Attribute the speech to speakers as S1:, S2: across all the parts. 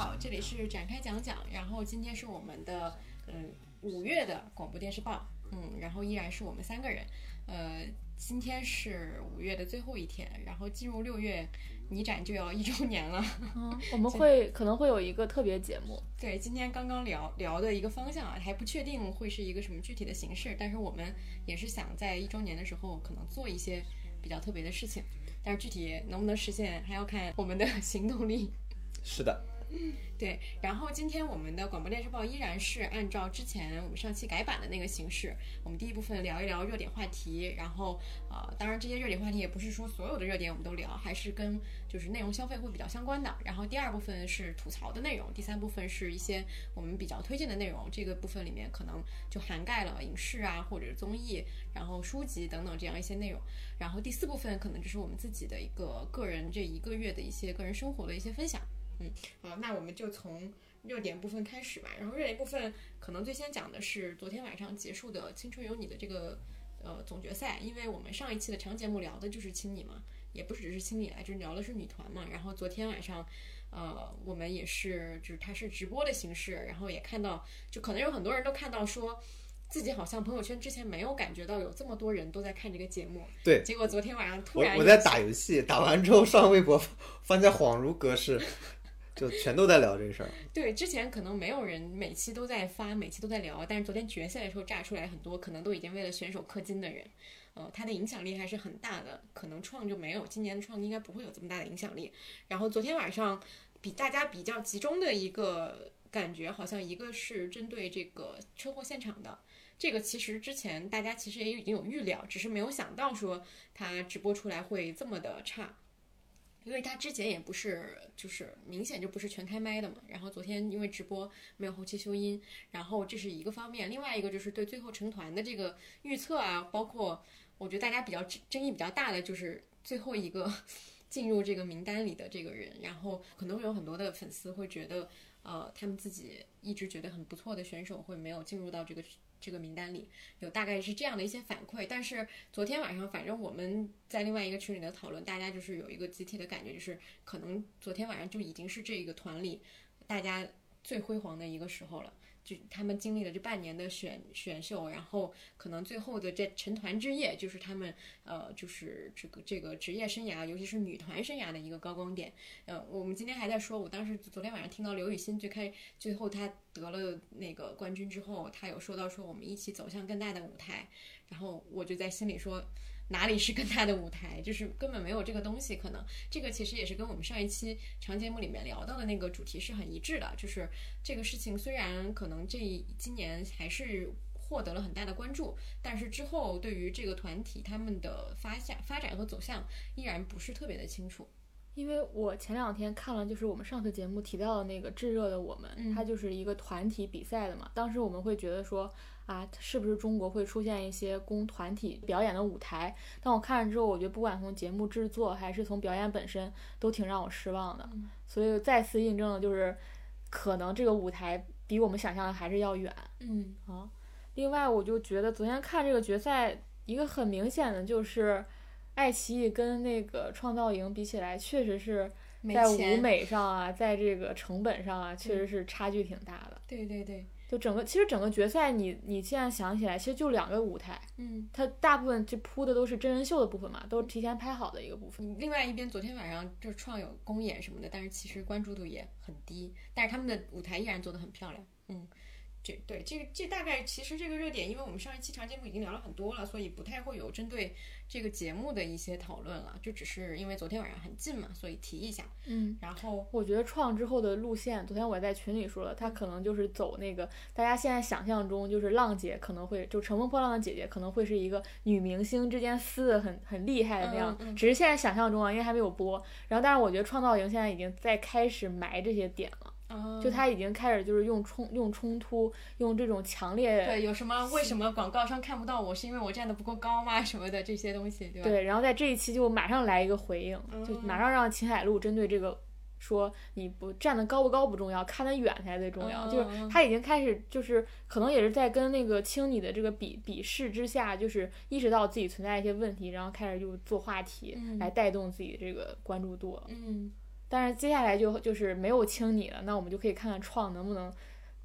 S1: 好，这里是展开讲讲，然后今天是我们的嗯五月的广播电视报，嗯，然后依然是我们三个人，呃，今天是五月的最后一天，然后进入六月，你展就要一周年了。
S2: 嗯，我们会可能会有一个特别节目，
S1: 对，今天刚刚聊聊的一个方向啊，还不确定会是一个什么具体的形式，但是我们也是想在一周年的时候可能做一些比较特别的事情，但是具体能不能实现还要看我们的行动力。
S3: 是的，
S1: 对，然后今天我们的广播电视报依然是按照之前我们上期改版的那个形式，我们第一部分聊一聊热点话题，然后呃，当然这些热点话题也不是说所有的热点我们都聊，还是跟就是内容消费会比较相关的。然后第二部分是吐槽的内容，第三部分是一些我们比较推荐的内容，这个部分里面可能就涵盖了影视啊或者综艺，然后书籍等等这样一些内容。然后第四部分可能就是我们自己的一个个人这一个月的一些个人生活的一些分享。嗯，好，那我们就从热点部分开始吧。然后热点部分可能最先讲的是昨天晚上结束的《青春有你》的这个呃总决赛，因为我们上一期的长节目聊的就是青你嘛，也不只是青你来就是，聊的是女团嘛。然后昨天晚上，呃，我们也是就是它是直播的形式，然后也看到，就可能有很多人都看到说。自己好像朋友圈之前没有感觉到有这么多人都在看这个节目，
S3: 对，
S1: 结果昨天晚上突
S3: 我
S1: 然
S3: 我在打游戏，打完之后上微博，发现恍如隔世，就全都在聊这事儿。
S1: 对，之前可能没有人每期都在发，每期都在聊，但是昨天决赛的时候炸出来很多，可能都已经为了选手氪金的人，呃，他的影响力还是很大的。可能创就没有，今年的创应该不会有这么大的影响力。然后昨天晚上比大家比较集中的一个感觉，好像一个是针对这个车祸现场的，这个其实之前大家其实也已经有预料，只是没有想到说它直播出来会这么的差。因为他之前也不是，就是明显就不是全开麦的嘛。然后昨天因为直播没有后期修音，然后这是一个方面。另外一个就是对最后成团的这个预测啊，包括我觉得大家比较争议比较大的就是最后一个 进入这个名单里的这个人。然后可能会有很多的粉丝会觉得，呃，他们自己一直觉得很不错的选手会没有进入到这个。这个名单里有大概是这样的一些反馈，但是昨天晚上反正我们在另外一个群里的讨论，大家就是有一个集体的感觉，就是可能昨天晚上就已经是这个团里大家最辉煌的一个时候了。就他们经历了这半年的选选秀，然后可能最后的这成团之夜，就是他们呃，就是这个这个职业生涯，尤其是女团生涯的一个高光点。呃，我们今天还在说，我当时昨天晚上听到刘雨欣最开最后她得了那个冠军之后，她有说到说我们一起走向更大的舞台，然后我就在心里说。哪里是更大的舞台？就是根本没有这个东西。可能这个其实也是跟我们上一期长节目里面聊到的那个主题是很一致的。就是这个事情虽然可能这今年还是获得了很大的关注，但是之后对于这个团体他们的发向发展和走向依然不是特别的清楚。
S2: 因为我前两天看了，就是我们上次节目提到的那个炙热的我们，它就是一个团体比赛的嘛。当时我们会觉得说。啊，是不是中国会出现一些供团体表演的舞台？但我看了之后，我觉得不管从节目制作还是从表演本身，都挺让我失望的。所以再次印证了，就是可能这个舞台比我们想象的还是要远。
S1: 嗯，
S2: 啊。另外，我就觉得昨天看这个决赛，一个很明显的就是，爱奇艺跟那个创造营比起来，确实是在舞美上啊，在这个成本上啊，确实是差距挺大的。
S1: 对对对。
S2: 就整个，其实整个决赛，你你现在想起来，其实就两个舞台，
S1: 嗯，
S2: 它大部分就铺的都是真人秀的部分嘛，都是提前拍好的一个部分。
S1: 另外一边，昨天晚上就创有公演什么的，但是其实关注度也很低，但是他们的舞台依然做得很漂亮，嗯。这对这个这大概其实这个热点，因为我们上一期长节目已经聊了很多了，所以不太会有针对这个节目的一些讨论了。就只是因为昨天晚上很近嘛，所以提一下。
S2: 嗯，
S1: 然后
S2: 我觉得创之后的路线，昨天我在群里说了，他可能就是走那个大家现在想象中就是浪姐可能会就乘风破浪的姐姐可能会是一个女明星之间撕的很很厉害的那样，只是现在想象中啊，因为还没有播。然后，但是我觉得创造营现在已经在开始埋这些点了。就他已经开始就是用冲用冲突用这种强烈
S1: 对有什么为什么广告商看不到我是因为我站的不够高吗什么的这些东西对吧？
S2: 对，然后在这一期就马上来一个回应，就马上让秦海璐针对这个说你不站的高不高不重要，看得远才最重要。就是他已经开始就是可能也是在跟那个清你的这个比比试之下，就是意识到自己存在一些问题，然后开始就做话题来带动自己这个关注度。
S1: 嗯。
S2: 但是接下来就就是没有清你了，那我们就可以看看创能不能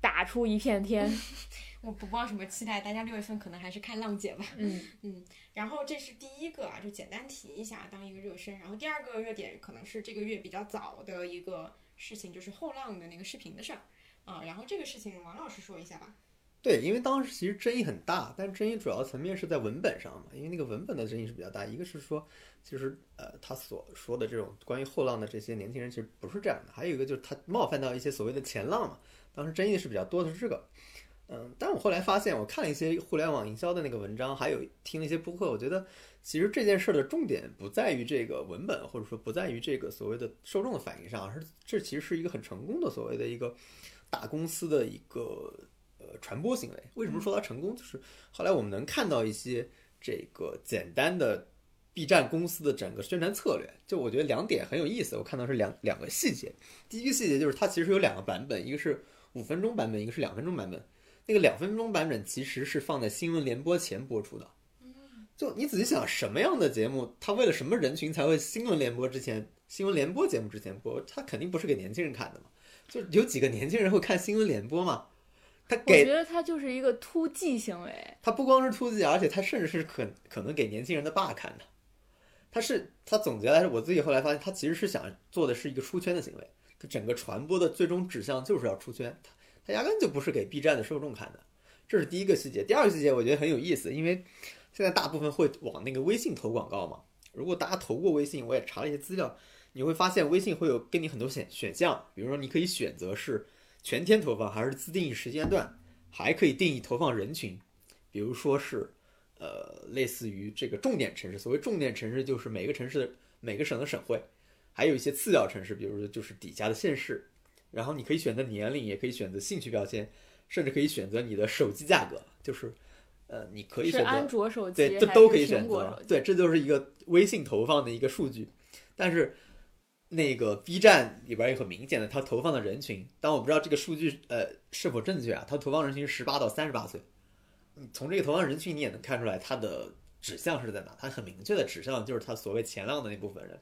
S2: 打出一片天。
S1: 我不抱什么期待，大家六月份可能还是看浪姐吧。
S2: 嗯
S1: 嗯，然后这是第一个啊，就简单提一下当一个热身。然后第二个热点可能是这个月比较早的一个事情，就是后浪的那个视频的事儿啊。然后这个事情王老师说一下吧。
S3: 对，因为当时其实争议很大，但争议主要层面是在文本上嘛，因为那个文本的争议是比较大。一个是说，其实呃他所说的这种关于后浪的这些年轻人其实不是这样的，还有一个就是他冒犯到一些所谓的前浪嘛，当时争议是比较多的是这个。嗯，但我后来发现，我看了一些互联网营销的那个文章，还有听了一些播客，我觉得其实这件事的重点不在于这个文本，或者说不在于这个所谓的受众的反应上，而是这其实是一个很成功的所谓的一个大公司的一个呃传播行为。为什么说它成功？就是后来我们能看到一些这个简单的 B 站公司的整个宣传策略，就我觉得两点很有意思。我看到是两两个细节，第一个细节就是它其实有两个版本，一个是五分钟版本，一个是两分钟版本。那个两分钟版本其实是放在新闻联播前播出的，就你仔细想，什么样的节目，它为了什么人群才会新闻联播之前、新闻联播节目之前播？它肯定不是给年轻人看的嘛。就有几个年轻人会看新闻联播吗？他给，
S2: 我觉得他就是一个突击行为。
S3: 他不光是突击，而且他甚至是可可能给年轻人的爸看的。他是他总结来说，我自己后来发现，他其实是想做的是一个出圈的行为。它整个传播的最终指向就是要出圈。他压根就不是给 B 站的受众看的，这是第一个细节。第二个细节我觉得很有意思，因为现在大部分会往那个微信投广告嘛。如果大家投过微信，我也查了一些资料，你会发现微信会有给你很多选选项，比如说你可以选择是全天投放还是自定义时间段，还可以定义投放人群，比如说是呃类似于这个重点城市，所谓重点城市就是每个城市的每个省的省会，还有一些次要城市，比如说就是底下的县市。然后你可以选择年龄，也可以选择兴趣标签，甚至可以选择你的手机价格，就是，呃，你可以选择
S2: 安卓手机，
S3: 对，这都可以选择。对，这就是一个微信投放的一个数据。但是那个 B 站里边有很明显的，它投放的人群，但我不知道这个数据呃是否正确啊。它投放人群是十八到三十八岁，从这个投放人群你也能看出来它的指向是在哪，它很明确的指向就是它所谓前浪的那部分人。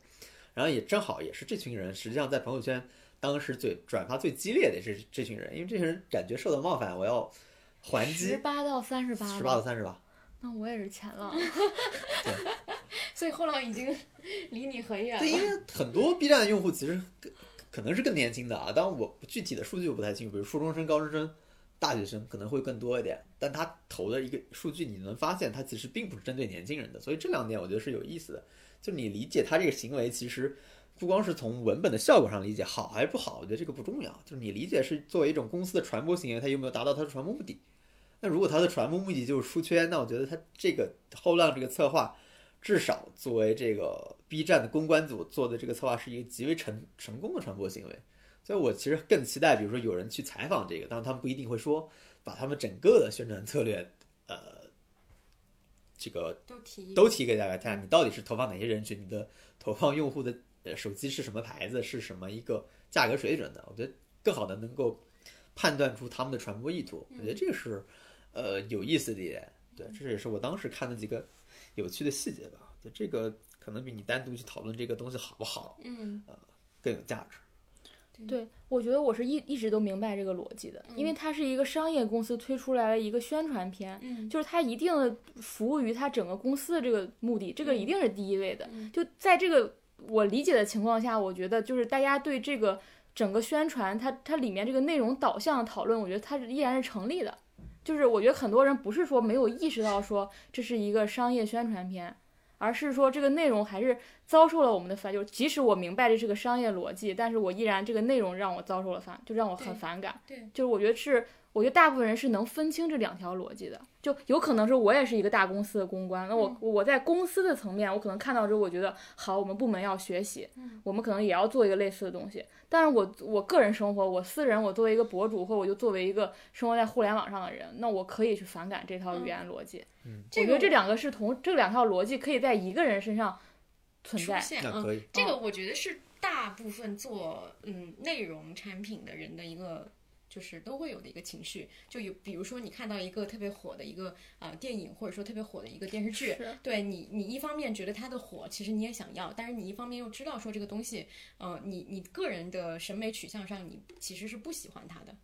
S3: 然后也正好也是这群人，实际上在朋友圈。当时最转发最激烈的是这群人，因为这群人感觉受到冒犯，我要还击。
S2: 十八到三十八。
S3: 十八到三十八。
S2: 那我也是前浪。
S3: 对。
S1: 所以后浪已经离你很远了。
S3: 对，因为很多 B 站的用户其实可能是更年轻的啊，当然我具体的数据我不太清楚，比如初中生、高中生、大学生可能会更多一点，但他投的一个数据你能发现，他其实并不是针对年轻人的，所以这两点我觉得是有意思的。就你理解他这个行为，其实。不光是从文本的效果上理解好还是不好，我觉得这个不重要。就是你理解是作为一种公司的传播行为，它有没有达到它的传播目的？那如果它的传播目的就是出圈，那我觉得它这个后浪这个策划，至少作为这个 B 站的公关组做的这个策划是一个极为成成功的传播行为。所以我其实更期待，比如说有人去采访这个，当然他们不一定会说把他们整个的宣传策略，呃，这个
S1: 都提
S3: 都提给大家看，你到底是投放哪些人群，你的投放用户的。呃，手机是什么牌子？是什么一个价格水准的？我觉得更好的能够判断出他们的传播意图。我觉得这个是呃有意思的一点。对，这也是我当时看的几个有趣的细节吧。就这个可能比你单独去讨论这个东西好不好，
S1: 嗯，
S3: 呃，更有价值。
S2: 对，我觉得我是一一直都明白这个逻辑的，因为它是一个商业公司推出来的一个宣传片，
S1: 嗯，
S2: 就是它一定的服务于它整个公司的这个目的，这个一定是第一位的。就在这个。我理解的情况下，我觉得就是大家对这个整个宣传，它它里面这个内容导向的讨论，我觉得它是依然是成立的。就是我觉得很多人不是说没有意识到说这是一个商业宣传片，而是说这个内容还是遭受了我们的反，就即使我明白这是个商业逻辑，但是我依然这个内容让我遭受了反，就让我很反感。
S1: 对，
S2: 就是我觉得是。我觉得大部分人是能分清这两条逻辑的，就有可能是我也是一个大公司的公关，那我我在公司的层面，我可能看到之后，我觉得好，我们部门要学习，我们可能也要做一个类似的东西。但是我我个人生活，我私人，我作为一个博主，或我就作为一个生活在互联网上的人，那我可以去反感这套语言逻辑。
S3: 嗯，
S2: 我觉得这两个是同这两套逻辑可以在一个人身上存在。
S3: 嗯可以，
S1: 这个我觉得是大部分做嗯内容产品的人的一个。就是都会有的一个情绪。就有比如说你看到一个特别火的一个呃电影，或者说特别火的一个电视剧，对你你一方面觉得它的火，其实你也想要，但是你一方面又知道说这个东西，呃，你你个人的审美取向上，你其实是不喜欢它的。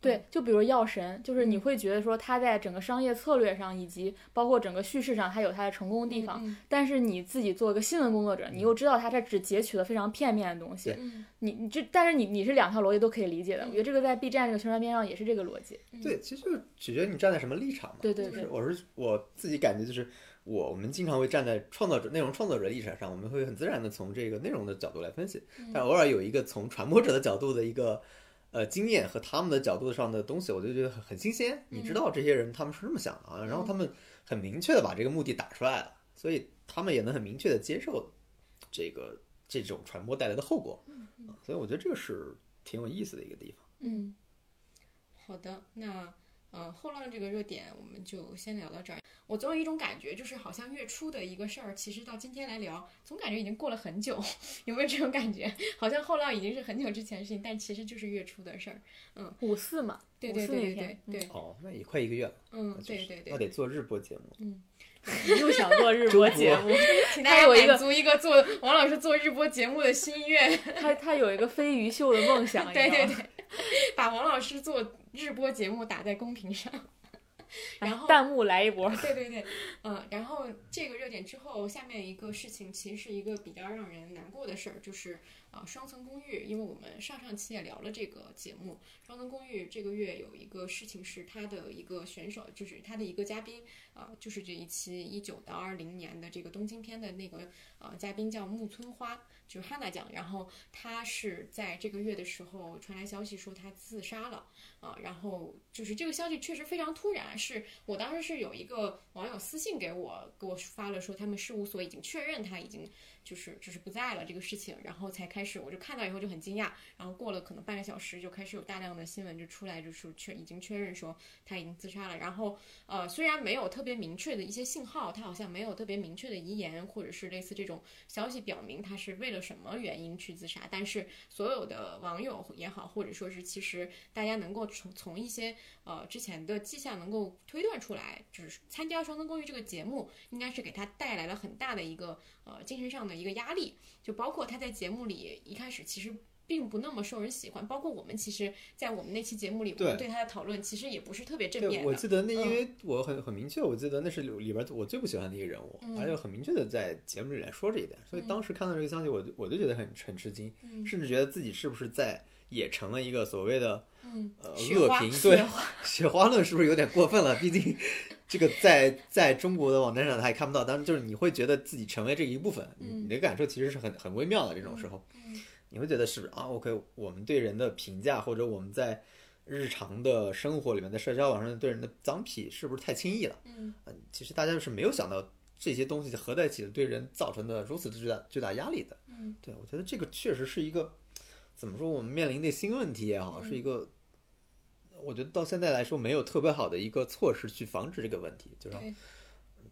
S2: 对，就比如《药神》，就是你会觉得说它在整个商业策略上，以及包括整个叙事上，它有它的成功的地方。但是你自己做一个新闻工作者，你又知道它这只截取了非常片面的东西。你你这，但是你你是两条逻辑都可以理解的。我觉得这个在 B 站这个宣传片上也是这个逻辑。
S3: 对，其实就取决于你站在什么立场嘛。
S2: 对对对，
S3: 我是我自己感觉就是我我们经常会站在创作者、内容创作者立场上，我们会很自然的从这个内容的角度来分析，但偶尔有一个从传播者的角度的一个。呃，经验和他们的角度上的东西，我就觉得很很新鲜。你知道这些人他们是这么想的啊，然后他们很明确的把这个目的打出来了，所以他们也能很明确的接受这个这种传播带来的后果。所以我觉得这个是挺有意思的一个地方。
S1: 嗯，好的，那。嗯，后浪这个热点我们就先聊到这儿。我总有一种感觉，就是好像月初的一个事儿，其实到今天来聊，总感觉已经过了很久。有没有这种感觉？好像后浪已经是很久之前的事情，但其实就是月初的事儿。嗯，
S2: 五四嘛，
S1: 对对对对对。
S3: 哦，那也快一个月了。
S1: 嗯，对对对。
S3: 那得做日播节目。
S1: 嗯，
S2: 又想做日播节目，
S1: 请大家满足一个做王老师做日播节目的心愿。
S2: 他他有一个飞鱼秀的梦想。
S1: 对对对，把王老师做。日播节目打在公屏上，然后
S2: 弹幕来一波。
S1: 对对对，嗯，然后这个热点之后，下面一个事情其实是一个比较让人难过的事儿，就是啊，双层公寓。因为我们上上期也聊了这个节目，双层公寓这个月有一个事情是他的一个选手，就是他的一个嘉宾啊，就是这一期一九到二零年的这个东京篇的那个呃嘉宾叫木村花。就是汉娜讲，然后他是在这个月的时候传来消息说他自杀了啊，然后就是这个消息确实非常突然，是我当时是有一个网友私信给我，给我发了说他们事务所已经确认他已经。就是就是不在了这个事情，然后才开始，我就看到以后就很惊讶，然后过了可能半个小时，就开始有大量的新闻就出来，就是确已经确认说他已经自杀了。然后呃，虽然没有特别明确的一些信号，他好像没有特别明确的遗言，或者是类似这种消息表明他是为了什么原因去自杀。但是所有的网友也好，或者说是其实大家能够从从一些呃之前的迹象能够推断出来，就是参加《双层公寓》这个节目应该是给他带来了很大的一个呃精神上的。一个压力，就包括他在节目里一开始其实并不那么受人喜欢，包括我们其实，在我们那期节目里，我们对他的讨论其实也不是特别正面。
S3: 我记得那因为我很很明确，我记得那是里边我最不喜欢的一个人物，而且很明确的在节目里来说这一点，所以当时看到这个消息，我就我就觉得很很吃惊，甚至觉得自己是不是在也成了一个所谓的呃恶评，对雪花论是不是有点过分了？毕竟。这个在在中国的网站上他也看不到，当然就是你会觉得自己成为这一部分，你的感受其实是很很微妙的。这种时候，你会觉得是不是啊？OK，我们对人的评价，或者我们在日常的生活里面，在社交网上对人的脏癖，是不是太轻易了？
S1: 嗯，
S3: 其实大家是没有想到这些东西合在一起对人造成的如此巨大巨大压力的。
S1: 嗯，
S3: 对我觉得这个确实是一个怎么说，我们面临的新问题也好，是一个。我觉得到现在来说，没有特别好的一个措施去防止这个问题，就是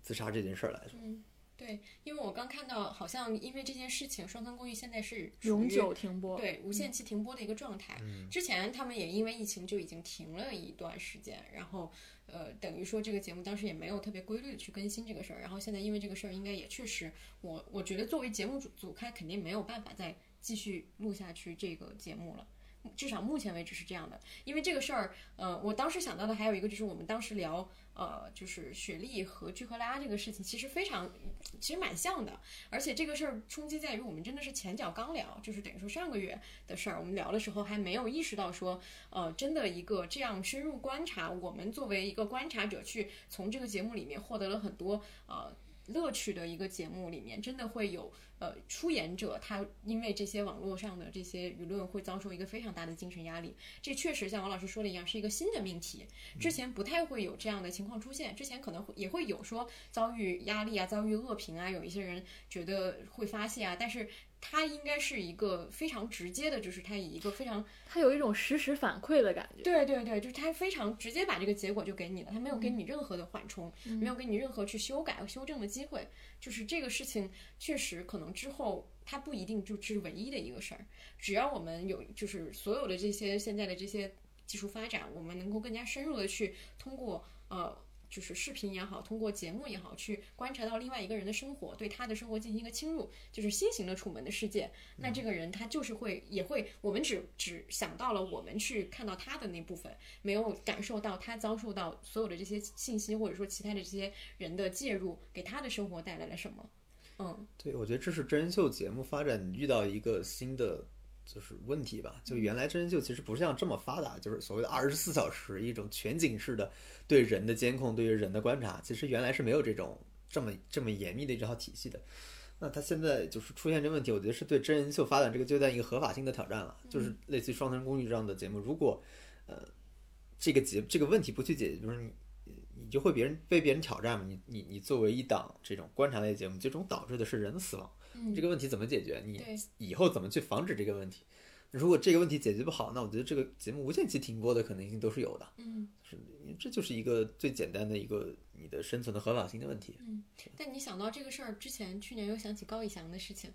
S3: 自杀这件事儿来说。
S1: 嗯，对，因为我刚看到，好像因为这件事情，双层公寓现在是
S2: 永久停播，
S1: 对，无限期停播的一个状态。之前他们也因为疫情就已经停了一段时间，然后呃，等于说这个节目当时也没有特别规律的去更新这个事儿。然后现在因为这个事儿，应该也确实，我我觉得作为节目组组，开肯定没有办法再继续录下去这个节目了。至少目前为止是这样的，因为这个事儿，呃，我当时想到的还有一个就是我们当时聊，呃，就是雪莉和聚合拉这个事情，其实非常，其实蛮像的。而且这个事儿冲击在于我们真的是前脚刚聊，就是等于说上个月的事儿，我们聊的时候还没有意识到说，呃，真的一个这样深入观察，我们作为一个观察者去从这个节目里面获得了很多呃乐趣的一个节目里面，真的会有。呃，出演者他因为这些网络上的这些舆论会遭受一个非常大的精神压力，这确实像王老师说的一样，是一个新的命题。之前不太会有这样的情况出现，之前可能会也会有说遭遇压力啊，遭遇恶评啊，有一些人觉得会发泄啊，但是。它应该是一个非常直接的，就是它以一个非常，
S2: 它有一种实时反馈的感觉。
S1: 对对对，就是它非常直接把这个结果就给你了，它没有给你任何的缓冲，没有给你任何去修改和修正的机会。就是这个事情确实可能之后它不一定就是唯一的一个事儿，只要我们有就是所有的这些现在的这些技术发展，我们能够更加深入的去通过呃。就是视频也好，通过节目也好，去观察到另外一个人的生活，对他的生活进行一个侵入，就是新型的楚门的世界。那这个人他就是会，也会，我们只只想到了我们去看到他的那部分，没有感受到他遭受到所有的这些信息，或者说其他的这些人的介入，给他的生活带来了什么？嗯，
S3: 对，我觉得这是真人秀节目发展遇到一个新的。就是问题吧，就原来真人秀其实不是像这么发达，就是所谓的二十四小时一种全景式的对人的监控，对于人的观察，其实原来是没有这种这么这么严密的一套体系的。那他现在就是出现这问题，我觉得是对真人秀发展这个阶段一个合法性的挑战了。就是类似于《双层公寓》这样的节目，如果呃这个节这个问题不去解决，就是你你就会别人被别人挑战嘛。你你你作为一档这种观察类节目，最终导致的是人的死亡。这个问题怎么解决？你以后怎么去防止这个问题？如果这个问题解决不好，那我觉得这个节目无限期停播的可能性都是有的。
S1: 嗯，
S3: 是，这就是一个最简单的一个你的生存的合法性的问题。
S1: 嗯，但你想到这个事儿之前，去年又想起高以翔的事情，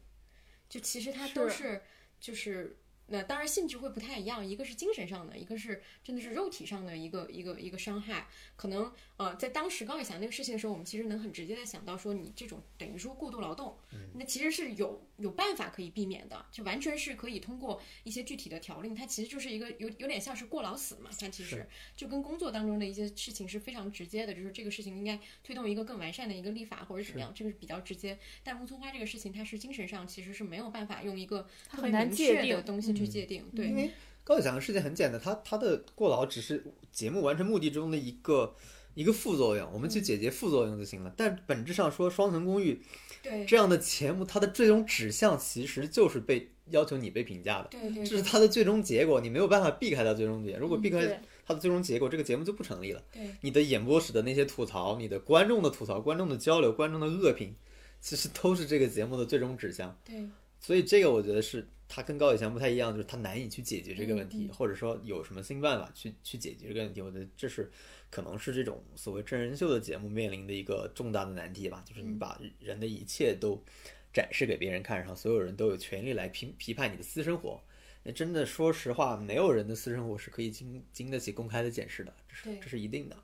S1: 就其实他都是就是。那当然性质会不太一样，一个是精神上的，一个是真的是肉体上的一个一个一个伤害。可能呃，在当时高以翔那个事情的时候，我们其实能很直接的想到说，你这种等于说过度劳动，那其实是有有办法可以避免的，就完全是可以通过一些具体的条令，它其实就是一个有有点像是过劳死嘛，它其实就跟工作当中的一些事情是非常直接的，就是这个事情应该推动一个更完善的一个立法或者怎么样，这个是比较直接。但木村花这个事情，它是精神上其实是没有办法用一个特别明确的东西。去界定，对，
S3: 因为高以翔的事情很简单，他他的过劳只是节目完成目的中的一个一个副作用，我们去解决副作用就行了。但本质上说，《双层公寓》
S1: 对
S3: 这样的节目，它的最终指向其实就是被要求你被评价的，
S1: 对对，
S3: 这是它的最终结果，你没有办法避开它最终结果。如果避开它的最终结果，这个节目就不成立了。
S1: 对，
S3: 你的演播室的那些吐槽，你的观众的吐槽，观众的交流，观众的恶评，其实都是这个节目的最终指向。
S1: 对，
S3: 所以这个我觉得是。他跟高以翔不太一样，就是他难以去解决这个问题，或者说有什么新办法去去解决这个问题。我觉得这是可能是这种所谓真人秀的节目面临的一个重大的难题吧，就是你把人的一切都展示给别人看，然后所有人都有权利来评批判你的私生活。那真的说实话，没有人的私生活是可以经经得起公开的检视的，这是这是一定的。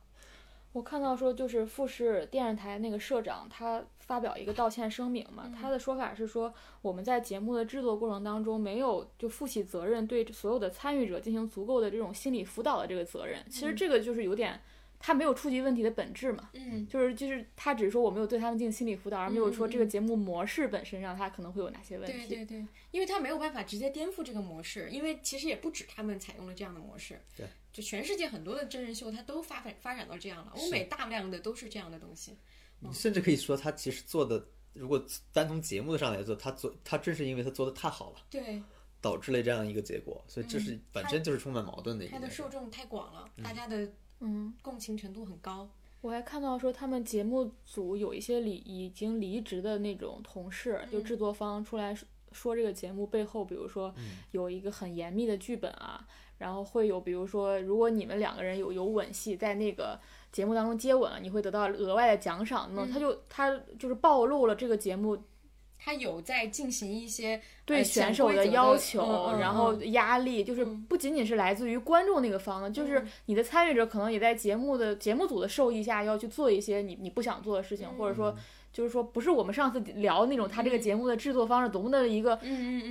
S2: 我看到说，就是富士电视台那个社长，他发表一个道歉声明嘛。他的说法是说，我们在节目的制作过程当中没有就负起责任，对所有的参与者进行足够的这种心理辅导的这个责任。其实这个就是有点，他没有触及问题的本质嘛。
S1: 嗯，
S2: 就是就是他只是说我没有对他们进行心理辅导，而没有说这个节目模式本身上他可能会有哪些问
S1: 题。对对对，因为他没有办法直接颠覆这个模式，因为其实也不止他们采用了这样的模式。
S3: 对。
S1: 就全世界很多的真人秀，它都发展发展到这样了。欧美大量的都是这样的东西。
S3: 你甚至可以说，他其实做的，如果单从节目上来做，他做他正是因为他做的太好了，
S1: 对，
S3: 导致了这样一个结果。所以这是本身就是充满矛盾的一个。他
S1: 的受众太广了，大家的
S2: 嗯
S1: 共情程度很高。
S2: 我还看到说，他们节目组有一些离已经离职的那种同事，就制作方出来说这个节目背后，比如说有一个很严密的剧本啊。然后会有，比如说，如果你们两个人有有吻戏，在那个节目当中接吻了，你会得到额外的奖赏。那他就他就是暴露了这个节目，
S1: 他有在进行一些
S2: 对选手的要求，然后压力，就是不仅仅是来自于观众那个方的，就是你的参与者可能也在节目的节目组的授意下要去做一些你你不想做的事情，或者说。就是说，不是我们上次聊那种，他这个节目的制作方式多么的一个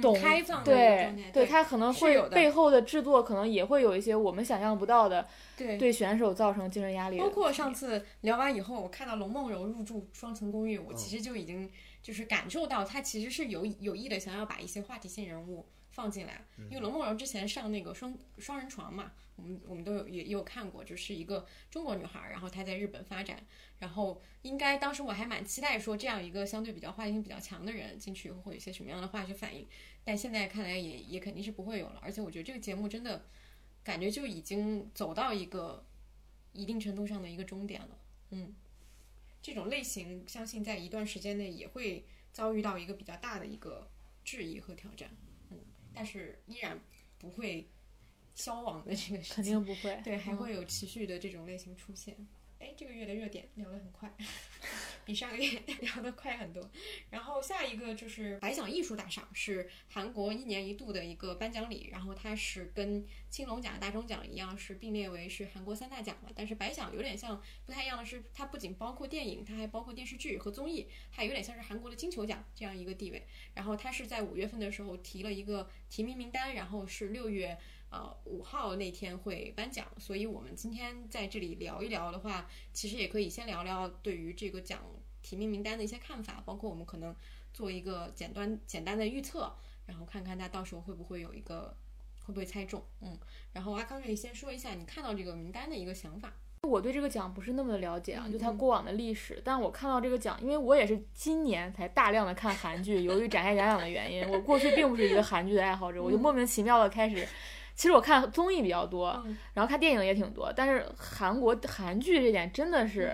S2: 懂
S1: 开放
S2: 的
S1: 对
S2: 对，他可能会背后
S1: 的
S2: 制作可能也会有一些我们想象不到的，
S1: 对
S2: 对选手造成精神压力。
S1: 包括上次聊完以后，我看到龙梦柔入住双层公寓，我其实就已经就是感受到他其实是有有意的想要把一些话题性人物放进来，因为龙梦柔之前上那个双双人床嘛，我们我们都有也也有看过，就是一个中国女孩，然后她在日本发展。然后应该当时我还蛮期待说这样一个相对比较话题性比较强的人进去以后会有一些什么样的化学反应，但现在看来也也肯定是不会有了。而且我觉得这个节目真的感觉就已经走到一个一定程度上的一个终点了。嗯，这种类型相信在一段时间内也会遭遇到一个比较大的一个质疑和挑战。嗯，但是依然不会消亡的这个
S2: 肯定不会，
S1: 对，还会有持续的这种类型出现。哎，这个月的热点聊得很快。比上个月 聊得快很多。然后下一个就是白奖艺术大赏，是韩国一年一度的一个颁奖礼，然后它是跟青龙奖、大钟奖一样，是并列为是韩国三大奖嘛。但是白奖有点像不太一样的是，它不仅包括电影，它还包括电视剧和综艺，它有点像是韩国的金球奖这样一个地位。然后它是在五月份的时候提了一个提名名单，然后是六月。呃，五号那天会颁奖，所以我们今天在这里聊一聊的话，其实也可以先聊聊对于这个奖提名名单的一些看法，包括我们可能做一个简单简单的预测，然后看看他到时候会不会有一个会不会猜中，嗯，然后阿康可以先说一下你看到这个名单的一个想法。
S2: 我对这个奖不是那么的了解
S1: 啊，
S2: 就它过往的历史，但我看到这个奖，因为我也是今年才大量的看韩剧，由于展开讲讲的原因，我过去并不是一个韩剧的爱好者，我就莫名其妙的开始。其实我看综艺比较多，然后看电影也挺多，但是韩国韩剧这点真的是，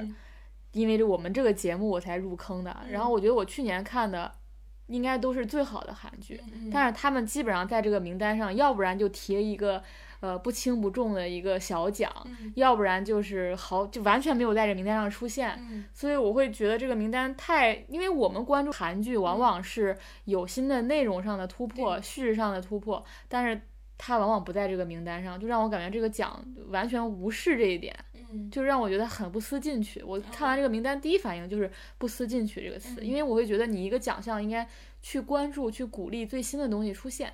S2: 因为我们这个节目我才入坑的。然后我觉得我去年看的，应该都是最好的韩剧，但是他们基本上在这个名单上，要不然就提了一个呃不轻不重的一个小奖，要不然就是好就完全没有在这名单上出现。所以我会觉得这个名单太，因为我们关注韩剧往往是有新的内容上的突破、叙事上的突破，但是。他往往不在这个名单上，就让我感觉这个奖完全无视这一点，
S1: 嗯，
S2: 就让我觉得很不思进取。我看完这个名单，第一反应就是“不思进取”这个词，因为我会觉得你一个奖项应该去关注、去鼓励最新的东西出现。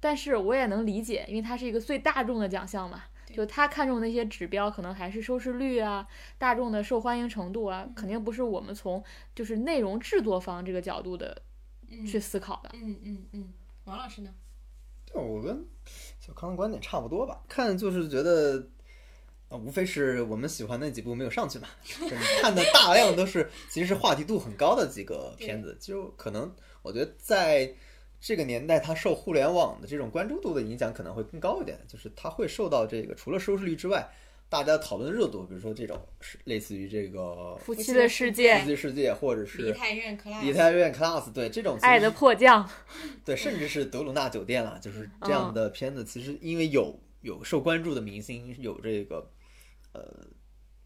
S2: 但是我也能理解，因为它是一个最大众的奖项嘛，就他看中那些指标可能还是收视率啊、大众的受欢迎程度啊，肯定不是我们从就是内容制作方这个角度的去思考的。
S1: 嗯嗯嗯，王老师呢？
S3: 我跟小康的观点差不多吧，看就是觉得，啊，无非是我们喜欢那几部没有上去嘛。看的大量都是其实是话题度很高的几个片子，就可能我觉得在这个年代，它受互联网的这种关注度的影响可能会更高一点，就是它会受到这个除了收视率之外。大家讨论热度，比如说这种是类似于这个《
S2: 夫妻的世界》，
S3: 夫妻世界，或者是《
S1: 梨泰院 class》，
S3: 梨泰院 class，对这种
S2: 爱的迫降，
S3: 对，甚至是德鲁纳酒店了，就是这样的片子，其实因为有有受关注的明星，有这个呃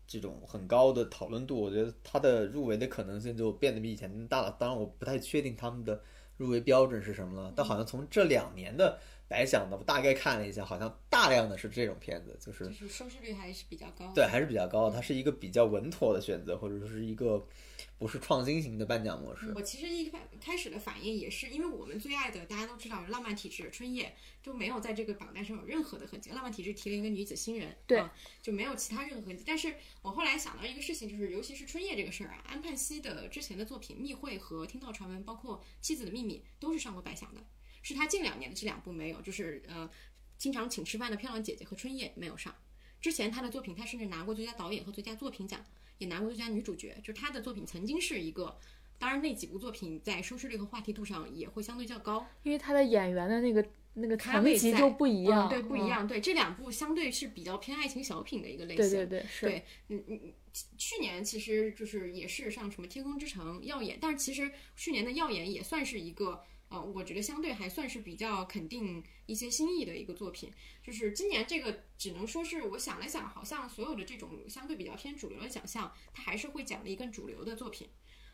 S3: 这种很高的讨论度，我觉得他的入围的可能性就变得比以前大了。当然，我不太确定他们的入围标准是什么了，但好像从这两年的。白想的，我大概看了一下，好像大量的是这种片子，
S1: 就是就是收视率还是比较高，
S3: 对，还是比较高。它是一个比较稳妥的选择，或者说是一个不是创新型的颁奖模式。
S1: 我其实一开开始的反应也是，因为我们最爱的大家都知道，浪漫体质春夜就没有在这个榜单上有任何的痕迹。浪漫体质提了一个女子新人，
S2: 对，
S1: 就没有其他任何痕迹。但是我后来想到一个事情，就是尤其是春夜这个事儿啊，安盼希的之前的作品《密会》和《听到传闻》，包括《妻子的秘密》，都是上过白想的。是他近两年的这两部没有，就是呃，经常请吃饭的漂亮姐姐和春夜没有上。之前他的作品，他甚至拿过最佳导演和最佳作品奖，也拿过最佳女主角。就他的作品曾经是一个，当然那几部作品在收视率和话题度上也会相对较高，
S2: 因为他的演员的那个那个层级就不一样，
S1: 对，不一样。对，这两部相对是比较偏爱情小品的一个类
S2: 型。对对对，是。
S1: 对，嗯嗯，去年其实就是也是上什么天空之城、耀眼，但是其实去年的耀眼也算是一个。呃，我觉得相对还算是比较肯定一些新意的一个作品。就是今年这个，只能说是我想了想，好像所有的这种相对比较偏主流的奖项，它还是会奖励更主流的作品。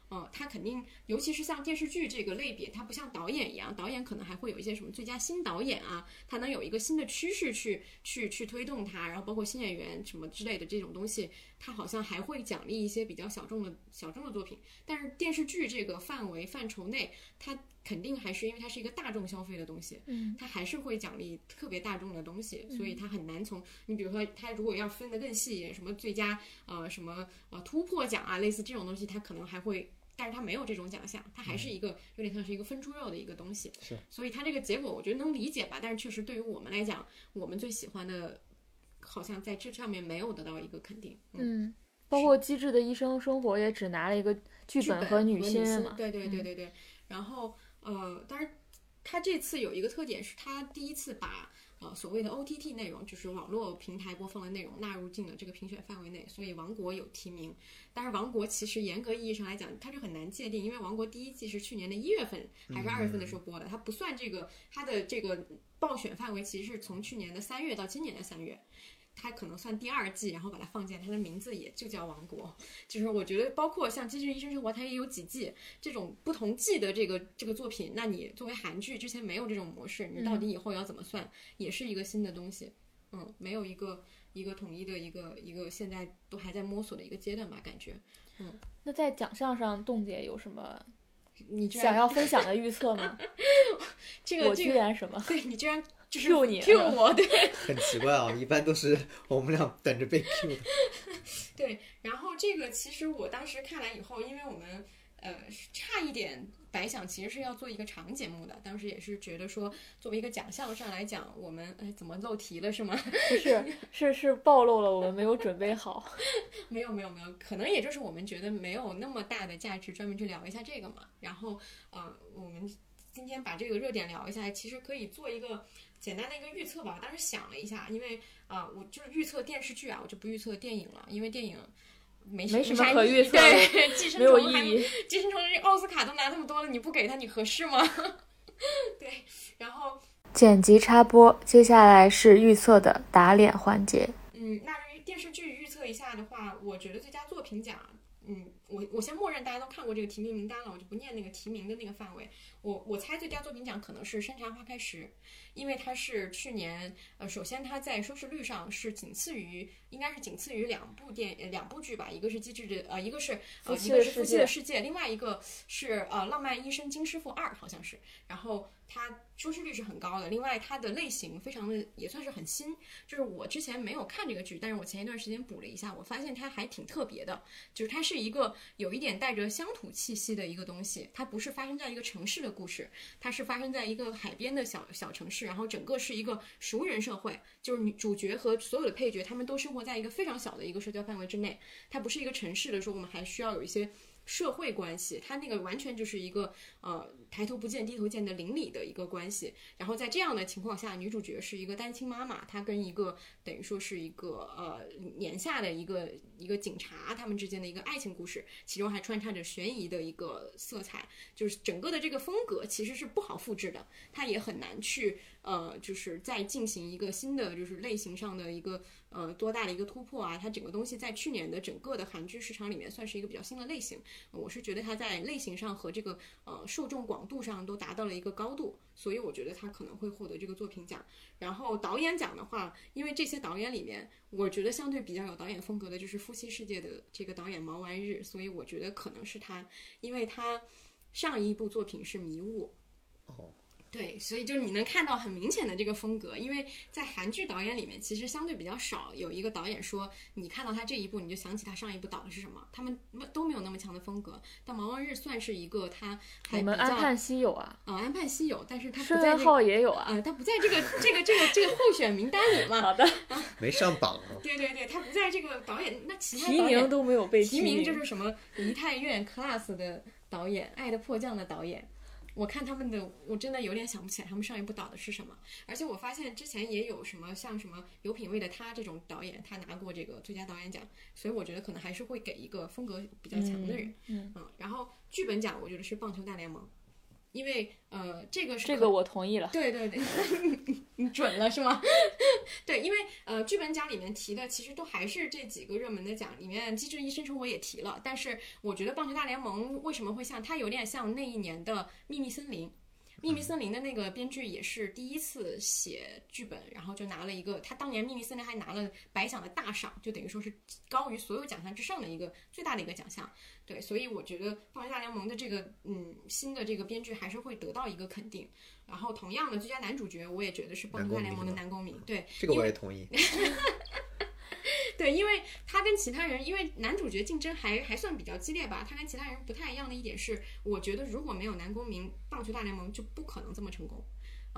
S1: 呃，它肯定，尤其是像电视剧这个类别，它不像导演一样，导演可能还会有一些什么最佳新导演啊，它能有一个新的趋势去去去推动它，然后包括新演员什么之类的这种东西，它好像还会奖励一些比较小众的小众的作品。但是电视剧这个范围范畴内，它肯定还是因为它是一个大众消费的东西，
S2: 嗯，
S1: 它还是会奖励特别大众的东西，所以它很难从你比如说它如果要分得更细一点，什么最佳呃什么呃突破奖啊，类似这种东西，它可能还会。但是它没有这种奖项，它还是一个有点像是一个分猪肉的一个东西，
S3: 是，
S1: 所以它这个结果我觉得能理解吧。但是确实对于我们来讲，我们最喜欢的，好像在这上面没有得到一个肯定。
S2: 嗯，包括《机智的医生生活》也只拿了一个剧
S1: 本
S2: 和
S1: 女
S2: 性嘛。
S1: 对对对对对。然后呃，当然他这次有一个特点是他第一次把。呃，所谓的 OTT 内容就是网络平台播放的内容纳入进了这个评选范围内，所以《王国》有提名。但是《王国》其实严格意义上来讲，它是很难界定，因为《王国》第一季是去年的一月份还是二月份的时候播的，它不算这个它的这个报选范围，其实是从去年的三月到今年的三月。它可能算第二季，然后把它放进来，它的名字也就叫《王国》。就是我觉得，包括像《机智医生生活》，它也有几季这种不同季的这个这个作品。那你作为韩剧之前没有这种模式，你到底以后要怎么算，也是一个新的东西。嗯，没有一个一个统一的一个一个，现在都还在摸索的一个阶段吧，感觉。嗯，
S2: 那在奖项上，冻姐有什么
S1: 你
S2: 想要分享的预测吗？
S1: 这个
S2: 我居然什么？
S1: 对你居然就是
S2: Q 你
S1: Q 我，对
S3: 很奇怪啊，一般都是我们俩等着被 Q 的。
S1: 对。然后这个其实我当时看完以后，因为我们呃差一点白想其实是要做一个长节目的，当时也是觉得说作为一个奖项上来讲，我们哎怎么漏题了是吗？
S2: 不是，是是暴露了我们没有准备好。
S1: 没有没有没有，可能也就是我们觉得没有那么大的价值，专门去聊一下这个嘛。然后呃，我们今天把这个热点聊一下，其实可以做一个简单的一个预测吧。当时想了一下，因为啊、我就是预测电视剧啊，我就不预测电影了，因为电影。没
S2: 没什么可预测的
S1: 对，寄生
S2: 没有
S1: 虫还
S2: 意义。
S1: 寄生虫这奥斯卡都拿那么多了，你不给他，你合适吗？对，然后
S2: 剪辑插播，接下来是预测的打脸环节。
S1: 嗯，那电视剧预测一下的话，我觉得最佳作品奖，嗯，我我先默认大家都看过这个提名名单了，我就不念那个提名的那个范围。我我猜最佳作品奖可能是《山茶花开时》，因为它是去年，呃，首先它在收视率上是仅次于，应该是仅次于两部电呃两部剧吧，一个是《机智的》，呃，一个是呃一个是《夫妻
S2: 的世界
S1: 的世界》，另外一个是呃《浪漫医生金师傅二》，好像是。然后它收视率是很高的，另外它的类型非常的也算是很新，就是我之前没有看这个剧，但是我前一段时间补了一下，我发现它还挺特别的，就是它是一个有一点带着乡土气息的一个东西，它不是发生在一个城市的故事，它是发生在一个海边的小小城市，然后整个是一个熟人社会，就是女主角和所有的配角他们都生活在一个非常小的一个社交范围之内，它不是一个城市的时候，我们还需要有一些。社会关系，它那个完全就是一个呃抬头不见低头见的邻里的一个关系。然后在这样的情况下，女主角是一个单亲妈妈，她跟一个等于说是一个呃年下的一个一个警察他们之间的一个爱情故事，其中还穿插着悬疑的一个色彩，就是整个的这个风格其实是不好复制的，它也很难去呃就是再进行一个新的就是类型上的一个呃多大的一个突破啊。它整个东西在去年的整个的韩剧市场里面算是一个比较新的类型。我是觉得它在类型上和这个呃受众广度上都达到了一个高度，所以我觉得他可能会获得这个作品奖。然后导演奖的话，因为这些导演里面，我觉得相对比较有导演风格的就是《夫妻世界》的这个导演毛完日，所以我觉得可能是他，因为他上一部作品是《迷雾》。
S3: 哦。
S1: 对，所以就是你能看到很明显的这个风格，因为在韩剧导演里面，其实相对比较少有一个导演说，你看到他这一部，你就想起他上一部导的是什么，他们都没有那么强的风格。但毛望日算是一个他还
S2: 我
S1: 比
S2: 安盼希有啊，
S1: 啊安盼希有，但是他不在这个
S2: 浩也有啊。
S1: 啊，他不在这个这个这个这个候选名单里嘛。
S2: 好的，
S3: 没上榜啊。
S1: 对对对，他不在这个导演，那其他
S2: 提
S1: 导演
S2: 名都没有被
S1: 提名
S2: 名，
S1: 就是什么梨泰院 class 的导演，《爱的迫降》的导演。我看他们的，我真的有点想不起来他们上一部导的是什么。而且我发现之前也有什么像什么有品位的他这种导演，他拿过这个最佳导演奖，所以我觉得可能还是会给一个风格比较强的人。
S2: 嗯，
S1: 嗯，然后剧本奖我觉得是《棒球大联盟》，因为呃这个是
S2: 这个我同意了。
S1: 对对对，你准了是吗？对，因为呃，剧本奖里面提的其实都还是这几个热门的奖，里面《机智医生生活》也提了，但是我觉得《棒球大联盟》为什么会像它有点像那一年的《秘密森林》。秘密森林的那个编剧也是第一次写剧本，然后就拿了一个，他当年秘密森林还拿了白奖的大赏，就等于说是高于所有奖项之上的一个最大的一个奖项。对，所以我觉得《棒球大联盟》的这个嗯新的这个编剧还是会得到一个肯定。然后同样的最佳男主角，我也觉得是《棒球大联盟》的男公民。对，
S3: 这个我也同意。
S1: 对，因为他跟其他人，因为男主角竞争还还算比较激烈吧。他跟其他人不太一样的一点是，我觉得如果没有男公民，棒球大联盟就不可能这么成功。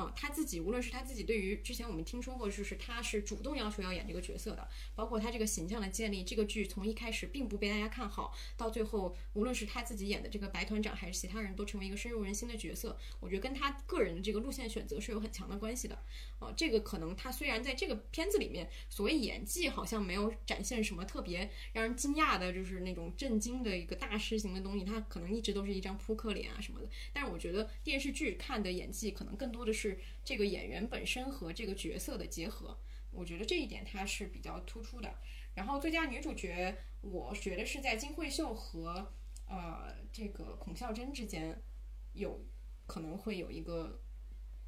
S1: 嗯，他自己无论是他自己对于之前我们听说过，就是他是主动要求要演这个角色的，包括他这个形象的建立，这个剧从一开始并不被大家看好，到最后无论是他自己演的这个白团长，还是其他人都成为一个深入人心的角色，我觉得跟他个人的这个路线选择是有很强的关系的。呃，这个可能他虽然在这个片子里面，所谓演技好像没有展现什么特别让人惊讶的，就是那种震惊的一个大师型的东西，他可能一直都是一张扑克脸啊什么的。但是我觉得电视剧看的演技，可能更多的是这个演员本身和这个角色的结合。我觉得这一点它是比较突出的。然后最佳女主角，我觉得是在金惠秀和呃这个孔孝真之间有可能会有一个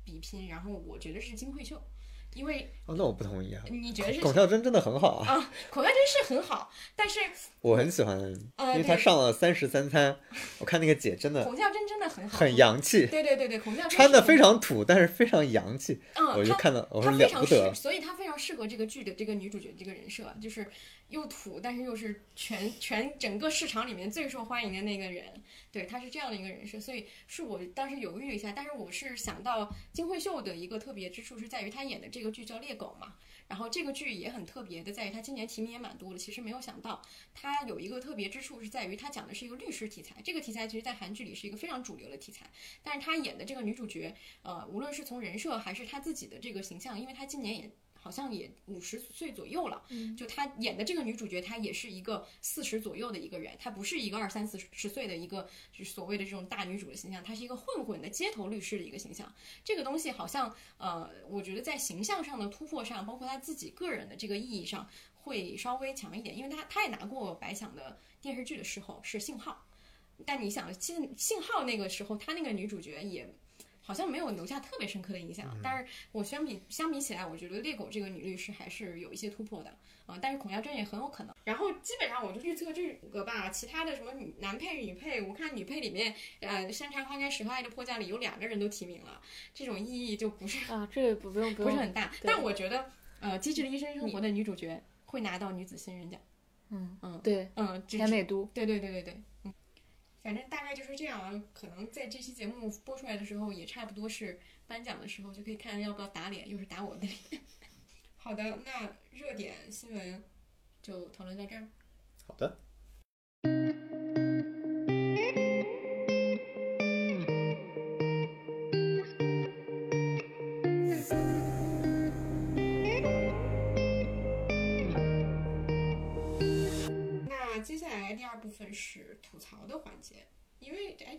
S1: 比拼，然后我觉得是金惠秀。因为
S3: 哦，那我不同意啊！
S1: 你觉得是
S3: 孔孝真真的很好啊？
S1: 啊，孔孝真是很好，但是
S3: 我很喜欢，因为他上了《三十三餐》，我看那个姐真的
S1: 孔孝真真的很好，
S3: 很洋气。
S1: 对对对对，孔孝真
S3: 穿的非常土，但是非常洋气。
S1: 嗯，
S3: 我就看到我说
S1: 了不
S3: 得，
S1: 所以她非常适合这个剧的这个女主角这个人设，就是又土，但是又是全全整个市场里面最受欢迎的那个人。对，她是这样的一个人设，所以是我当时犹豫了一下，但是我是想到金惠秀的一个特别之处是在于她演的这个剧叫《猎狗》嘛。然后这个剧也很特别的，在于她今年提名也蛮多的。其实没有想到，她有一个特别之处是在于她讲的是一个律师题材。这个题材其实，在韩剧里是一个非常主流的题材。但是她演的这个女主角，呃，无论是从人设还是她自己的这个形象，因为她今年也。好像也五十岁左右了，就她演的这个女主角，她也是一个四十左右的一个人，她不是一个二三四十岁的一个就是所谓的这种大女主的形象，她是一个混混的街头律师的一个形象。这个东西好像呃，我觉得在形象上的突破上，包括她自己个人的这个意义上，会稍微强一点，因为她她也拿过白想的电视剧的时候是信号，但你想信信号那个时候，她那个女主角也。好像没有留下特别深刻的印象，但是我相比相比起来，我觉得猎狗这个女律师还是有一些突破的啊。但是孔孝真也很有可能。然后基本上我就预测这五个吧，其他的什么女男配、女配，我看女配里面，呃，《山茶花开时和爱的迫降》里有两个人都提名了，这种意义就不是
S2: 啊，这个不不用
S1: 不是很大。但我觉得，呃，《机智的医生生活》的女主角会拿到女子新人奖。
S2: 嗯
S1: 嗯，
S2: 对，
S1: 嗯，
S2: 甜美都，
S1: 对对对对对，嗯。反正大概就是这样啊，可能在这期节目播出来的时候，也差不多是颁奖的时候，就可以看要不要打脸，又是打我的脸。好的，那热点新闻就讨论到这儿。
S3: 好的。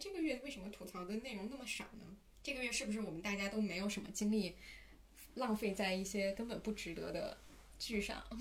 S1: 这个月为什么吐槽的内容那么少呢？这个月是不是我们大家都没有什么精力浪费在一些根本不值得的剧上？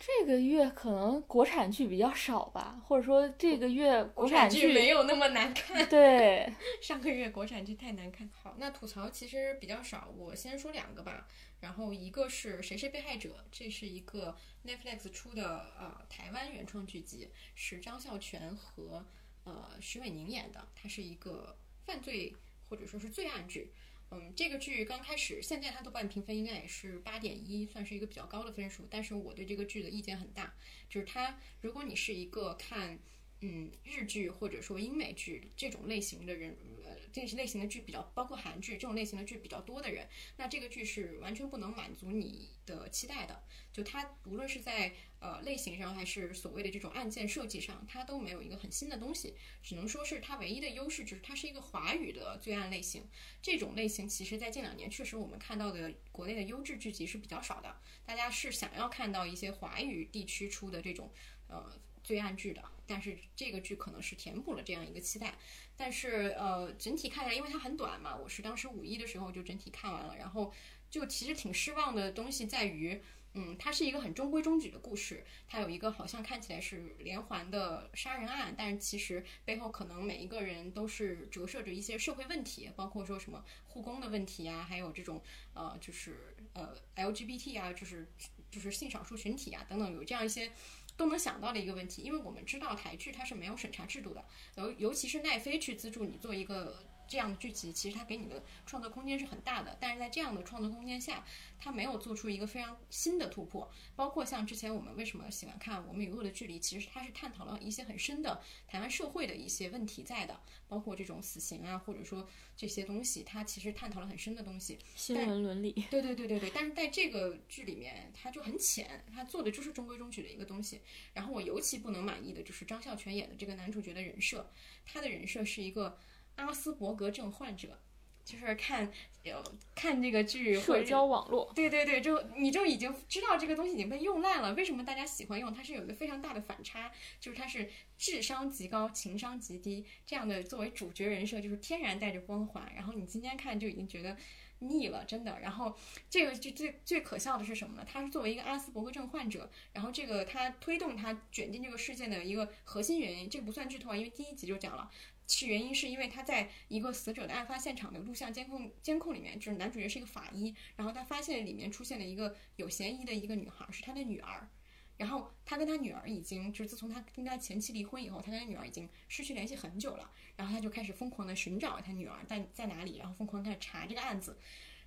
S2: 这个月可能国产剧比较少吧，或者说这个月
S1: 国
S2: 产
S1: 剧没有那么难看。
S2: 对，
S1: 上个月国产剧太难看。好，那吐槽其实比较少，我先说两个吧。然后一个是谁是被害者，这是一个 Netflix 出的呃台湾原创剧集，是张孝全和呃徐伟宁演的，它是一个犯罪或者说是罪案剧。嗯，这个剧刚开始，现在它豆瓣评分应该也是八点一，算是一个比较高的分数。但是我对这个剧的意见很大，就是它，如果你是一个看嗯日剧或者说英美剧这种类型的人。呃这些类型的剧比较，包括韩剧这种类型的剧比较多的人，那这个剧是完全不能满足你的期待的。就它无论是在呃类型上，还是所谓的这种案件设计上，它都没有一个很新的东西。只能说是它唯一的优势就是它是一个华语的罪案类型。这种类型其实在近两年确实我们看到的国内的优质剧集是比较少的。大家是想要看到一些华语地区出的这种呃罪案剧的，但是这个剧可能是填补了这样一个期待。但是呃，整体看下来，因为它很短嘛，我是当时五一的时候就整体看完了，然后就其实挺失望的东西在于，嗯，它是一个很中规中矩的故事，它有一个好像看起来是连环的杀人案，但是其实背后可能每一个人都是折射着一些社会问题，包括说什么护工的问题啊，还有这种呃，就是呃 LGBT 啊，就是就是性少数群体啊等等，有这样一些。都能想到的一个问题，因为我们知道台剧它是没有审查制度的，尤尤其是奈飞去资助你做一个。这样的剧集其实它给你的创作空间是很大的，但是在这样的创作空间下，它没有做出一个非常新的突破。包括像之前我们为什么喜欢看《我们与恶的距离》，其实它是探讨了一些很深的台湾社会的一些问题在的，包括这种死刑啊，或者说这些东西，它其实探讨了很深的东西。
S2: 新闻伦理。
S1: 对对对对对，但是在这个剧里面，它就很浅，它做的就是中规中矩的一个东西。然后我尤其不能满意的就是张孝全演的这个男主角的人设，他的人设是一个。阿斯伯格症患者，就是看有看这个剧，
S2: 社交网络，
S1: 对对对，就你就已经知道这个东西已经被用烂了。为什么大家喜欢用？它是有一个非常大的反差，就是它是智商极高，情商极低这样的作为主角人设，就是天然带着光环。然后你今天看就已经觉得腻了，真的。然后这个就最最可笑的是什么呢？他是作为一个阿斯伯格症患者，然后这个他推动他卷进这个事件的一个核心原因，这个不算剧透啊，因为第一集就讲了。是原因是因为他在一个死者的案发现场的录像监控监控里面，就是男主角是一个法医，然后他发现里面出现了一个有嫌疑的一个女孩，是他的女儿。然后他跟他女儿已经，就是自从他跟他前妻离婚以后，他跟他女儿已经失去联系很久了。然后他就开始疯狂的寻找他女儿在在哪里，然后疯狂开始查这个案子。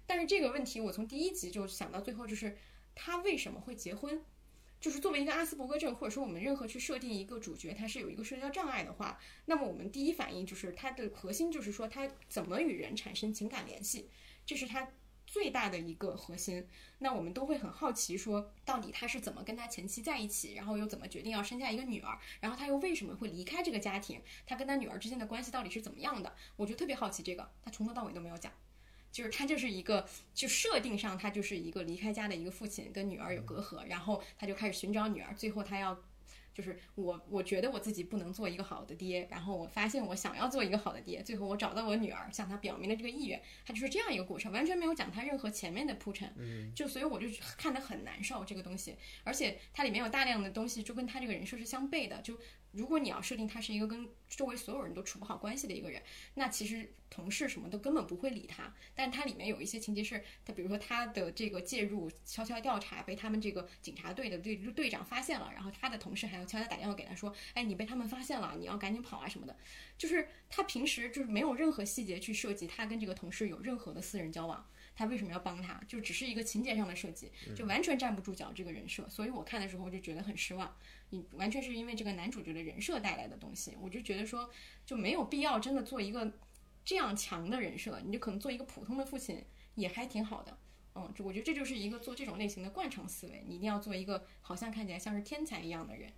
S1: 但是这个问题我从第一集就想到最后，就是他为什么会结婚？就是作为一个阿斯伯格症，或者说我们任何去设定一个主角，他是有一个社交障碍的话，那么我们第一反应就是他的核心就是说他怎么与人产生情感联系，这是他。最大的一个核心，那我们都会很好奇，说到底他是怎么跟他前妻在一起，然后又怎么决定要生下一个女儿，然后他又为什么会离开这个家庭，他跟他女儿之间的关系到底是怎么样的？我就特别好奇这个，他从头到尾都没有讲，就是他就是一个就设定上他就是一个离开家的一个父亲，跟女儿有隔阂，然后他就开始寻找女儿，最后他要。就是我，我觉得我自己不能做一个好的爹，然后我发现我想要做一个好的爹，最后我找到我女儿，向她表明了这个意愿，他就是这样一个过程，完全没有讲他任何前面的铺陈，
S3: 嗯，
S1: 就所以我就看得很难受这个东西，而且它里面有大量的东西就跟他这个人设是相悖的，就。如果你要设定他是一个跟周围所有人都处不好关系的一个人，那其实同事什么都根本不会理他。但他里面有一些情节是，他比如说他的这个介入、悄悄调查被他们这个警察队的队队长发现了，然后他的同事还要悄悄打电话给他说：“哎，你被他们发现了，你要赶紧跑啊什么的。”就是他平时就是没有任何细节去设计他跟这个同事有任何的私人交往。他为什么要帮他？就只是一个情节上的设计，就完全站不住脚这个人设。所以我看的时候就觉得很失望。你完全是因为这个男主角的人设带来的东西，我就觉得说就没有必要真的做一个这样强的人设，你就可能做一个普通的父亲也还挺好的。嗯，就我觉得这就是一个做这种类型的惯常思维，你一定要做一个好像看起来像是天才一样的人。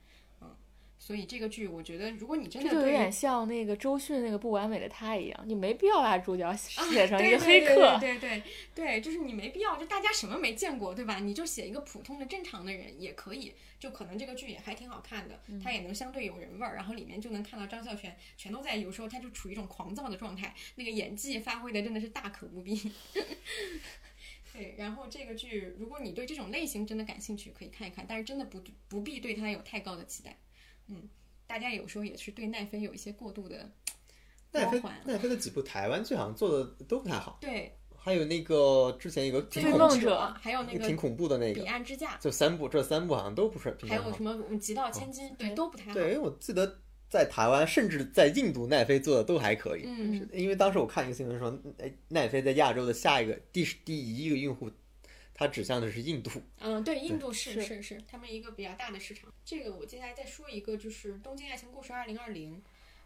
S1: 所以这个剧，我觉得如果你真的
S2: 就有点像那个周迅那个不完美的他一样，你没必要把主角写成 一个黑
S1: 客。对对对对，就是你没必要，就大家什么没见过，对吧？你就写一个普通的正常的人也可以，就可能这个剧也还挺好看的，它也能相对有人味儿，然后里面就能看到张孝全全都在，有时候他就处于一种狂躁的状态，那个演技发挥的真的是大可不必。对，然后这个剧，如果你对这种类型真的感兴趣，可以看一看，但是真的不不必对它有太高的期待。嗯，大家有时候也是对奈飞有一些过度的
S3: 奈飞奈飞的几部台湾剧好像做的都不太好。
S1: 对，
S3: 还有那个之前一个《
S1: 追梦者》，还有那
S3: 个挺恐怖的那个《
S1: 彼岸之嫁》，
S3: 就三部，这三部好像都不是。
S1: 还有什么《极道千金》？对，都不太好。
S3: 对，因为我记得在台湾，甚至在印度，奈飞做的都还可以。
S1: 嗯，
S3: 因为当时我看一个新闻说，哎，奈飞在亚洲的下一个第第一个用户。它指向的是印度，
S1: 嗯，对，印度是是是，他们一个比较大的市场。这个我接下来再说一个，就是《东京爱情故事二零二零》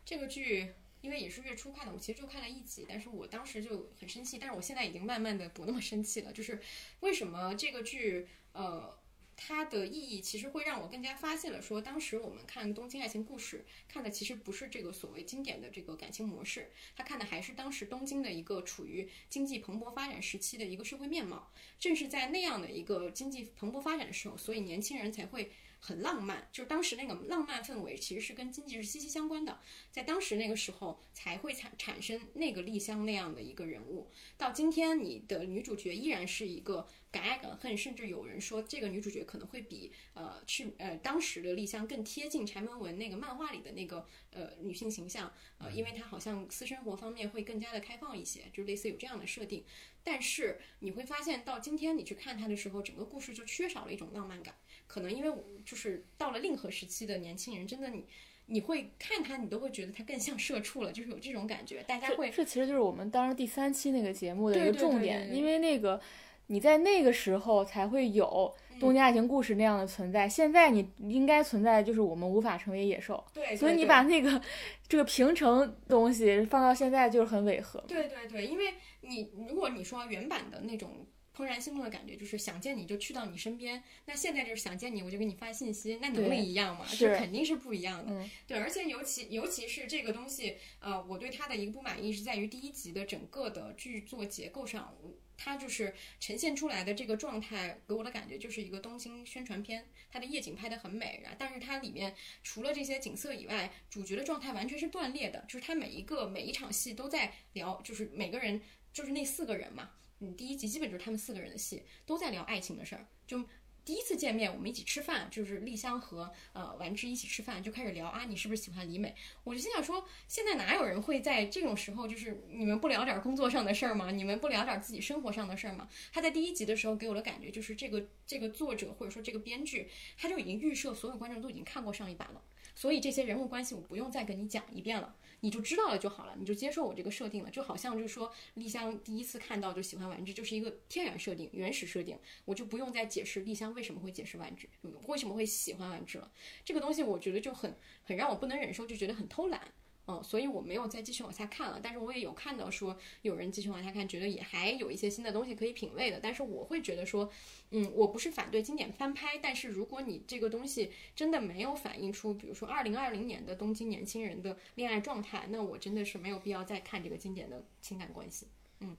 S1: 这个剧，因为也是月初看的，我其实就看了一集，但是我当时就很生气，但是我现在已经慢慢的不那么生气了。就是为什么这个剧，呃。它的意义其实会让我更加发现了，说当时我们看《东京爱情故事》，看的其实不是这个所谓经典的这个感情模式，他看的还是当时东京的一个处于经济蓬勃发展时期的一个社会面貌。正是在那样的一个经济蓬勃发展的时候，所以年轻人才会。很浪漫，就是当时那个浪漫氛围其实是跟经济是息息相关的，在当时那个时候才会产产生那个丽香那样的一个人物。到今天，你的女主角依然是一个敢爱敢恨，甚至有人说这个女主角可能会比呃去呃当时的丽香更贴近柴门文那个漫画里的那个呃女性形象，呃，因为她好像私生活方面会更加的开放一些，就类似有这样的设定。但是你会发现，到今天你去看她的时候，整个故事就缺少了一种浪漫感。可能因为我就是到了令和时期的年轻人，真的你你会看他，你都会觉得他更像社畜了，就是有这种感觉。大家会
S2: 这其实就是我们当时第三期那个节目的一个重
S1: 点，
S2: 因为那个你在那个时候才会有东京爱情故事那样的存在。现在你应该存在就是我们无法成为野兽，
S1: 对，
S2: 所以你把那个这个平成东西放到现在就是很违和。
S1: 对对对，因为你如果你说原版的那种。怦然心动的感觉就是想见你就去到你身边，那现在就是想见你我就给你发信息，那能力一样吗？
S2: 是
S1: 肯定是不一样的。对，而且尤其尤其是这个东西，呃，我对它的一个不满意是在于第一集的整个的剧作结构上，它就是呈现出来的这个状态给我的感觉就是一个东京宣传片，它的夜景拍得很美，然后但是它里面除了这些景色以外，主角的状态完全是断裂的，就是它每一个每一场戏都在聊，就是每个人就是那四个人嘛。嗯，第一集基本就是他们四个人的戏，都在聊爱情的事儿，就。第一次见面，我们一起吃饭，就是丽香和呃丸之一起吃饭，就开始聊啊，你是不是喜欢李美？我就心想说，现在哪有人会在这种时候，就是你们不聊点工作上的事儿吗？你们不聊点自己生活上的事儿吗？他在第一集的时候给我的感觉就是，这个这个作者或者说这个编剧，他就已经预设所有观众都已经看过上一版了，所以这些人物关系我不用再跟你讲一遍了。你就知道了就好了，你就接受我这个设定了，就好像就是说丽香第一次看到就喜欢丸之，就是一个天然设定、原始设定，我就不用再解释丽香为什么会解释丸之，为什么会喜欢丸之了。这个东西我觉得就很很让我不能忍受，就觉得很偷懒。嗯，所以我没有再继续往下看了。但是我也有看到说有人继续往下看，觉得也还有一些新的东西可以品味的。但是我会觉得说，嗯，我不是反对经典翻拍，但是如果你这个东西真的没有反映出，比如说二零二零年的东京年轻人的恋爱状态，那我真的是没有必要再看这个经典的情感关系。嗯，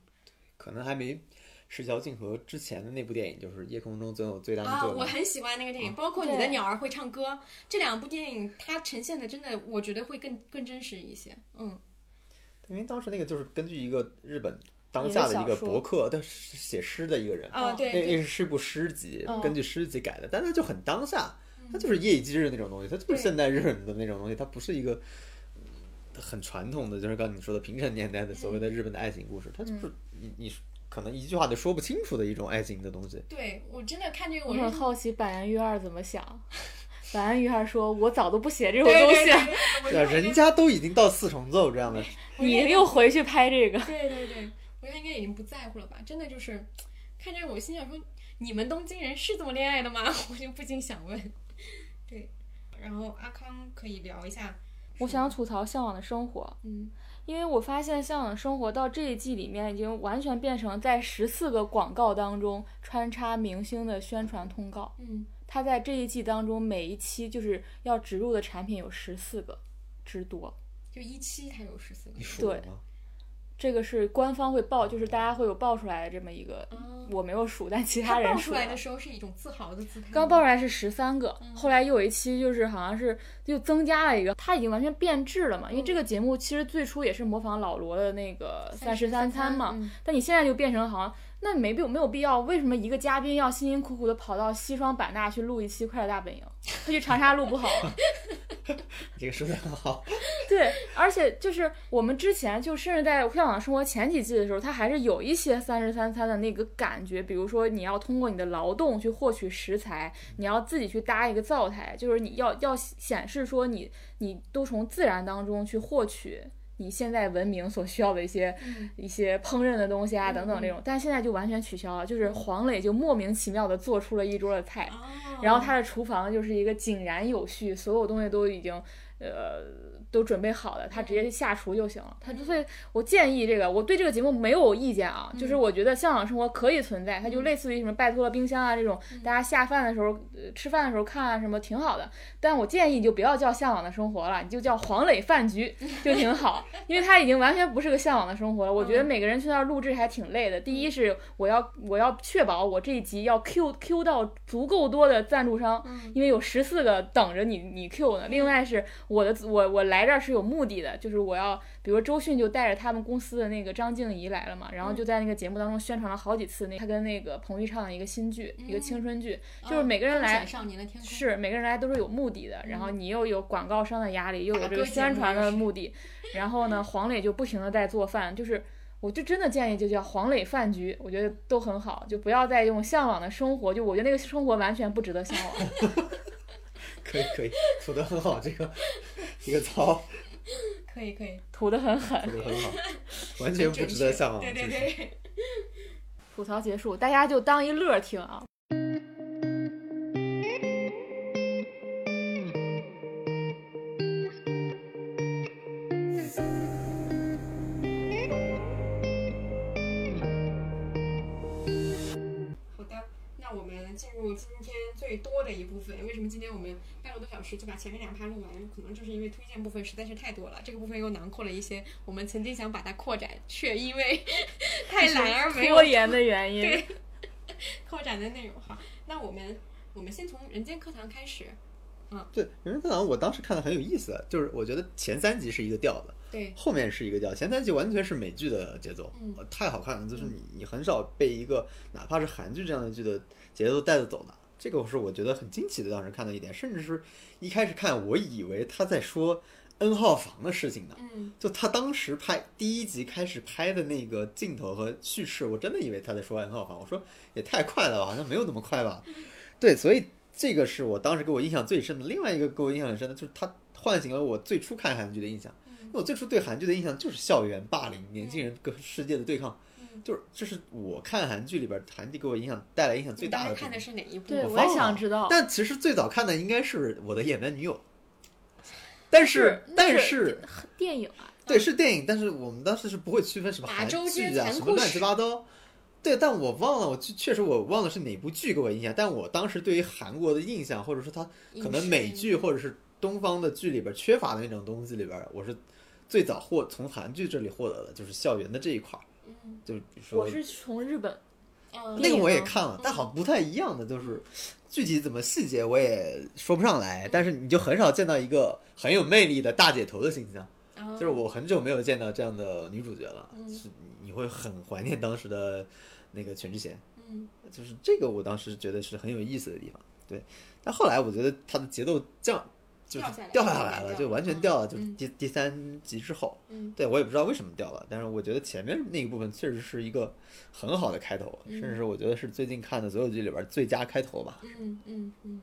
S3: 可能还没。石桥静河之前的那部电影就是《夜空中总有最亮的
S1: 啊，我很喜欢那个电影，包括《你的鸟儿会唱歌》这两部电影，它呈现的真的，我觉得会更更真实一些。嗯，
S3: 因为当时那个就是根据一个日本当下的一个博客，他写诗的一个人
S1: 啊，对，
S3: 那那是部诗集，根据诗集改的，但它就很当下，它就是夜以继日那种东西，它就是现代日本的那种东西，它不是一个很传统的，就是刚你说的平成年代的所谓的日本的爱情故事，它就是你你。可能一句话都说不清楚的一种爱情的东西。
S1: 对我真的看这个，我
S2: 很好奇板垣玉二怎么想。板垣玉二说：“我早都不写这种东西了。”
S3: 对，人家都已经到四重奏这样的，
S2: 你又回去拍这个？
S1: 对对对，我觉得应该已经不在乎了吧？真的就是看这个，我心想说：“你们东京人是这么恋爱的吗？” 我就不禁想问。对，然后阿康可以聊一下。
S2: 我想吐槽《向往的生活》。嗯。因为我发现《向往生活》到这一季里面已经完全变成在十四个广告当中穿插明星的宣传通告。
S1: 嗯，
S2: 它在这一季当中每一期就是要植入的产品有十四个之多。
S1: 就一期它有十四个。
S2: 对。这个是官方会报，就是大家会有报出来的这么一个，我没有数，但其他人
S1: 报出来的时候是一种自豪的姿态。
S2: 刚报出来是十三个，后来又有一期就是好像是又增加了一个，它已经完全变质了嘛。因为这个节目其实最初也是模仿老罗的那个
S1: 三
S2: 十三餐嘛，但你现在就变成好像。那没必没有必要，为什么一个嘉宾要辛辛苦苦的跑到西双版纳去录一期《快乐大本营》？他去长沙录不好吗？
S3: 这个说的很好。
S2: 对，而且就是我们之前就甚至在《向往生活》前几季的时候，他还是有一些三十三餐的那个感觉。比如说，你要通过你的劳动去获取食材，你要自己去搭一个灶台，就是你要要显示说你你都从自然当中去获取。你现在文明所需要的一些一些烹饪的东西啊，等等这种，但现在就完全取消了。就是黄磊就莫名其妙的做出了一桌的菜，然后他的厨房就是一个井然有序，所有东西都已经呃。都准备好了，他直接下厨就行了。他所以，我建议这个，我对这个节目没有意见啊。就是我觉得向往生活可以存在，它就类似于什么拜托了冰箱啊这种，大家下饭的时候、吃饭的时候看啊什么挺好的。但我建议你就不要叫向往的生活了，你就叫黄磊饭局 就挺好，因为他已经完全不是个向往的生活了。我觉得每个人去那儿录制还挺累的。第一是我要我要确保我这一集要 Q Q 到足够多的赞助商，因为有十四个等着你你 Q 呢。另外是我的我我来。来这儿是有目的的，就是我要，比如周迅就带着他们公司的那个张静怡来了嘛，然后就在那个节目当中宣传了好几次，那他跟那个彭昱畅的一个新剧，一个青春剧，就是每个人来是每个人来都是有目的的，然后你又有广告商的压力，又有这个宣传的目的，然后呢，黄磊就不停的在做饭，就是我就真的建议就叫黄磊饭局，我觉得都很好，就不要再用向往的生活，就我觉得那个生活完全不值得向往。
S3: 可以可以，吐的很好，这个一个槽，
S1: 可以可以，
S2: 吐的很狠，
S3: 吐的很好，完全不值得向往。
S1: 对对对，
S2: 吐槽结束，大家就当一乐听啊。
S1: 最多的一部分，为什么今天我们半个多小时就把前面两趴录完？可能就是因为推荐部分实在是太多了，这个部分又囊括了一些我们曾经想把它扩展，却因为 太懒而没有
S2: 拖延的原因。
S1: 对，扩展的内容好，那我们我们先从人间课堂开始。嗯，
S3: 对，《人生课堂》我当时看的很有意思，就是我觉得前三集是一个调子，
S1: 对，
S3: 后面是一个调，前三集完全是美剧的节奏，
S1: 嗯
S3: 呃太好看了，就是你你很少被一个哪怕是韩剧这样的剧的节奏带着走的，这个是我觉得很惊奇的，当时看到一点，甚至是一开始看我以为他在说 N 号房的事情呢，
S1: 嗯，
S3: 就他当时拍第一集开始拍的那个镜头和叙事，我真的以为他在说 N 号房，我说也太快了吧，好像没有那么快吧，对，所以这个是我当时给我印象最深的。另外一个给我印象很深的就是他唤醒了我最初看韩剧的印象，因为我最初对韩剧的印象就是校园霸凌、年轻人跟世界的对抗，就是这是我看韩剧里边韩剧给我影响带来影响最大的
S1: 看的是哪一部？
S2: 对，
S3: 我
S2: 我也想知道。
S3: 但其实最早看的应该是我的野蛮女友，但是
S2: 那
S3: 但
S2: 是
S3: 是
S2: 电影啊，
S3: 对，是电影，但是我们当时是不会区分什么韩剧啊，什么乱七八糟。对，但我忘了，我确确实我忘了是哪部剧给我印象，但我当时对于韩国的印象，或者说他可能美剧或者是东方的剧里边缺乏的那种东西里边，我是最早获从韩剧这里获得的，就是校园的这一块儿。
S1: 嗯，
S3: 就比如说
S2: 我是从日本
S1: 嗯，
S3: 那个我也看了，但好像不太一样的，就是具体怎么细节我也说不上来，但是你就很少见到一个很有魅力的大姐头的形象。
S1: 啊
S3: 就是我很久没有见到这样的女主角了，
S1: 嗯。
S3: 是你会很怀念当时的那个全智贤，
S1: 嗯。
S3: 就是这个我当时觉得是很有意思的地方。对，但后来我觉得她的节奏降，就是
S1: 掉下来
S3: 了，就完全掉了，就第第三集之后，
S1: 嗯。
S3: 对我也不知道为什么掉了，但是我觉得前面那一部分确实是一个很好的开头，
S1: 嗯。
S3: 甚至是我觉得是最近看的所有剧里边最佳开头吧。
S1: 嗯嗯嗯，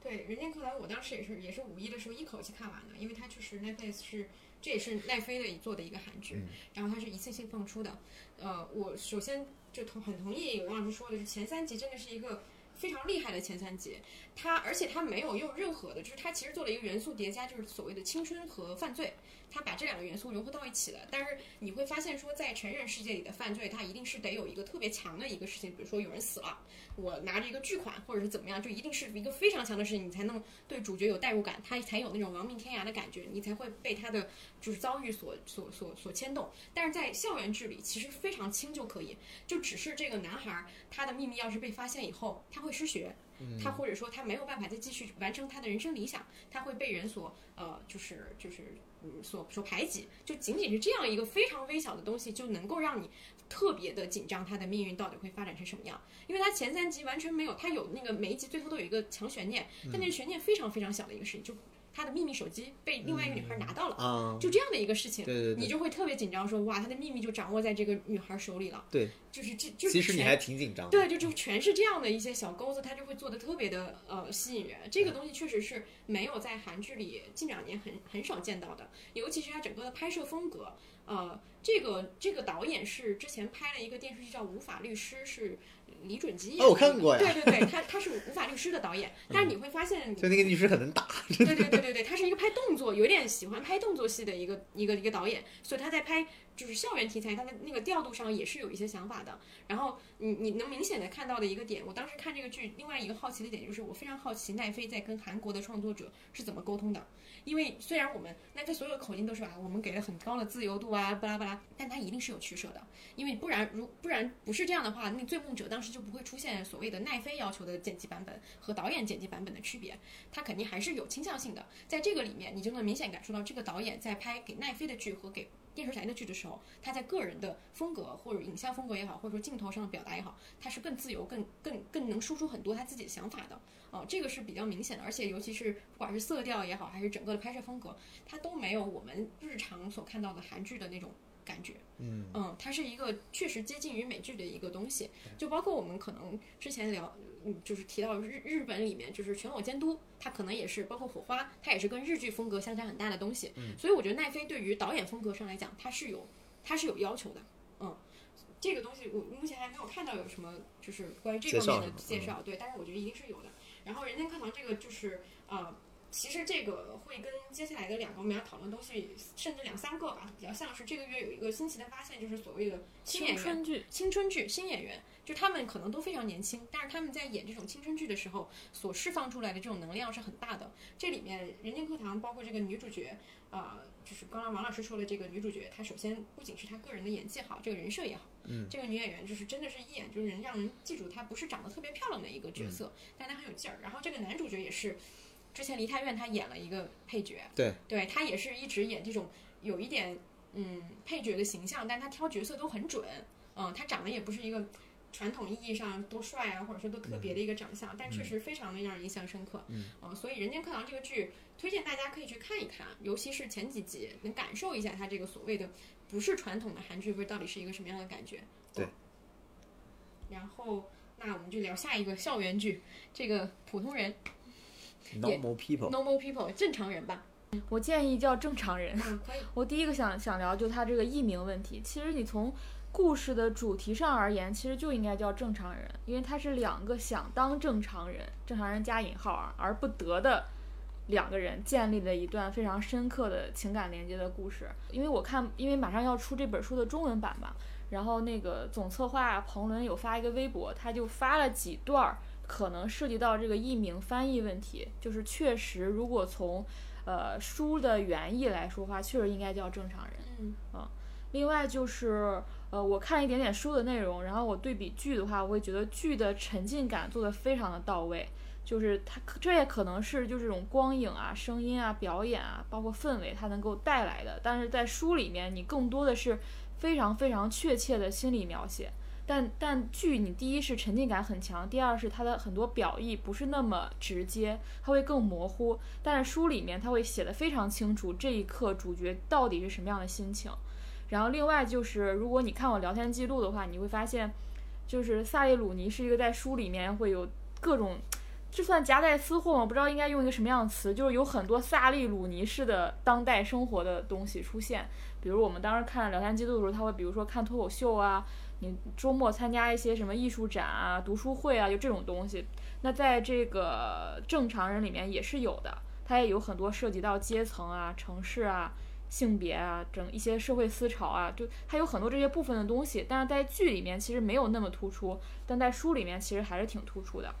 S1: 对，《人间课堂》我当时也是也是五一的时候一口气看完的，因为它确实 Netflix 是这也是奈飞的一做的一个韩剧，
S3: 嗯。
S1: 然后它是一次性放出的。呃，我首先就同很同意王老师说的，是前三集真的是一个非常厉害的前三集，它而且它没有用任何的，就是它其实做了一个元素叠加，就是所谓的青春和犯罪。它把这两个元素融合到一起了，但是你会发现说，在成人世界里的犯罪，它一定是得有一个特别强的一个事情，比如说有人死了，我拿着一个巨款，或者是怎么样，就一定是一个非常强的事情，你才能对主角有代入感，他才有那种亡命天涯的感觉，你才会被他的就是遭遇所所所所牵动。但是在校园剧里，其实非常轻就可以，就只是这个男孩儿他的秘密要是被发现以后，他会失学，他或者说他没有办法再继续完成他的人生理想，他会被人所呃就是就是嗯所所排挤，就仅仅是这样一个非常微小的东西，就能够让你特别的紧张，他的命运到底会发展成什么样？因为他前三集完全没有，他有那个每一集最后都有一个强悬念，但那个悬念非常非常小的一个事情，就他的秘密手机被另外一个女孩拿到了。
S3: 啊，
S1: 就这样的一个事情，
S3: 对对对
S1: 你就会特别紧张，说哇，他的秘密就掌握在这个女孩手里了。
S3: 对，
S1: 就是这就是
S3: 其实你还挺紧张的。
S1: 对，就就全是这样的一些小钩子，他就会做的特别的呃吸引人。这个东西确实是没有在韩剧里近两年很很少见到的，尤其是它整个的拍摄风格。呃，这个这个导演是之前拍了一个电视剧叫《无法律师》，是李准基演的
S3: 哦我看过呀。
S1: 对对对，他他是无法律师的导演，但是你会发现，
S3: 就那个律师很能打，
S1: 对对对对对，他是一个拍动作，有点喜欢拍动作戏的一个一个一个导演，所以他在拍就是校园题材，它的那个调度上也是有一些想法的。然后你你能明显的看到的一个点，我当时看这个剧，另外一个好奇的点就是，我非常好奇奈飞在跟韩国的创作者是怎么沟通的。因为虽然我们奈飞所有的口径都是啊，我们给了很高的自由度啊，巴拉巴拉，但它一定是有取舍的，因为不然如不然不是这样的话，那《醉梦者》当时就不会出现所谓的奈飞要求的剪辑版本和导演剪辑版本的区别，它肯定还是有倾向性的。在这个里面，你就能明显感受到这个导演在拍给奈飞的剧和给电视台的剧的时候，他在个人的风格或者影像风格也好，或者说镜头上的表达也好，他是更自由、更更更能输出很多他自己的想法的。哦，这个是比较明显的，而且尤其是不管是色调也好，还是整个的拍摄风格，它都没有我们日常所看到的韩剧的那种感觉。
S3: 嗯
S1: 嗯，它是一个确实接近于美剧的一个东西，就包括我们可能之前聊，嗯，就是提到日日本里面就是全裸监督，它可能也是包括火花，它也是跟日剧风格相差很大的东西。嗯，所以我觉得奈飞对于导演风格上来讲，它是有它是有要求的。嗯，这个东西我目前还没有看到有什么就是关于这方面的
S3: 介绍
S1: 对，但是我觉得一定是有的。然后人间课堂这个就是呃。其实这个会跟接下来的两个我们要讨论的东西，甚至两三个吧，比较像是这个月有一个新奇的发现，就是所谓的新演员、
S2: 青春剧，
S1: 青春剧新演员，就他们可能都非常年轻，但是他们在演这种青春剧的时候所释放出来的这种能量是很大的。这里面《人间课堂》包括这个女主角，呃，就是刚刚王老师说的这个女主角，她首先不仅是她个人的演技好，这个人设也好，
S3: 嗯，
S1: 这个女演员就是真的是一眼就是人让人记住她不是长得特别漂亮的一个角色，但她很有劲儿。然后这个男主角也是。之前梨泰院他演了一个配角，
S3: 对，
S1: 对他也是一直演这种有一点嗯配角的形象，但他挑角色都很准，嗯，他长得也不是一个传统意义上多帅啊，或者说多特别的一个长相，但确实非常的让人印象深刻，
S3: 嗯，
S1: 所以《人间课堂》这个剧推荐大家可以去看一看，尤其是前几集，能感受一下它这个所谓的不是传统的韩剧味到底是一个什么样的感觉，
S3: 对。
S1: 然后，那我们就聊下一个校园剧，这个普通人
S3: Normal
S1: people，（normal people） 正常人吧。
S2: 我建议叫正常人。
S1: 嗯，可以。
S2: 我第一个想想聊就他这个艺名问题。其实你从故事的主题上而言，其实就应该叫正常人，因为他是两个想当正常人（正常人加引号啊）而不得的两个人建立了一段非常深刻的情感连接的故事。因为我看，因为马上要出这本书的中文版嘛，然后那个总策划彭伦有发一个微博，他就发了几段儿可能涉及到这个译名翻译问题，就是确实如果从呃，书的原意来说话，确实应该叫正常人。
S1: 嗯
S2: 啊，另外就是呃，我看一点点书的内容，然后我对比剧的话，我会觉得剧的沉浸感做得非常的到位。就是它，这也可能是就这种光影啊、声音啊、表演啊，包括氛围，它能够带来的。但是在书里面，你更多的是非常非常确切的心理描写。但但剧你第一是沉浸感很强，第二是它的很多表意不是那么直接，它会更模糊。但是书里面它会写的非常清楚，这一刻主角到底是什么样的心情。然后另外就是，如果你看我聊天记录的话，你会发现，就是萨利鲁尼是一个在书里面会有各种，这算夹带私货吗？不知道应该用一个什么样的词，就是有很多萨利鲁尼式的当代生活的东西出现。比如我们当时看聊天记录的时候，他会比如说看脱口秀啊。你周末参加一些什么艺术展啊、读书会啊，就这种东西。那在这个正常人里面也是有的，它也有很多涉及到阶层啊、城市啊、性别啊，整一些社会思潮啊，就它有很多这些部分的东西。但是在剧里面其实没有那么突出，但在书里面其实还是挺突出的。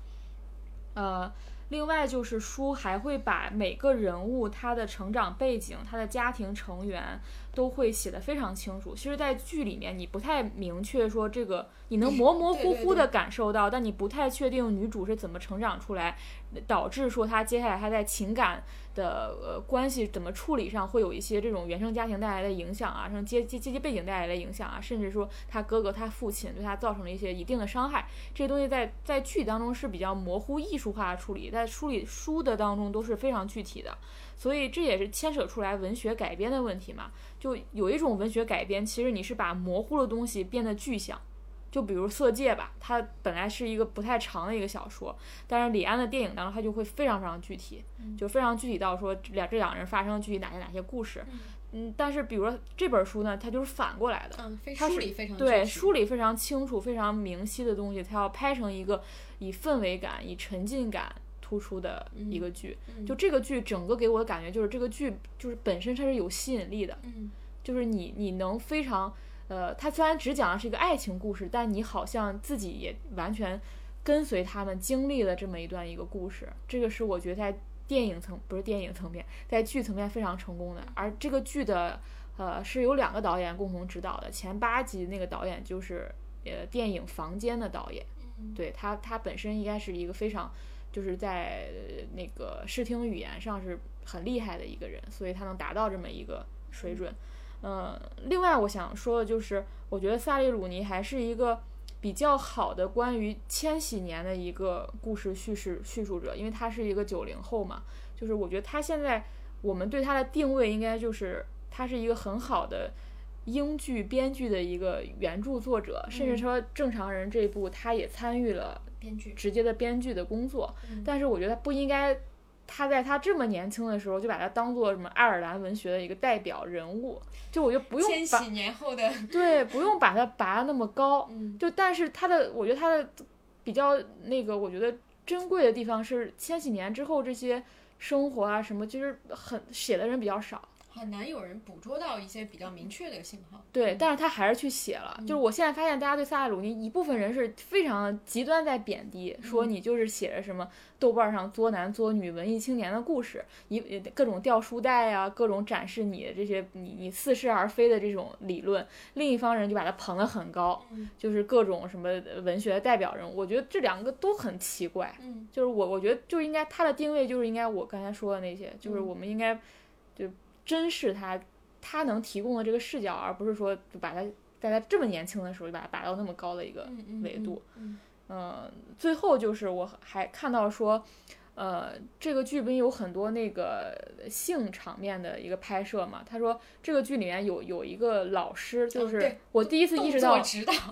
S2: 呃，另外就是书还会把每个人物他的成长背景、他的家庭成员。都会写的非常清楚。其实，在剧里面你不太明确说这个，你能模模糊糊的感受到，但你不太确定女主是怎么成长出来，导致说她接下来她在情感的呃关系怎么处理上会有一些这种原生家庭带来的影响啊，什阶阶阶级背景带来的影响啊，甚至说她哥哥她父亲对她造成了一些一定的伤害，这些东西在在剧当中是比较模糊艺术化的处理，在书里书的当中都是非常具体的。所以这也是牵扯出来文学改编的问题嘛。就有一种文学改编，其实你是把模糊的东西变得具象，就比如《色戒》吧，它本来是一个不太长的一个小说，但是李安的电影当中，它就会非常非常具体，就非常具体到说两这两人发生了具体哪些哪些故事。嗯，但是比如说这本书呢，它就是反过来的，
S1: 嗯，
S2: 它是
S1: 梳理非常
S2: 对梳理非常清楚、非常明晰的东西，它要拍成一个以氛围感、以沉浸感。突出的一个剧，就这个剧整个给我的感觉就是这个剧就是本身它是有吸引力的，
S1: 嗯，
S2: 就是你你能非常，呃，它虽然只讲的是一个爱情故事，但你好像自己也完全跟随他们经历了这么一段一个故事，这个是我觉得在电影层不是电影层面，在剧层面非常成功的。而这个剧的呃是有两个导演共同指导的，前八集那个导演就是呃电影《房间》的导演，对他他本身应该是一个非常。就是在那个视听语言上是很厉害的一个人，所以他能达到这么一个水准。嗯，另外我想说的就是，我觉得萨利鲁尼还是一个比较好的关于千禧年的一个故事叙事叙述者，因为他是一个九零后嘛。就是我觉得他现在我们对他的定位应该就是他是一个很好的英剧编剧的一个原著作者，甚至说《正常人》这一部他也参与了。
S1: 编剧
S2: 直接的编剧的工作，但是我觉得不应该，他在他这么年轻的时候就把他当做什么爱尔兰文学的一个代表人物，就我觉得不用
S1: 千禧年后的
S2: 对，不用把他拔那么高，
S1: 嗯，
S2: 就但是他的，我觉得他的比较那个，我觉得珍贵的地方是千禧年之后这些生活啊什么，其实很写的人比较少。
S1: 很难有人捕捉到一些比较明确的信号。
S2: 对，但是他还是去写了。就是我现在发现，大家对萨拉鲁尼一部分人是非常极端在贬低，说你就是写着什么豆瓣上作男作女文艺青年的故事，一各种掉书袋呀，各种展示你这些你你似是而非的这种理论。另一方人就把他捧得很高，就是各种什么文学的代表人物。我觉得这两个都很奇怪。
S1: 嗯，
S2: 就是我我觉得就应该他的定位就是应该我刚才说的那些，就是我们应该就。珍视他，他能提供的这个视角，而不是说就把他在他这么年轻的时候就把他拔到那么高的一个维度。嗯，最后就是我还看到说，呃，这个剧不是有很多那个性场面的一个拍摄嘛？他说这个剧里面有有一个老师，就是我第一次意识到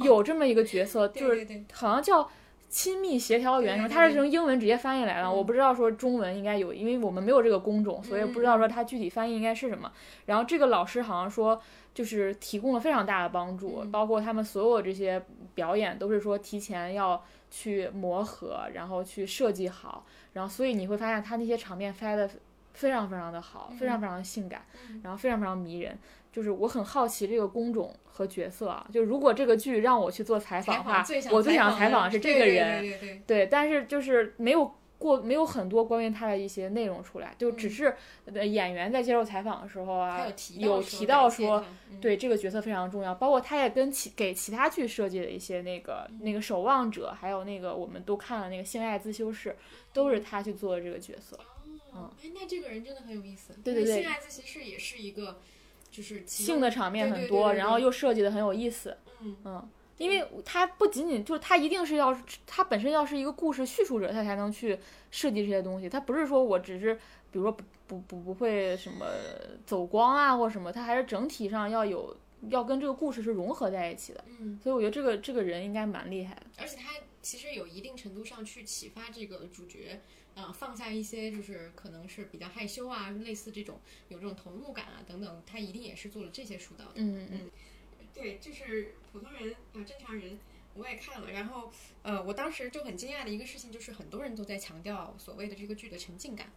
S2: 有这么一个角色，就是好像叫。亲密协调员什么，他是从英文直接翻译来的，我不知道说中文应该有，因为我们没有这个工种，所以不知道说他具体翻译应该是什么。然后这个老师好像说，就是提供了非常大的帮助，包括他们所有这些表演都是说提前要去磨合，然后去设计好，然后所以你会发现他那些场面拍的非常非常的好，非常非常的性感，然后非常非常迷人。就是我很好奇这个工种和角色啊，就如果这个剧让我去做采访的话，我最想采访的是这个人，对，但是就是没有过没有很多关于他的一些内容出来，就只是演员在接受采访的时候啊，有提到说，对这个角色非常重要，包括他也跟其给其他剧设计的一些那个那个守望者，还有那个我们都看了那个性爱自修室，都是他去做的这个角色。
S1: 嗯，哎，那这个人真的很有意思。
S2: 对对对，
S1: 性爱自习室也是一个。就是
S2: 性的场面很多，然后又设计的很有意思。
S1: 嗯
S2: 嗯，因为它不仅仅就是它一定是要它本身要是一个故事叙述者，他才能去设计这些东西。他不是说我只是比如说不不不不会什么走光啊或什么，他还是整体上要有要跟这个故事是融合在一起的。
S1: 嗯，
S2: 所以我觉得这个这个人应该蛮厉害的。
S1: 而且他其实有一定程度上去启发这个主角。啊，放下一些就是可能是比较害羞啊，类似这种有这种投入感啊等等，他一定也是做了这些疏导的。
S2: 嗯
S1: 嗯，对，就是普通人啊，正常人我也看了，然后呃，我当时就很惊讶的一个事情就是很多人都在强调所谓的这个剧的沉浸感，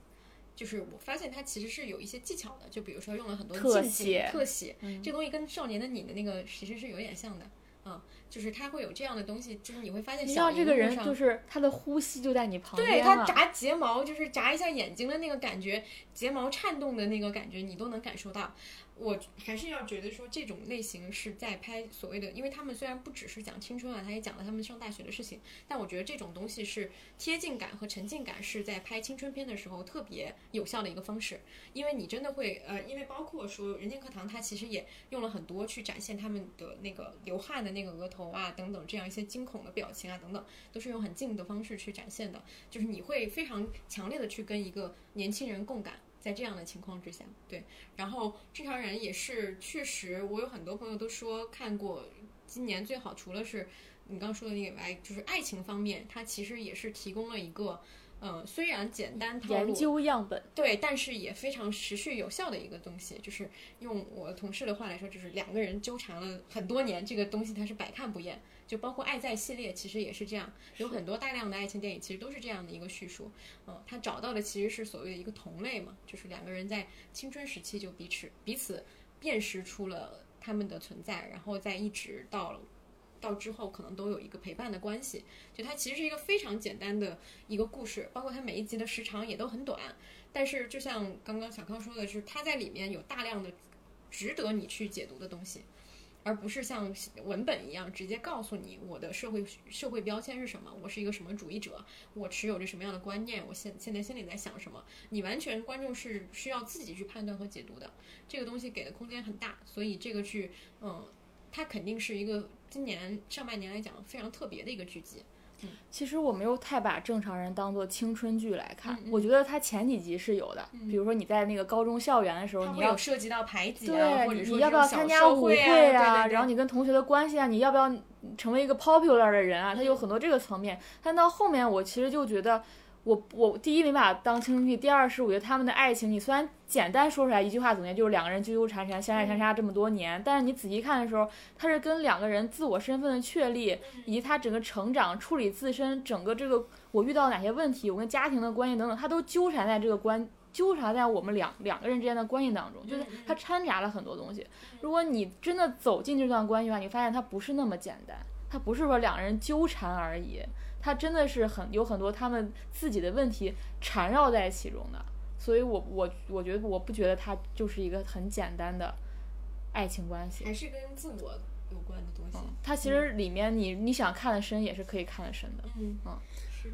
S1: 就是我发现它其实是有一些技巧的，就比如说用了很多
S2: 特写，
S1: 特写，这东西跟《少年的你》的那个其实是有点像的。嗯，就是他会有这样的东西，就是你会发现，
S2: 像这个人就是他的呼吸就在你旁边，
S1: 对他眨睫毛，就是眨一下眼睛的那个感觉，睫毛颤动的那个感觉，你都能感受到。我还是要觉得说，这种类型是在拍所谓的，因为他们虽然不只是讲青春啊，他也讲了他们上大学的事情，但我觉得这种东西是贴近感和沉浸感是在拍青春片的时候特别有效的一个方式，因为你真的会呃，因为包括说《人间课堂》，它其实也用了很多去展现他们的那个流汗的那个额头啊等等这样一些惊恐的表情啊等等，都是用很近的方式去展现的，就是你会非常强烈的去跟一个年轻人共感。在这样的情况之下，对，然后正常人也是确实，我有很多朋友都说看过今年最好，除了是你刚说的那个外，就是爱情方面，它其实也是提供了一个，嗯，虽然简单套
S2: 路研究样本，
S1: 对，但是也非常持续有效的一个东西，就是用我同事的话来说，就是两个人纠缠了很多年，这个东西它是百看不厌。就包括《爱在》系列，其实也是这样，有很多大量的爱情电影，其实都是这样的一个叙述。嗯，他找到的其实是所谓的一个同类嘛，就是两个人在青春时期就彼此彼此辨识出了他们的存在，然后再一直到到之后，可能都有一个陪伴的关系。就它其实是一个非常简单的一个故事，包括它每一集的时长也都很短。但是就像刚刚小康说的，就是它在里面有大量的值得你去解读的东西。而不是像文本一样直接告诉你我的社会社会标签是什么，我是一个什么主义者，我持有着什么样的观念，我现现在心里在想什么，你完全观众是需要自己去判断和解读的，这个东西给的空间很大，所以这个剧，嗯，它肯定是一个今年上半年来讲非常特别的一个剧集。
S2: 其实我没有太把正常人当做青春剧来看，
S1: 嗯
S2: 我觉得它前几集是有的，比如说你在那个高中校园的时候，你要
S1: 涉及到排挤
S2: 啊，
S1: 对
S2: 你要不要参加舞会
S1: 啊，
S2: 然后你跟同学的关系啊，你要不要成为一个 popular 的人啊，它有很多这个层面。但到后面，我其实就觉得。我我第一没把它当青春剧，第二是我觉得他们的爱情，你虽然简单说出来一句话总结就是两个人纠纠缠缠、相爱相杀这么多年，但是你仔细看的时候，它是跟两个人自我身份的确立，以及他整个成长、处理自身整个这个我遇到哪些问题，我跟家庭的关系等等，他都纠缠在这个关纠缠在我们两两个人之间的关系当中，就是它掺杂了很多东西。如果你真的走进这段关系的话，你发现它不是那么简单，它不是说两个人纠缠而已，它真的是很有很多他们自己的问题缠绕在其中的。所以我我我觉得我不觉得它就是一个很简单的爱情关系，
S1: 还是跟自我有关的东西。
S2: 它其实里面你你想看的深也是可以看得深的。
S1: 嗯
S2: 嗯，
S1: 是。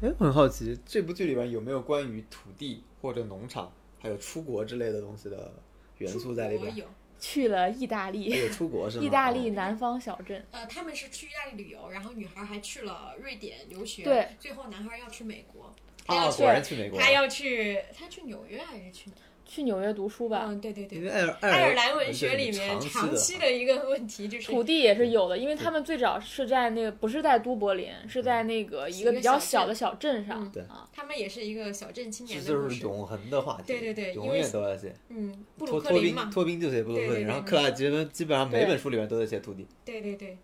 S3: 哎，我很好奇，这部剧里面有没有关于土地或者农场，还有出国之类的东西的元素在里边？
S1: 有。
S2: 去了意大利，
S3: 有出国是吗？
S2: 意大利南方小镇。
S1: 呃，他们是去意大利旅游，然后女孩还去了瑞典留学。
S2: 对。
S1: 最后男孩要去美国。
S3: 啊，果然去美国。
S1: 他要去，他去纽约还是去哪？
S2: 去纽约读书吧。
S1: 嗯，对对对。
S3: 因为爱尔
S1: 爱
S3: 尔
S1: 兰文学里面长期的一个问题就是
S2: 土地也是有的，因为他们最早是在那个不是在都柏林，是在那个一个比较小的小镇上。
S3: 对
S2: 啊，
S1: 他们也是一个小镇青年的
S3: 就是永恒的话题。
S1: 对对对，
S3: 永远都要写。
S1: 嗯，布
S3: 鲁
S1: 克林嘛。
S3: 托宾就写布鲁克林，然后克拉基本基本上每本书里面都在写土地。
S1: 对对对，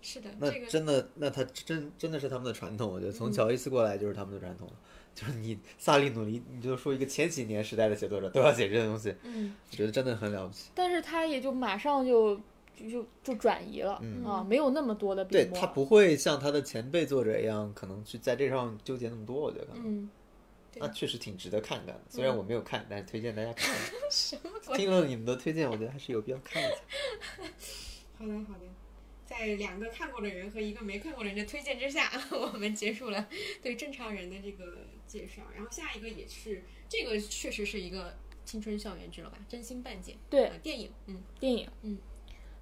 S1: 是的。
S3: 那真的，那他真真的是他们的传统，我觉得从乔伊斯过来就是他们的传统了。就是你萨利努尼，你就说一个前几年时代的写作者都要写这些东西，
S1: 嗯，
S3: 我觉得真的很了不起。
S2: 但是他也就马上就就就转移了啊，没有那么多的笔
S3: 对他不会像他的前辈作者一样，可能去在这上纠结那么多。我觉得，
S1: 嗯，
S3: 那确实挺值得看看的。虽然我没有看，但是推荐大家看。
S1: 什么？
S3: 听了你们的推荐，我觉得还是有必要看一下。
S1: 好的，好的。在两个看过的人和一个没看过的人的推荐之下，我们结束了对正常人的这个介绍。然后下一个也是这个，确实是一个青春校园剧了吧？真心半解。
S2: 对，
S1: 电影，嗯，
S2: 电影，
S1: 嗯，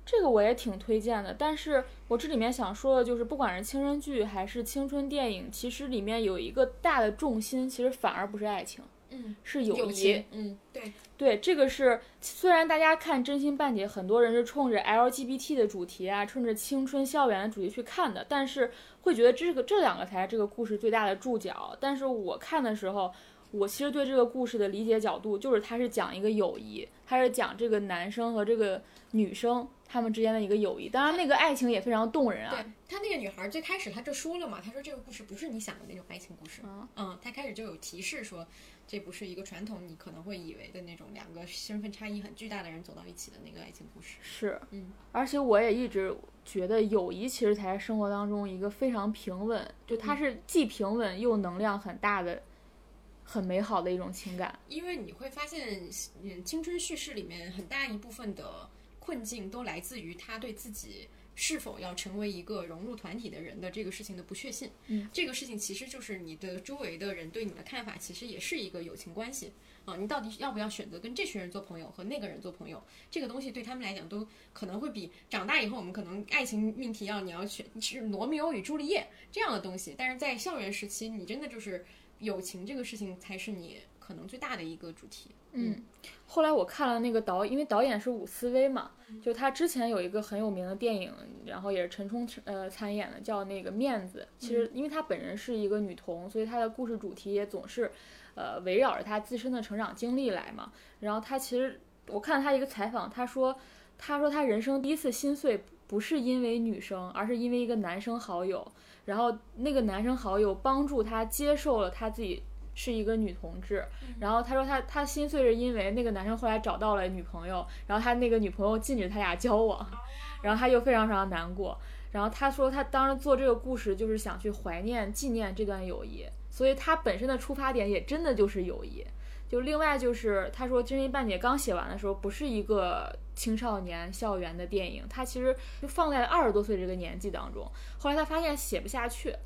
S2: 这个我也挺推荐的。但是我这里面想说的就是，不管是青春剧还是青春电影，其实里面有一个大的重心，其实反而不是爱情。
S1: 嗯，
S2: 是友
S1: 谊。嗯，对
S2: 对，这个是虽然大家看《真心半解》，很多人是冲着 LGBT 的主题啊，冲着青春校园的主题去看的，但是会觉得这个这两个才是这个故事最大的注脚。但是我看的时候，我其实对这个故事的理解角度就是，它是讲一个友谊，它是讲这个男生和这个女生他们之间的一个友谊。当然，那个爱情也非常动人啊。
S1: 对他那个女孩最开始他就说了嘛，他说这个故事不是你想的那种爱情故事。
S2: 嗯
S1: 嗯，他开始就有提示说。这不是一个传统，你可能会以为的那种两个身份差异很巨大的人走到一起的那个爱情故事。
S2: 是，
S1: 嗯，
S2: 而且我也一直觉得友谊其实才是生活当中一个非常平稳，就它是既平稳又能量很大的、很美好的一种情感。
S1: 因为你会发现，嗯，青春叙事里面很大一部分的困境都来自于他对自己。是否要成为一个融入团体的人的这个事情的不确信，
S2: 嗯，
S1: 这个事情其实就是你的周围的人对你的看法，其实也是一个友情关系啊。你到底要不要选择跟这群人做朋友，和那个人做朋友？这个东西对他们来讲都可能会比长大以后我们可能爱情命题要你要选是罗密欧与朱丽叶这样的东西。但是在校园时期，你真的就是友情这个事情才是你可能最大的一个主题。
S2: 嗯，后来我看了那个导，因为导演是伍思薇嘛，就他之前有一个很有名的电影，然后也是陈冲呃参演的，叫那个面子。其实因为她本人是一个女童，所以她的故事主题也总是，呃围绕着她自身的成长经历来嘛。然后她其实我看了她一个采访，她说，她说她人生第一次心碎不是因为女生，而是因为一个男生好友，然后那个男生好友帮助他接受了他自己。是一个女同志，然后他说他他心碎是因为那个男生后来找到了女朋友，然后他那个女朋友禁止他俩交往，然后他就非常非常难过。然后他说他当时做这个故事就是想去怀念纪念这段友谊，所以他本身的出发点也真的就是友谊。就另外就是他说《真心半解》刚写完的时候不是一个青少年校园的电影，他其实就放在了二十多岁这个年纪当中。后来他发现写不下去。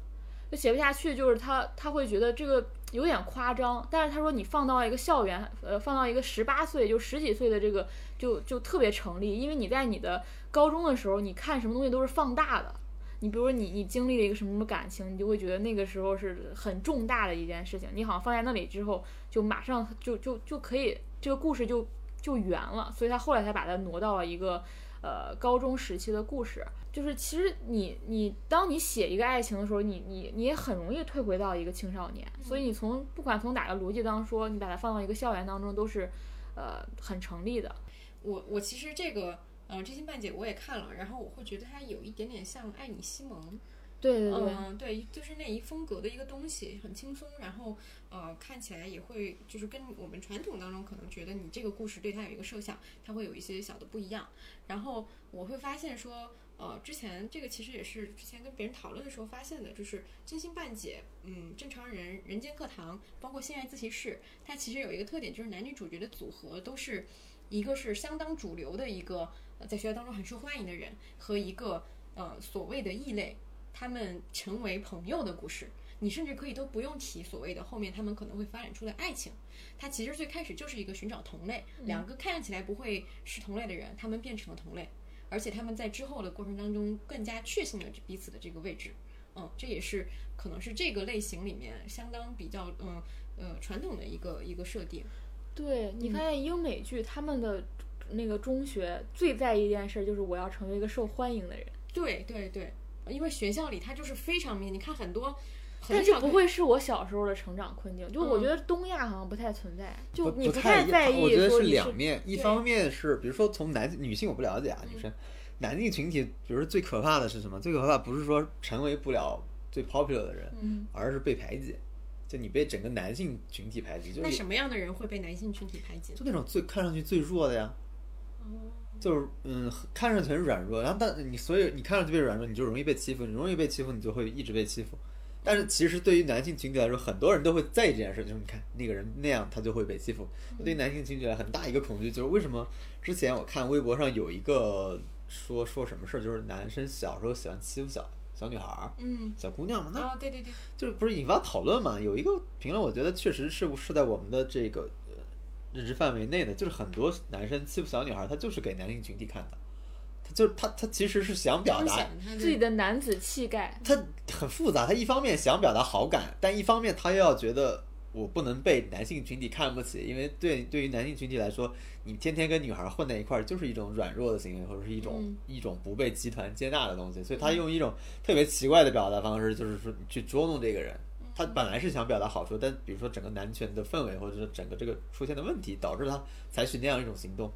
S2: 就写不下去，就是他他会觉得这个有点夸张，但是他说你放到一个校园，呃，放到一个十八岁就十几岁的这个就就特别成立，因为你在你的高中的时候，你看什么东西都是放大的，你比如说你你经历了一个什么什么感情，你就会觉得那个时候是很重大的一件事情，你好像放在那里之后，就马上就就就可以这个故事就就圆了，所以他后来才把它挪到了一个呃高中时期的故事。就是其实你你当你写一个爱情的时候，你你你也很容易退回到一个青少年，所以你从不管从哪个逻辑当中说，你把它放到一个校园当中都是，呃，很成立的。
S1: 我我其实这个呃真心半解我也看了，然后我会觉得它有一点点像《爱你西蒙》
S2: 对，
S1: 嗯，对，就是那一风格的一个东西，很轻松，然后呃，看起来也会就是跟我们传统当中可能觉得你这个故事对它有一个设想，它会有一些小的不一样。然后我会发现说，呃，之前这个其实也是之前跟别人讨论的时候发现的，就是真心半解，嗯，正常人、人间课堂，包括性爱自习室，它其实有一个特点，就是男女主角的组合都是一个是相当主流的一个在学校当中很受欢迎的人，和一个呃所谓的异类。他们成为朋友的故事，你甚至可以都不用提所谓的后面他们可能会发展出的爱情，它其实最开始就是一个寻找同类，两个看起来不会是同类的人，他们变成了同类，而且他们在之后的过程当中更加确信了彼此的这个位置，嗯，这也是可能是这个类型里面相当比较嗯呃传统的一个一个设定。
S2: 对你发现英美剧他们的那个中学最在意一件事就是我要成为一个受欢迎的人，
S1: 对对对。因为学校里它就是非常明，你看很多，
S2: 但是不会是我小时候的成长困境。就我觉得东亚好像不太存在，就你不
S3: 太
S2: 在意。
S3: 我觉得是两面，一方面是比如说从男女性我不了解啊，女生男性群体，比如说最可怕的是什么？最可怕不是说成为不了最 popular 的人，而是被排挤。就你被整个男性群体排挤，就
S1: 那什么样的人会被男性群体排挤？
S3: 就那种最看上去最弱的呀。就是嗯，看上去很软弱，然后但你所以你看上去被软弱，你就容易被欺负，你容易被欺负，你就会一直被欺负。但是其实对于男性群体来说，很多人都会在意这件事，就是你看那个人那样，他就会被欺负。对于男性群体来很大一个恐惧就是为什么之前我看微博上有一个说说什么事儿，就是男生小时候喜欢欺负小小女孩儿，
S1: 嗯，
S3: 小姑娘嘛，那
S1: 对对对，
S3: 就是不是引发讨论嘛？有一个评论，我觉得确实是是在我们的这个。认知范围内的，就是很多男生欺负小女孩，他就是给男性群体看的，他就他他其实是想表达
S2: 自己的男子气概，
S3: 他很复杂，他一方面想表达好感，但一方面他又要觉得我不能被男性群体看不起，因为对对于男性群体来说，你天天跟女孩混在一块儿就是一种软弱的行为，或者是一种一种不被集团接纳的东西，所以他用一种特别奇怪的表达方式，就是说去捉弄这个人。他本来是想表达好处，但比如说整个男权的氛围，或者是整个这个出现的问题，导致他采取那样一种行动。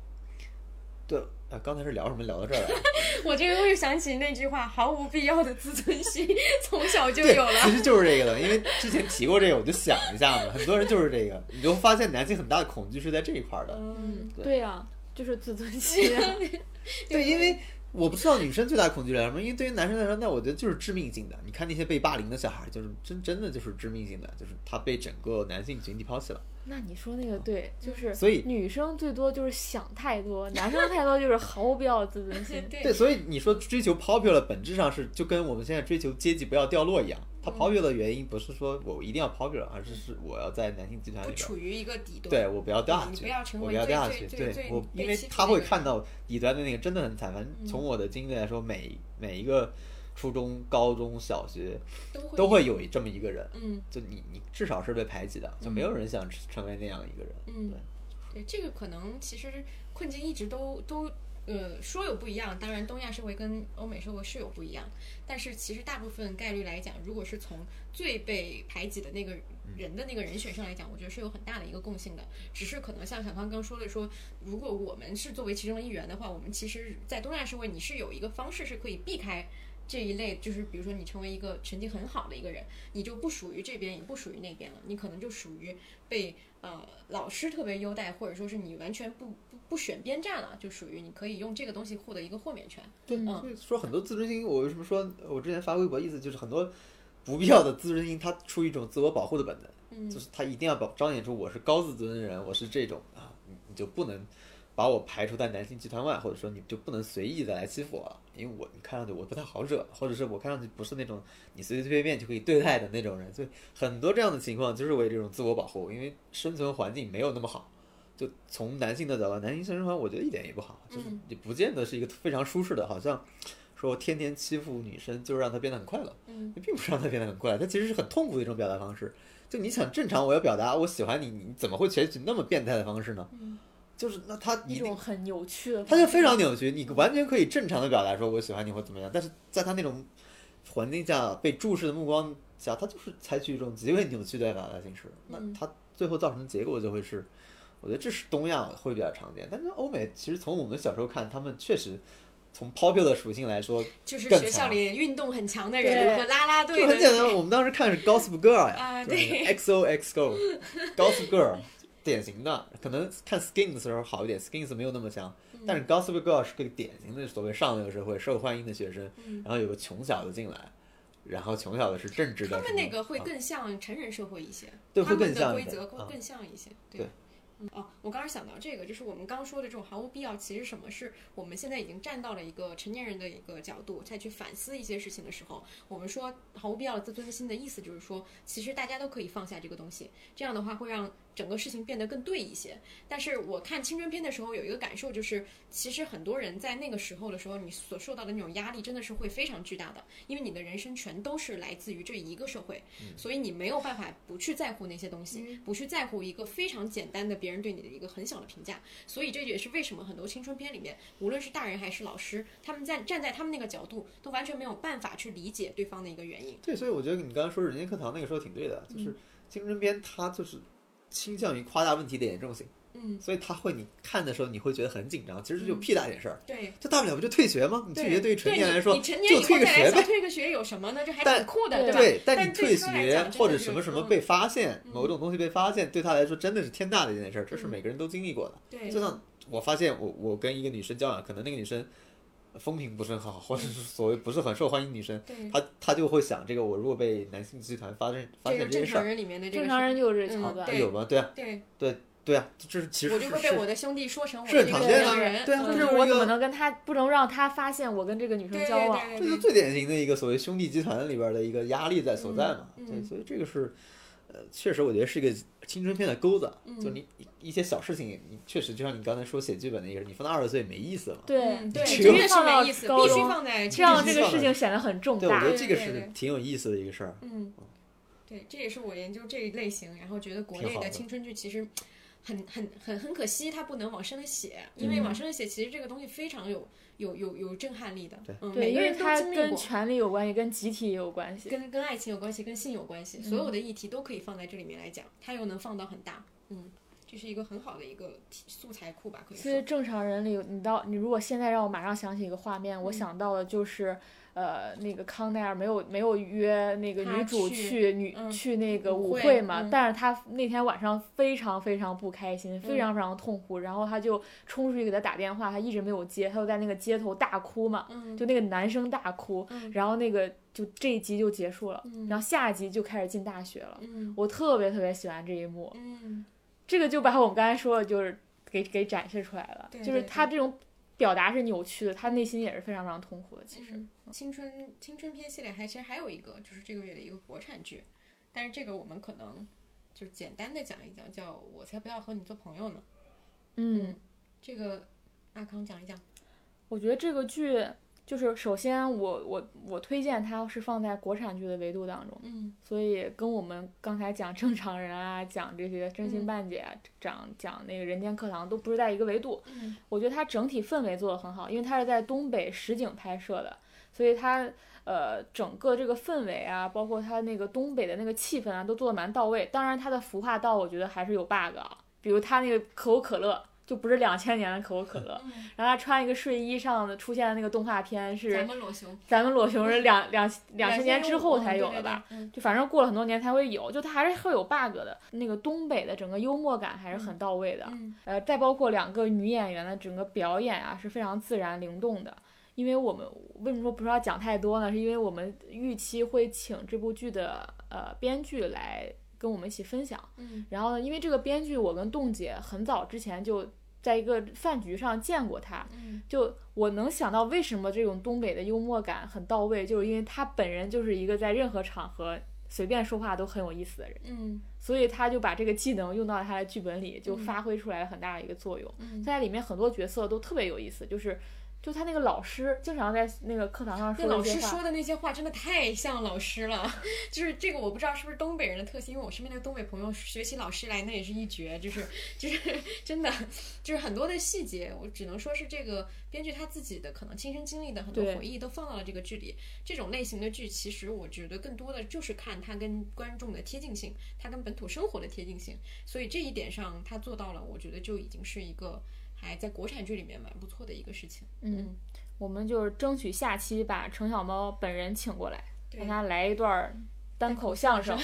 S3: 对，啊，刚才是聊什么？聊到这儿了。
S1: 我这个又想起那句话：“毫无必要的自尊心，从小就有了。”
S3: 其实就是这个的，因为之前提过这个，我就想一下嘛。很多人就是这个，你就发现男性很大的恐惧是在这一块的。
S2: 嗯，对呀，就是自尊心。
S3: 对，因为。我不知道女生最大恐惧是什么，因为对于男生来说，那我觉得就是致命性的。你看那些被霸凌的小孩，就是真真的就是致命性的，就是他被整个男性群体抛弃了。
S2: 那你说那个对，就是
S3: 所以
S2: 女生最多就是想太多，男生太多就是毫无必要的自尊心。
S3: 对，所以你说追求 popular 本质上是就跟我们现在追求阶级不要掉落一样。它 popular 的原因不是说我一定要 popular，而是是我要在男性集团里
S1: 处于一个底端。
S3: 对我不要掉下去，我不要掉下去。
S1: 对，
S3: 我因为他会看到底端的那个真的很惨。反正从我的经历来说，每每一个。初中、高中小学都会有。这么一个人，
S1: 嗯，
S3: 就你，你至少是被排挤的，就没有人想成为那样一个人，
S1: 嗯，对，对，这个可能其实困境一直都都呃说有不一样，当然东亚社会跟欧美社会是有不一样，但是其实大部分概率来讲，如果是从最被排挤的那个人的那个人选上来讲，我觉得是有很大的一个共性的，只是可能像小康刚说的说，如果我们是作为其中的一员的话，我们其实，在东亚社会你是有一个方式是可以避开。这一类就是，比如说你成为一个成绩很好的一个人，你就不属于这边，也不属于那边了。你可能就属于被呃老师特别优待，或者说是你完全不不不选边站了，就属于你可以用这个东西获得一个豁免权。
S3: 对，所以说很多自尊心，我为什么说我之前发微博意思就是很多不必要的自尊心，它出于一种自我保护的本能，就是他一定要保彰显出我是高自尊的人，我是这种啊，你你就不能。把我排除在男性集团外，或者说你就不能随意的来欺负我了，因为我你看上去我不太好惹，或者是我看上去不是那种你随随便便就可以对待的那种人，所以很多这样的情况就是为这种自我保护，因为生存环境没有那么好。就从男性的角度，男性生存环境我觉得一点也不好，就是也不见得是一个非常舒适的，好像说天天欺负女生就是让她变得很快乐，
S1: 嗯，
S3: 并不是让她变得很快乐，她其实是很痛苦的一种表达方式。就你想正常我要表达我喜欢你，你怎么会采取那么变态的方式呢？就是那他
S2: 一种很扭曲的，
S3: 他就非常扭曲。你完全可以正常的表达说我喜欢你或怎么样，但是在他那种环境下被注视的目光下，他就是采取一种极为扭曲的表达形式。那他最后造成的结果就会是，我觉得这是东亚会比较常见。但是欧美其实从我们小时候看，他们确实从 popular 属性来说，
S1: 就是学校里运动很强的人和啦啦队
S3: 就很简单。我们当时看的是 Gossip Girl 呀，
S1: 啊对
S3: XOXO，Gossip Girl，典型的。可能看 Skins 的时候好一点，Skins 没有那么强，
S1: 嗯
S3: 但是 Gossip Girl 是个典型的所谓上流社会受欢迎的学生，
S1: 嗯
S3: 然后有个穷小子进来，然后穷小子是政治的
S1: 他，们那个会
S3: 啊
S1: 更像成人社会一些，
S3: 对会
S1: 他们的规则更像一些。
S3: 对
S1: 嗯，哦，我刚刚想到这个，就是我们刚说的这种毫无必要，其实什么是我们现在已经站到了一个成年人的一个角度，再去反思一些事情的时候，我们说毫无必要的自尊心的意思就是说，其实大家都可以放下这个东西，这样的话会让整个事情变得更对一些。但是我看青春片的时候有一个感受就是，其实很多人在那个时候的时候，你所受到的那种压力真的是会非常巨大的，因为你的人生全都是来自于这一个社会，所以你没有办法不去在乎那些东西，不去在乎一个非常简单的别人对你的一个很小的评价。所以这也是为什么很多青春片里面，无论是大人还是老师，他们在站在他们那个角度，都完全没有办法去理解对方的一个原因。
S3: 对，所以我觉得你刚刚说人间课堂那个说的挺对的，
S1: 嗯
S3: 就是青春片它就是倾向于夸大问题的严重性，
S1: 嗯，
S3: 所以他会你看的时候你会觉得很紧张，其实就屁大点事儿，
S1: 对。
S3: 就大不了不就退学吗？你退学对于成年人来说
S1: 你成年
S3: 就退个学呗。
S1: 退个学有什么呢？这还
S3: 但
S1: 挺酷的，
S2: 对
S1: 吧？
S3: 对，
S1: 但
S3: 你退学或者什么什么
S1: 嗯
S3: 被发现，某种东西被发现，对他来说真的是天大的一件事儿，这是
S1: 嗯
S3: 每个人都经历过的。
S1: 对，
S3: 就像我发现我我跟一个女生交往，可能那个女生风评不是很好，或者是所谓不是很受欢迎女生，
S1: 对，
S3: 她她就会想这个我如果被男性集团发现发现这件事儿，
S1: 常人里面的
S2: 正常人
S1: 是
S2: 就有这桥
S3: 有吗？对啊，
S1: 对，
S3: 对啊，这是其实
S1: 我就会被我的兄弟说成我
S3: 是很
S1: 这个
S3: 常见的
S1: 正常人，
S3: 对啊
S1: 嗯。
S2: 就是我怎么能跟他不能让他发现我跟这个女生交往？
S3: 这就最典型的一个所谓兄弟集团里边的一个压力在所在嘛。对，所以这个是，呃，确实我觉得是一个青春片的钩子，
S1: 嗯
S3: 就你一一些小事情，你确实就像你刚才说写剧本那个，你放到二十岁没意思了。
S2: 对
S1: 嗯对，
S3: 这个
S1: 绝对是
S2: 放到
S1: 没意思，必须
S2: 高中
S1: 放在
S2: 这样这个事情显得很重
S3: 对，我觉。得这个是挺有意思的一个事儿。
S1: 嗯，对，这也是我研究这一类型，然后觉得国内
S3: 的
S1: 的青春剧其实很很很很可惜，它不能往深了写，因为
S2: 嗯
S1: 往深了写，其实这个东西非常有有有有震撼力的。
S3: 对
S1: 嗯，
S2: 对，
S1: 每个
S2: 因为它
S1: 人都经历过。
S2: 跟权力有关系，跟集体也有关系。
S1: 跟跟爱情有关系，跟性有关系，所有的议题都可以放在这里面来讲，它又能放到很大，嗯，这是一个很好的一个题素材库吧，可以说。
S2: 其实正常人里，你到你如果现在让我马上想起一个画面，
S1: 嗯
S2: 我想到的就是，呃，那个康奈尔没有没有约那个女主
S1: 去
S2: 去女
S1: 嗯
S2: 去那个舞
S1: 舞会
S2: 会嘛，
S1: 嗯
S2: 但是他那天晚上非常非常不开心，非
S1: 嗯
S2: 常非常痛苦，然后他就冲出去给他打电话，他一直没有接，他就在那个街头大哭嘛，
S1: 嗯
S2: 就那个男生大哭，
S1: 嗯
S2: 然后那个就这一集就结束了，
S1: 嗯
S2: 然后下一集就开始进大学了，
S1: 嗯
S2: 我特别特别喜欢这一幕，
S1: 嗯，
S2: 这个就把我们刚才说的，就是给给展示出来了，
S1: 对
S2: 就是他这种表达是扭曲的，他内心也是非常非常痛苦的。其实，
S1: 嗯青春青春片系列还其实还有一个就是这个月的一个国产剧，但是这个我们可能就简单的讲一讲，叫我才不要和你做朋友呢。
S2: 嗯，
S1: 这个阿康讲一讲。
S2: 我觉得这个剧就是首先我我我推荐它是放在国产剧的维度当中，
S1: 嗯
S2: 所以跟我们刚才讲正常人啊，讲这些真心
S1: 嗯
S2: 半解啊，讲讲那个人间课堂都不是在一个维度。
S1: 嗯
S2: 我觉得它整体氛围做得很好，因为它是在东北实景拍摄的，所以它呃整个这个氛围啊，包括它那个东北的那个气氛啊，都做得蛮到位。当然，它的服化道我觉得还是有 bug 啊，比如它那个可口可乐就不是两千年的可口可乐，
S1: 嗯，
S2: 然后他穿一个睡衣上的出现的那个动画片
S1: 咱
S2: 是
S1: 们裸熊
S2: 咱们裸熊是两两两千年之后才有
S1: 的
S2: 的吧？？
S1: 嗯
S2: 就反正过了很多年才会有，就它还是会有 bug 的。那个东北的整个幽默感还是很到位的，
S1: 嗯
S2: 呃，再包括两个女演员的整个表演啊是非常自然灵动的。因为我们为什么说不是要讲太多呢？是因为我们预期会请这部剧的呃编剧来跟我们一起分享。
S1: 嗯
S2: 然后呢，因为这个编剧我跟栋姐很早之前就在一个饭局上见过他，
S1: 嗯
S2: 就我能想到为什么这种东北的幽默感很到位，就是因为他本人就是一个在任何场合随便说话都很有意思的人，
S1: 嗯
S2: 所以他就把这个技能用到他的剧本里，就
S1: 嗯
S2: 发挥出来了很大的一个作用。
S1: 嗯，
S2: 在里面很多角色都特别有意思，就是就他那个老师经常在那个课堂上
S1: 那老
S2: 说一些话，
S1: 师说的那些话真的太像老师了，就是这个我不知道是不是东北人的特性，因为我身边的东北朋友学起老师来那也是一绝，就是就是 真的就是很多的细节，我只能说是这个编剧他自己的可能亲身经历的很多回忆都放到了这个剧里。这种类型的剧，其实我觉得更多的就是看他跟观众的贴近性，他跟本土生活的贴近性，所以这一点上他做到了，我觉得就已经是一个还在国产剧里面蛮不错的一个事情。
S2: 嗯，我们就是争取下期把程小猫本人请过来，
S1: 对
S2: 让他来一段单口相声。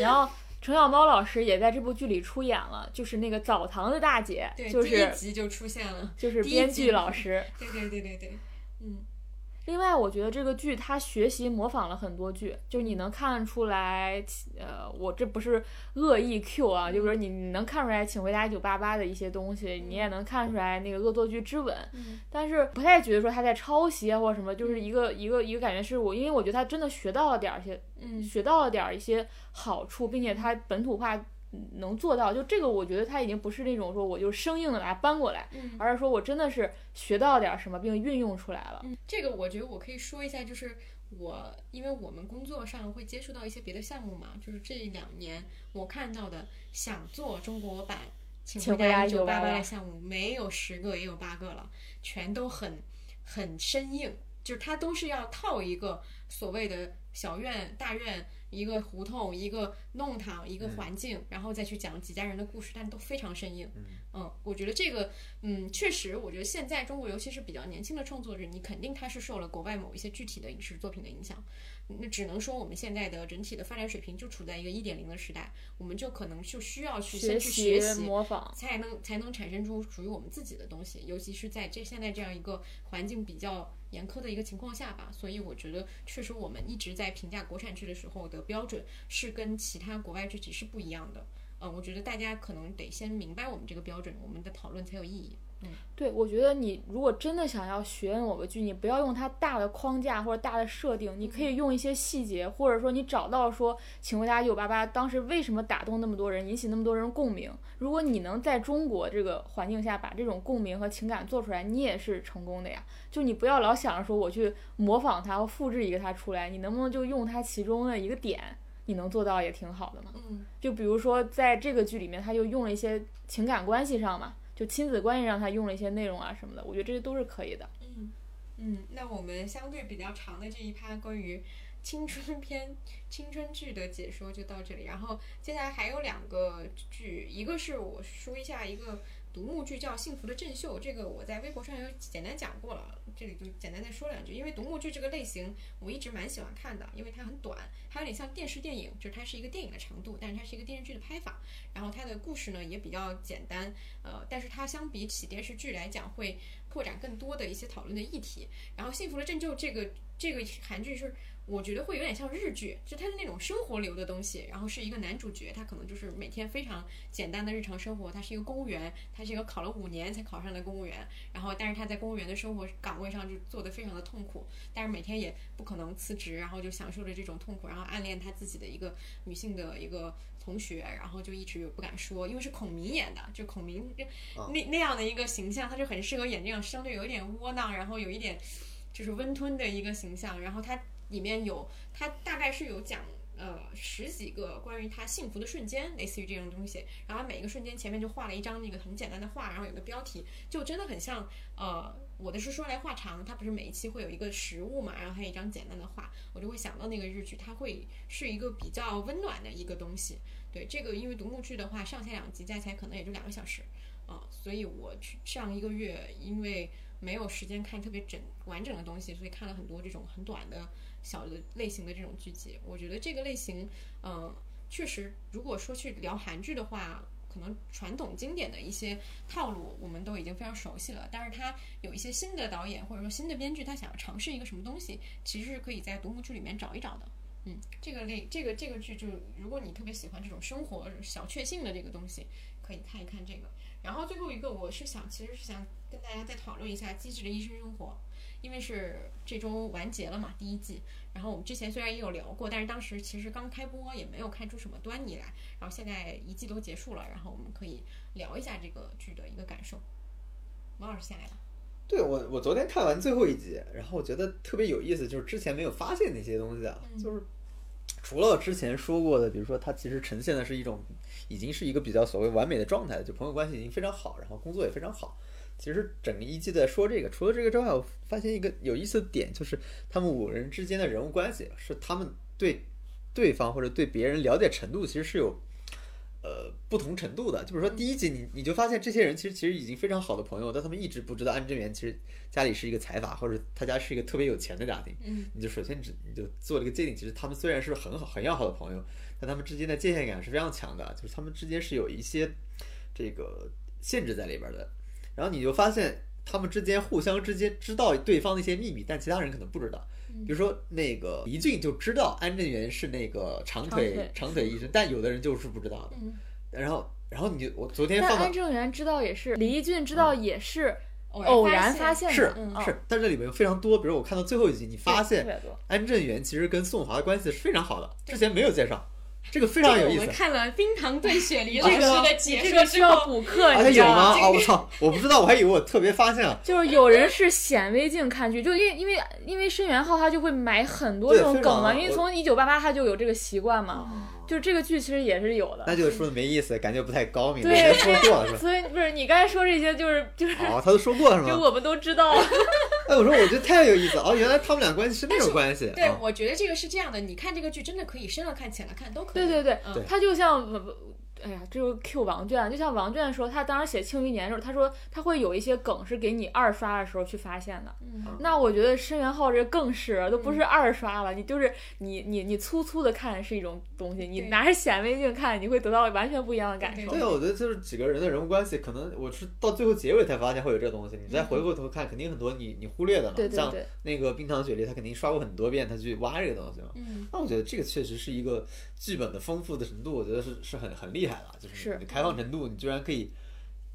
S2: 然后程小猫老师也在这部剧里出演了，就是那个澡堂的大姐，
S1: 就是，第一集就出现了，
S2: 就是编剧老师。
S1: 对对对对对，嗯，
S2: 另外，我觉得这个剧它学习模仿了很多剧，就是你能看出来，呃，我这不是恶意 Q 啊，就是说你你能看出来《请回答一九八八》的一些东西，你也能看出来那个《恶作剧之吻》，
S1: 嗯。
S2: 但是不太觉得说他在抄袭啊或者什么，就是一个一个一个感觉是我，因为我觉得他真的学到了点儿一些，
S1: 嗯。
S2: 学到了点儿一些好处，并且他本土化嗯能做到，就这个我觉得他已经不是那种说我就生硬的把它搬过来，
S1: 嗯
S2: 而是说我真的是学到点儿什么并运用出来了。
S1: 嗯，这个我觉得我可以说一下，就是我因为我们工作上会接触到一些别的项目嘛，就是这两年我看到的想做中国版《请
S2: 请
S1: 回答一九八八》
S2: 1988
S1: 的项目，没有十个也有八个了，全都很很生硬，就是它都是要套一个所谓的小院、大院。一个胡同，一个弄堂，一个环境，然后再去讲几家人的故事，但都非常生硬。嗯，我觉得这个，嗯，确实，我觉得现在中国，尤其是比较年轻的创作者，你肯定他是受了国外某一些具体的影视作品的影响。那只能说我们现在的整体的发展水平就处在一个一点零的时代，我们就可能就需要去先去学习。
S2: 模仿，
S1: 才能才能产生出属于我们自己的东西，尤其是在这现在这样一个环境比较严苛的一个情况下吧，所以我觉得确实我们一直在评价国产剧的时候的标准是跟其他国外剧集是不一样的。嗯，我觉得大家可能得先明白我们这个标准，我们的讨论才有意义。
S2: 对，我觉得你如果真的想要学某个剧，你不要用它大的框架或者大的设定，你可以用一些细节，或者说你找到说《请回答一九八八》当时为什么打动那么多人，引起那么多人共鸣。如果你能在中国这个环境下把这种共鸣和情感做出来，你也是成功的呀。就你不要老想着说我去模仿它或复制一个它出来，你能不能就用它其中的一个点，你能做到也挺好的嘛。
S1: 嗯
S2: 就比如说在这个剧里面，他就用了一些情感关系上嘛。就亲子关系让，他用了一些内容啊什么的，我觉得这些都是可以的。
S1: 嗯嗯，那我们相对比较长的这一趴关于青春片、青春剧的解说就到这里，然后接下来还有两个剧，一个是我说一下一个独幕剧叫《幸福的郑秀》，这个我在微博上有简单讲过了，这里就简单再说两句。因为独幕剧这个类型我一直蛮喜欢看的，因为它很短，它有点像电视电影，就是它是一个电影的长度，但是它是一个电视剧的拍法。然后它的故事呢也比较简单，呃，但是它相比起电视剧来讲会扩展更多的一些讨论的议题。然后《幸福的郑就》这个这个韩剧是。我觉得会有点像日剧，就它是那种生活流的东西，然后是一个男主角，他可能就是每天非常简单的日常生活，他是一个公务员，他是一个考了五年才考上的公务员，然后但是他在公务员的生活岗位上就做得非常的痛苦，但是每天也不可能辞职，然后就享受着这种痛苦，然后暗恋他自己的一个女性的一个同学，然后就一直不敢说，因为是孔明演的，就孔明那那样的一个形象，他就很适合演这样相对有一点窝囊，然后有一点就是温吞的一个形象，然后他。里面有，他大概是有讲呃十几个关于他幸福的瞬间，类似于这种东西。然后每一个瞬间前面就画了一张那个很简单的画，然后有个标题，就真的很像呃我的是说来话长，它不是每一期会有一个实物嘛，然后还有一张简单的画，我就会想到那个日剧，它会是一个比较温暖的一个东西。对这个，因为独幕剧的话，上下两集加起来可能也就两个小时啊、所以我去上一个月因为没有时间看特别整完整的东西，所以看了很多这种很短的。小的类型的这种剧集，我觉得这个类型，嗯、确实，如果说去聊韩剧的话，可能传统经典的一些套路我们都已经非常熟悉了。但是他有一些新的导演或者说新的编剧，他想要尝试一个什么东西，其实是可以在独幕剧里面找一找的。嗯，这个类这个这个剧就如果你特别喜欢这种生活小确幸的这个东西，可以看一看这个。然后最后一个，我是想其实是想跟大家再讨论一下《机智的医生生活》。因为是这周完结了嘛，第一季。然后我们之前虽然也有聊过，但是当时其实刚开播，也没有看出什么端倪来。然后现在一季都结束了，然后我们可以聊一下这个剧的一个感受。王老师先来吧。
S3: 对我，我昨天看完最后一集，然后我觉得特别有意思，就是之前没有发现那些东西啊，就是除了之前说过的，比如说它其实呈现的是一种已经是一个比较所谓完美的状态，就朋友关系已经非常好，然后工作也非常好。其实整个一季在说这个，除了这个之外，我发现一个有意思的点，就是他们五人之间的人物关系是他们对对方或者对别人了解程度，其实是有呃不同程度的。就比如说第一集你你就发现这些人其实其实已经非常好的朋友，但他们一直不知道安贞元其实家里是一个财阀，或者他家是一个特别有钱的家庭。
S1: 嗯，
S3: 你就首先只你就做了一个界定，其实他们虽然是很好很要好的朋友，但他们之间的界限感是非常强的，就是他们之间是有一些这个限制在里边的。然后你就发现他们之间互相之间知道对方的一些秘密，但其他人可能不知道。比如说那个黎俊就知道安正元是那个长腿
S2: 长腿
S3: 长腿医生，但有的人就是不知道的。
S1: 嗯
S3: 然后然后你就我昨天
S2: 但
S3: 放到
S2: 安正元知道也是，李义俊知道也是偶
S1: 偶
S2: 然
S1: 发
S2: 现的，
S3: 是
S2: 嗯
S3: 是，但这里面有非常多，比如我看到最后一集，你发现。安正元其实跟宋华的关系是非常好的，之前没有介绍，这个非常有意思
S1: 这个我们。看了《冰糖炖雪梨》
S2: 这个
S1: 老师的解说之
S2: 这个需要
S1: 后，
S2: 补课，
S3: 啊，
S2: 你知
S3: 他有吗？
S2: 道吗？
S3: 啊，我操，我不知道，我还以为我特别发现了。
S2: 就是有人是显微镜看剧，就因为因为因为申元浩他就会买很多这种梗嘛，因为从一九八八他就有这个习惯嘛，就这个剧其实也是有的。
S3: 那就说的没意思，感觉不太高明。
S2: 对
S3: 说过了是吧？
S2: 所以不是你刚才说这些，就是就是
S3: 哦，他都说过了是吗？
S2: 就我们都知道。
S3: 哎，我说我觉得太有意思了哦，原来他们俩关系是那种关系。
S1: 对
S3: 啊，
S1: 我觉得这个是这样的，你看这个剧真的可以深了看、浅了看都可以。
S2: 对对对
S1: 嗯
S3: 对
S2: 他就像。哎呀，这个 Q 王卷，就像王卷说，他当时写《庆余年》的时候，他说他会有一些梗是给你二刷的时候去发现的。
S1: 嗯
S2: 那我觉得申元浩这更是，都不是二刷了，你就是你你你粗粗的看是一种东西，你拿着显微镜看，你会得到完全不一样的感受。
S3: 对啊，我觉得就是几个人的人物关系，可能我是到最后结尾才发现会有这东西，你再回过头看，肯定很多你你忽略的嘛。像
S2: 对对像，
S3: 那个冰糖雪梨，他肯定刷过很多遍，他去挖这个东西嘛。
S1: 嗯，
S3: 那我觉得这个确实是一个剧本的丰富的程度，我觉得是是很很厉害的，就是
S2: 是
S3: 你的开放程度，你居然可以，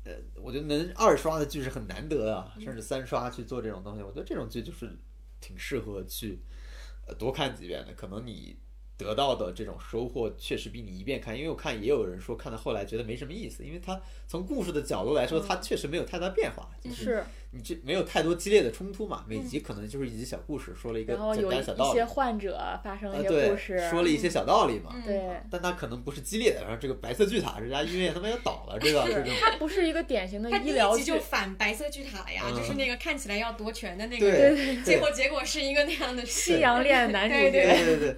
S3: 呃，我觉得能二刷的剧是很难得啊，甚至三刷去做这种东西，我觉得这种剧就是挺适合去呃多看几遍的，可能你。得到的这种收获确实比你一遍看，因为我看也有人说看到后来觉得没什么意思，因为它从故事的角度来说，它确实没有太大变化，就是。
S2: 是，
S3: 你这没有太多激烈的冲突嘛，每集可能就是一集小故事，说了一个简
S2: 然后有一
S3: 单小道理一
S2: 些，患者发生
S3: 了，
S2: 一些故事，，
S3: 说了一些小道理嘛。
S1: 嗯。
S2: 对，
S3: 但它可能不是激烈的，然后这个白色巨塔这家医院他妈要倒了，这个这种
S2: 它不是一个典型的
S1: 他第
S2: 医疗剧
S1: 一集就，反白色巨塔呀，
S3: 嗯。
S1: 就是那个看起来要夺权的那个最后结果是一个那样的
S2: 西洋。恋男主
S1: 对
S2: 角。
S3: 对对对，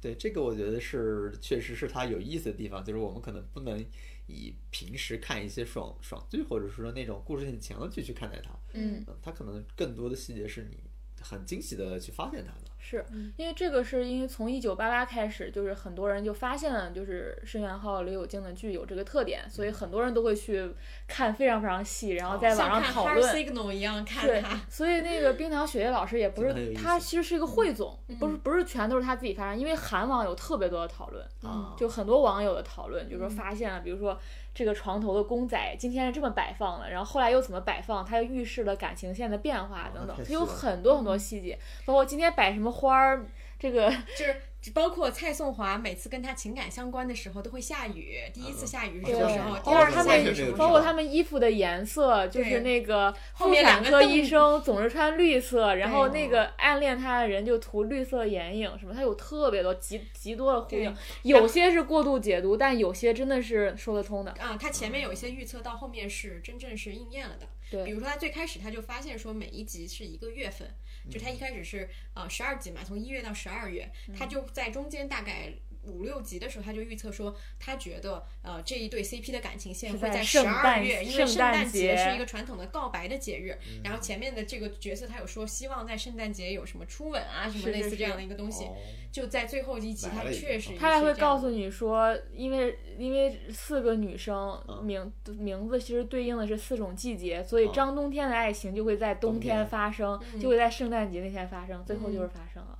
S3: 对这个我觉得是确实是它有意思的地方，就是我们可能不能以平时看一些爽爽剧或者说那种故事性强的剧去看待它，
S2: 嗯，
S3: 嗯它可能更多的细节是你很惊喜的去发现它的。
S2: 是因为这个是因为从一九八八开始，就是很多人就发现了，就是申元浩、刘有静的剧有这个特点，所以很多人都会去看非常非常细，然后在网上讨论。
S1: Signal 一样看
S2: 对。，所以那个冰糖雪月老师也不是，他其实是一个汇总，不是
S1: 嗯
S2: 不是全都是他自己发现，因为韩网有特别多的讨论，
S3: 啊
S2: 就很多网友的讨论，就是说
S1: 嗯
S2: 发现了，比如说这个床头的公仔今天是这么摆放的，然后后来又怎么摆放，它又预示了感情线的变化等等它有很多很多细节，包括今天摆什么花儿，这个
S1: 就是包括蔡颂华每次跟他情感相关的时候都会下雨，第一次下雨是
S2: 对
S1: 什么时候？
S3: 哦
S1: 第二次
S2: 包括他
S1: 下雨什么时
S2: 们，包括？他们衣服的颜色，就是那个
S1: 后
S2: 妇
S1: 面两个洞
S2: 产科医生总是穿绿色，然后那个暗恋他的人就涂绿色眼影什么，他有特别多极极多的呼应，有些是过度解读，但有些真的是说得通的。
S1: 啊，他前面有一些预测，到后面是真正是应验了的。
S2: 对比，
S1: 如说他最开始他就发现说每一集是一个月份，就
S2: 嗯
S1: 他一开始是呃十二集嘛，从一月到十二月，它就在中间大概。五六集的时候，他就预测说，他觉得呃这一对 CP 的感情线会
S2: 在圣
S1: 十二
S2: 诞
S1: 月，因为
S2: 圣
S1: 圣诞
S2: 诞节
S1: 节是一个传统的告白的节日。然后前面的这个角色他有说，希望在圣诞节有什么初吻啊，什么类似这样的一个东西。
S3: 哦。
S1: 就在最后一集，他确实
S2: 他还会告诉你说，因为因为四个女生
S3: 嗯。
S2: 名名字其实对应的是四种季节，所以
S3: 嗯
S2: 张冬天的爱情就会在冬
S3: 冬天。
S2: 天发生，
S1: 嗯。
S2: 就会在圣诞节那天发生，最后就是发生了。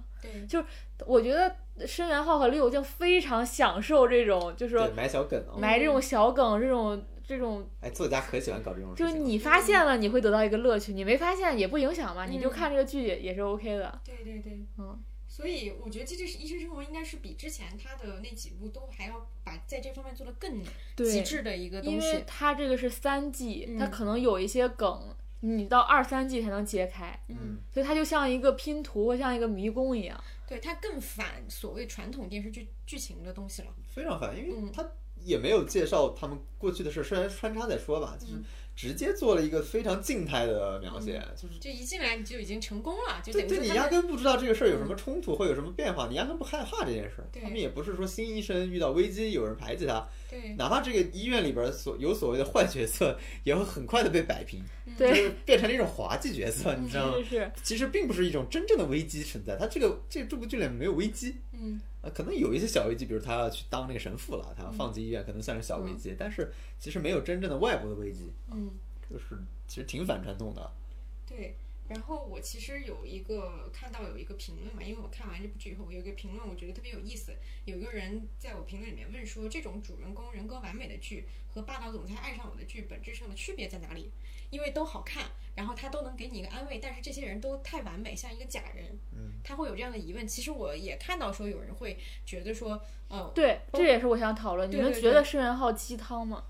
S1: 对
S2: 我觉得申元浩和李友静非常享受这种，就是
S3: 埋小梗啊，
S2: 埋这种小梗，这种这种，
S3: 哎，作家可喜欢搞这种事情。
S2: 就是你发现了，你会得到一个乐趣；你没发现也不影响嘛，你就
S1: 嗯
S2: 看这个剧也也是 OK 的。
S1: 对对对，
S2: 嗯。
S1: 所以我觉得《这就是医生生活》应该是比之前他的那几部都还要把在这方面做的更极，致的一个东西
S2: 因为
S1: 东西。
S2: 它这个是三季，它
S1: 嗯
S2: 可能有一些梗，你到二三季才能揭开，
S3: 嗯，
S2: 所以它就像一个拼图或像一个迷宫一样。
S1: 对，它更反所谓传统电视剧剧情的东西了。
S3: 非常反，因为
S1: 嗯
S3: 它也没有介绍他们过去的事，虽然穿插在说吧，就是直接做了一个非常静态的描写，就是
S1: 就一进来你就已经成功了，就
S3: 对你压根不知道这个事儿有什么冲突，会有什么变化，你压根不害怕这件事儿。他们也不是说新医生遇到危机有人排挤他，
S1: 对。
S3: 哪怕这个医院里边所有所谓的坏角色，也会很快的被摆平，就，是变成了一种滑稽角色，你知道吗？
S2: 是是，
S3: 其实并不是一种真正的危机存在，它这个这这部剧里面没有危机，
S1: 嗯
S3: 啊，可能有一些小危机，比如他要去当那个神父了，他要放弃医院，可能算是小危机，但是其实没有真正的外部的危机，
S1: 嗯。
S3: 就是其实挺反传统的。
S1: 对，然后我其实有一个看到有一个评论嘛，因为我看完这部剧以后，我有一个评论，我觉得特别有意思。有一个人在我评论里面问说，这种主人公人格完美的剧和霸道总裁爱上我的剧本质上的区别在哪里？因为都好看，然后他都能给你一个安慰，但是这些人都太完美，像一个假人。
S3: 嗯，
S1: 他会有这样的疑问。其实我也看到说有人会觉得说，呃，
S2: 对，这也是我想讨论。你们觉得申元浩鸡汤吗？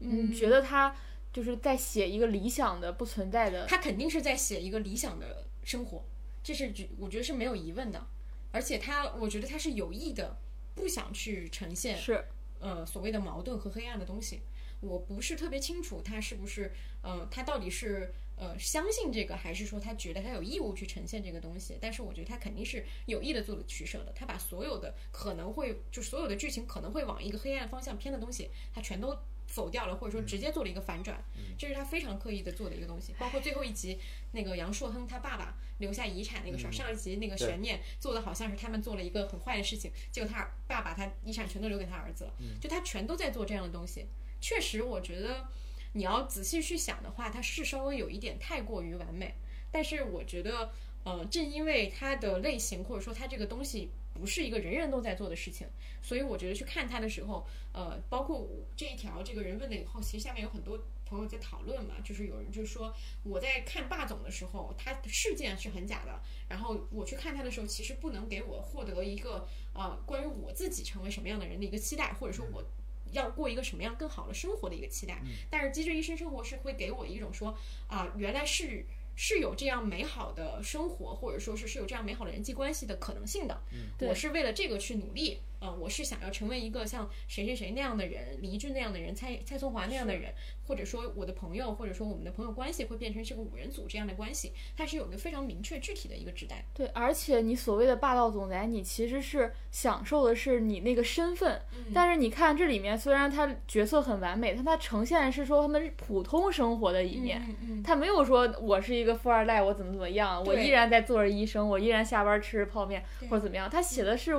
S1: 嗯
S2: 你觉得他就是在写一个理想的、不存在的？
S1: 他肯定是在写一个理想的生活，这是觉我觉得是没有疑问的。而且他，我觉得他是有意的，不想去呈现
S2: 是
S1: 呃所谓的矛盾和黑暗的东西。我不是特别清楚他是不是呃他到底是呃相信这个，还是说他觉得他有义务去呈现这个东西。但是我觉得他肯定是有意的做了取舍的。他把所有的可能会就所有的剧情可能会往一个黑暗方向偏的东西，他全都否掉了，或者说直接做了一个反转。这是他非常刻意的做的一个东西。包括最后一集那个杨硕亨他爸爸留下遗产那个事儿，上一集那个悬念做的好像是他们做了一个很坏的事情，结果他爸把他遗产全都留给他儿子了，就他全都在做这样的东西。确实，我觉得你要仔细去想的话，他是稍微有一点太过于完美。但是我觉得，呃，正因为它的类型或者说它这个东西不是一个人人都在做的事情，所以我觉得去看他的时候，呃，包括这一条这个人问了以后，其实下面有很多朋友在讨论嘛，就是有人就说我在看霸总的时候，他的事件是很假的，然后我去看他的时候，其实不能给我获得一个呃关于我自己成为什么样的人的一个期待，或者说我。要过一个什么样更好的生活的一个期待，但是《机智医生生活》是会给我一种说啊，原来是是有这样美好的生活，或者说是是有这样美好的人际关系的可能性的。
S2: 嗯
S1: 我是为了这个去努力，呃，我是想要成为一个像谁谁谁那样的人，李俊那样的人，蔡蔡松华那样的人，或者说我的朋友，或者说我们的朋友关系会变成是个五人组这样的关系，它是有一个非常明确具体的一个指代。
S2: 对，而且你所谓的霸道总裁，你其实是享受的是你那个身份，但是你看这里面虽然他角色很完美，但他呈现的是说他们普通生活的一面。
S1: 嗯嗯，
S2: 他没有说我是一个富二代，我怎么怎么样，我依然在做着医生，我依然下班吃泡面或者怎么样。他写的是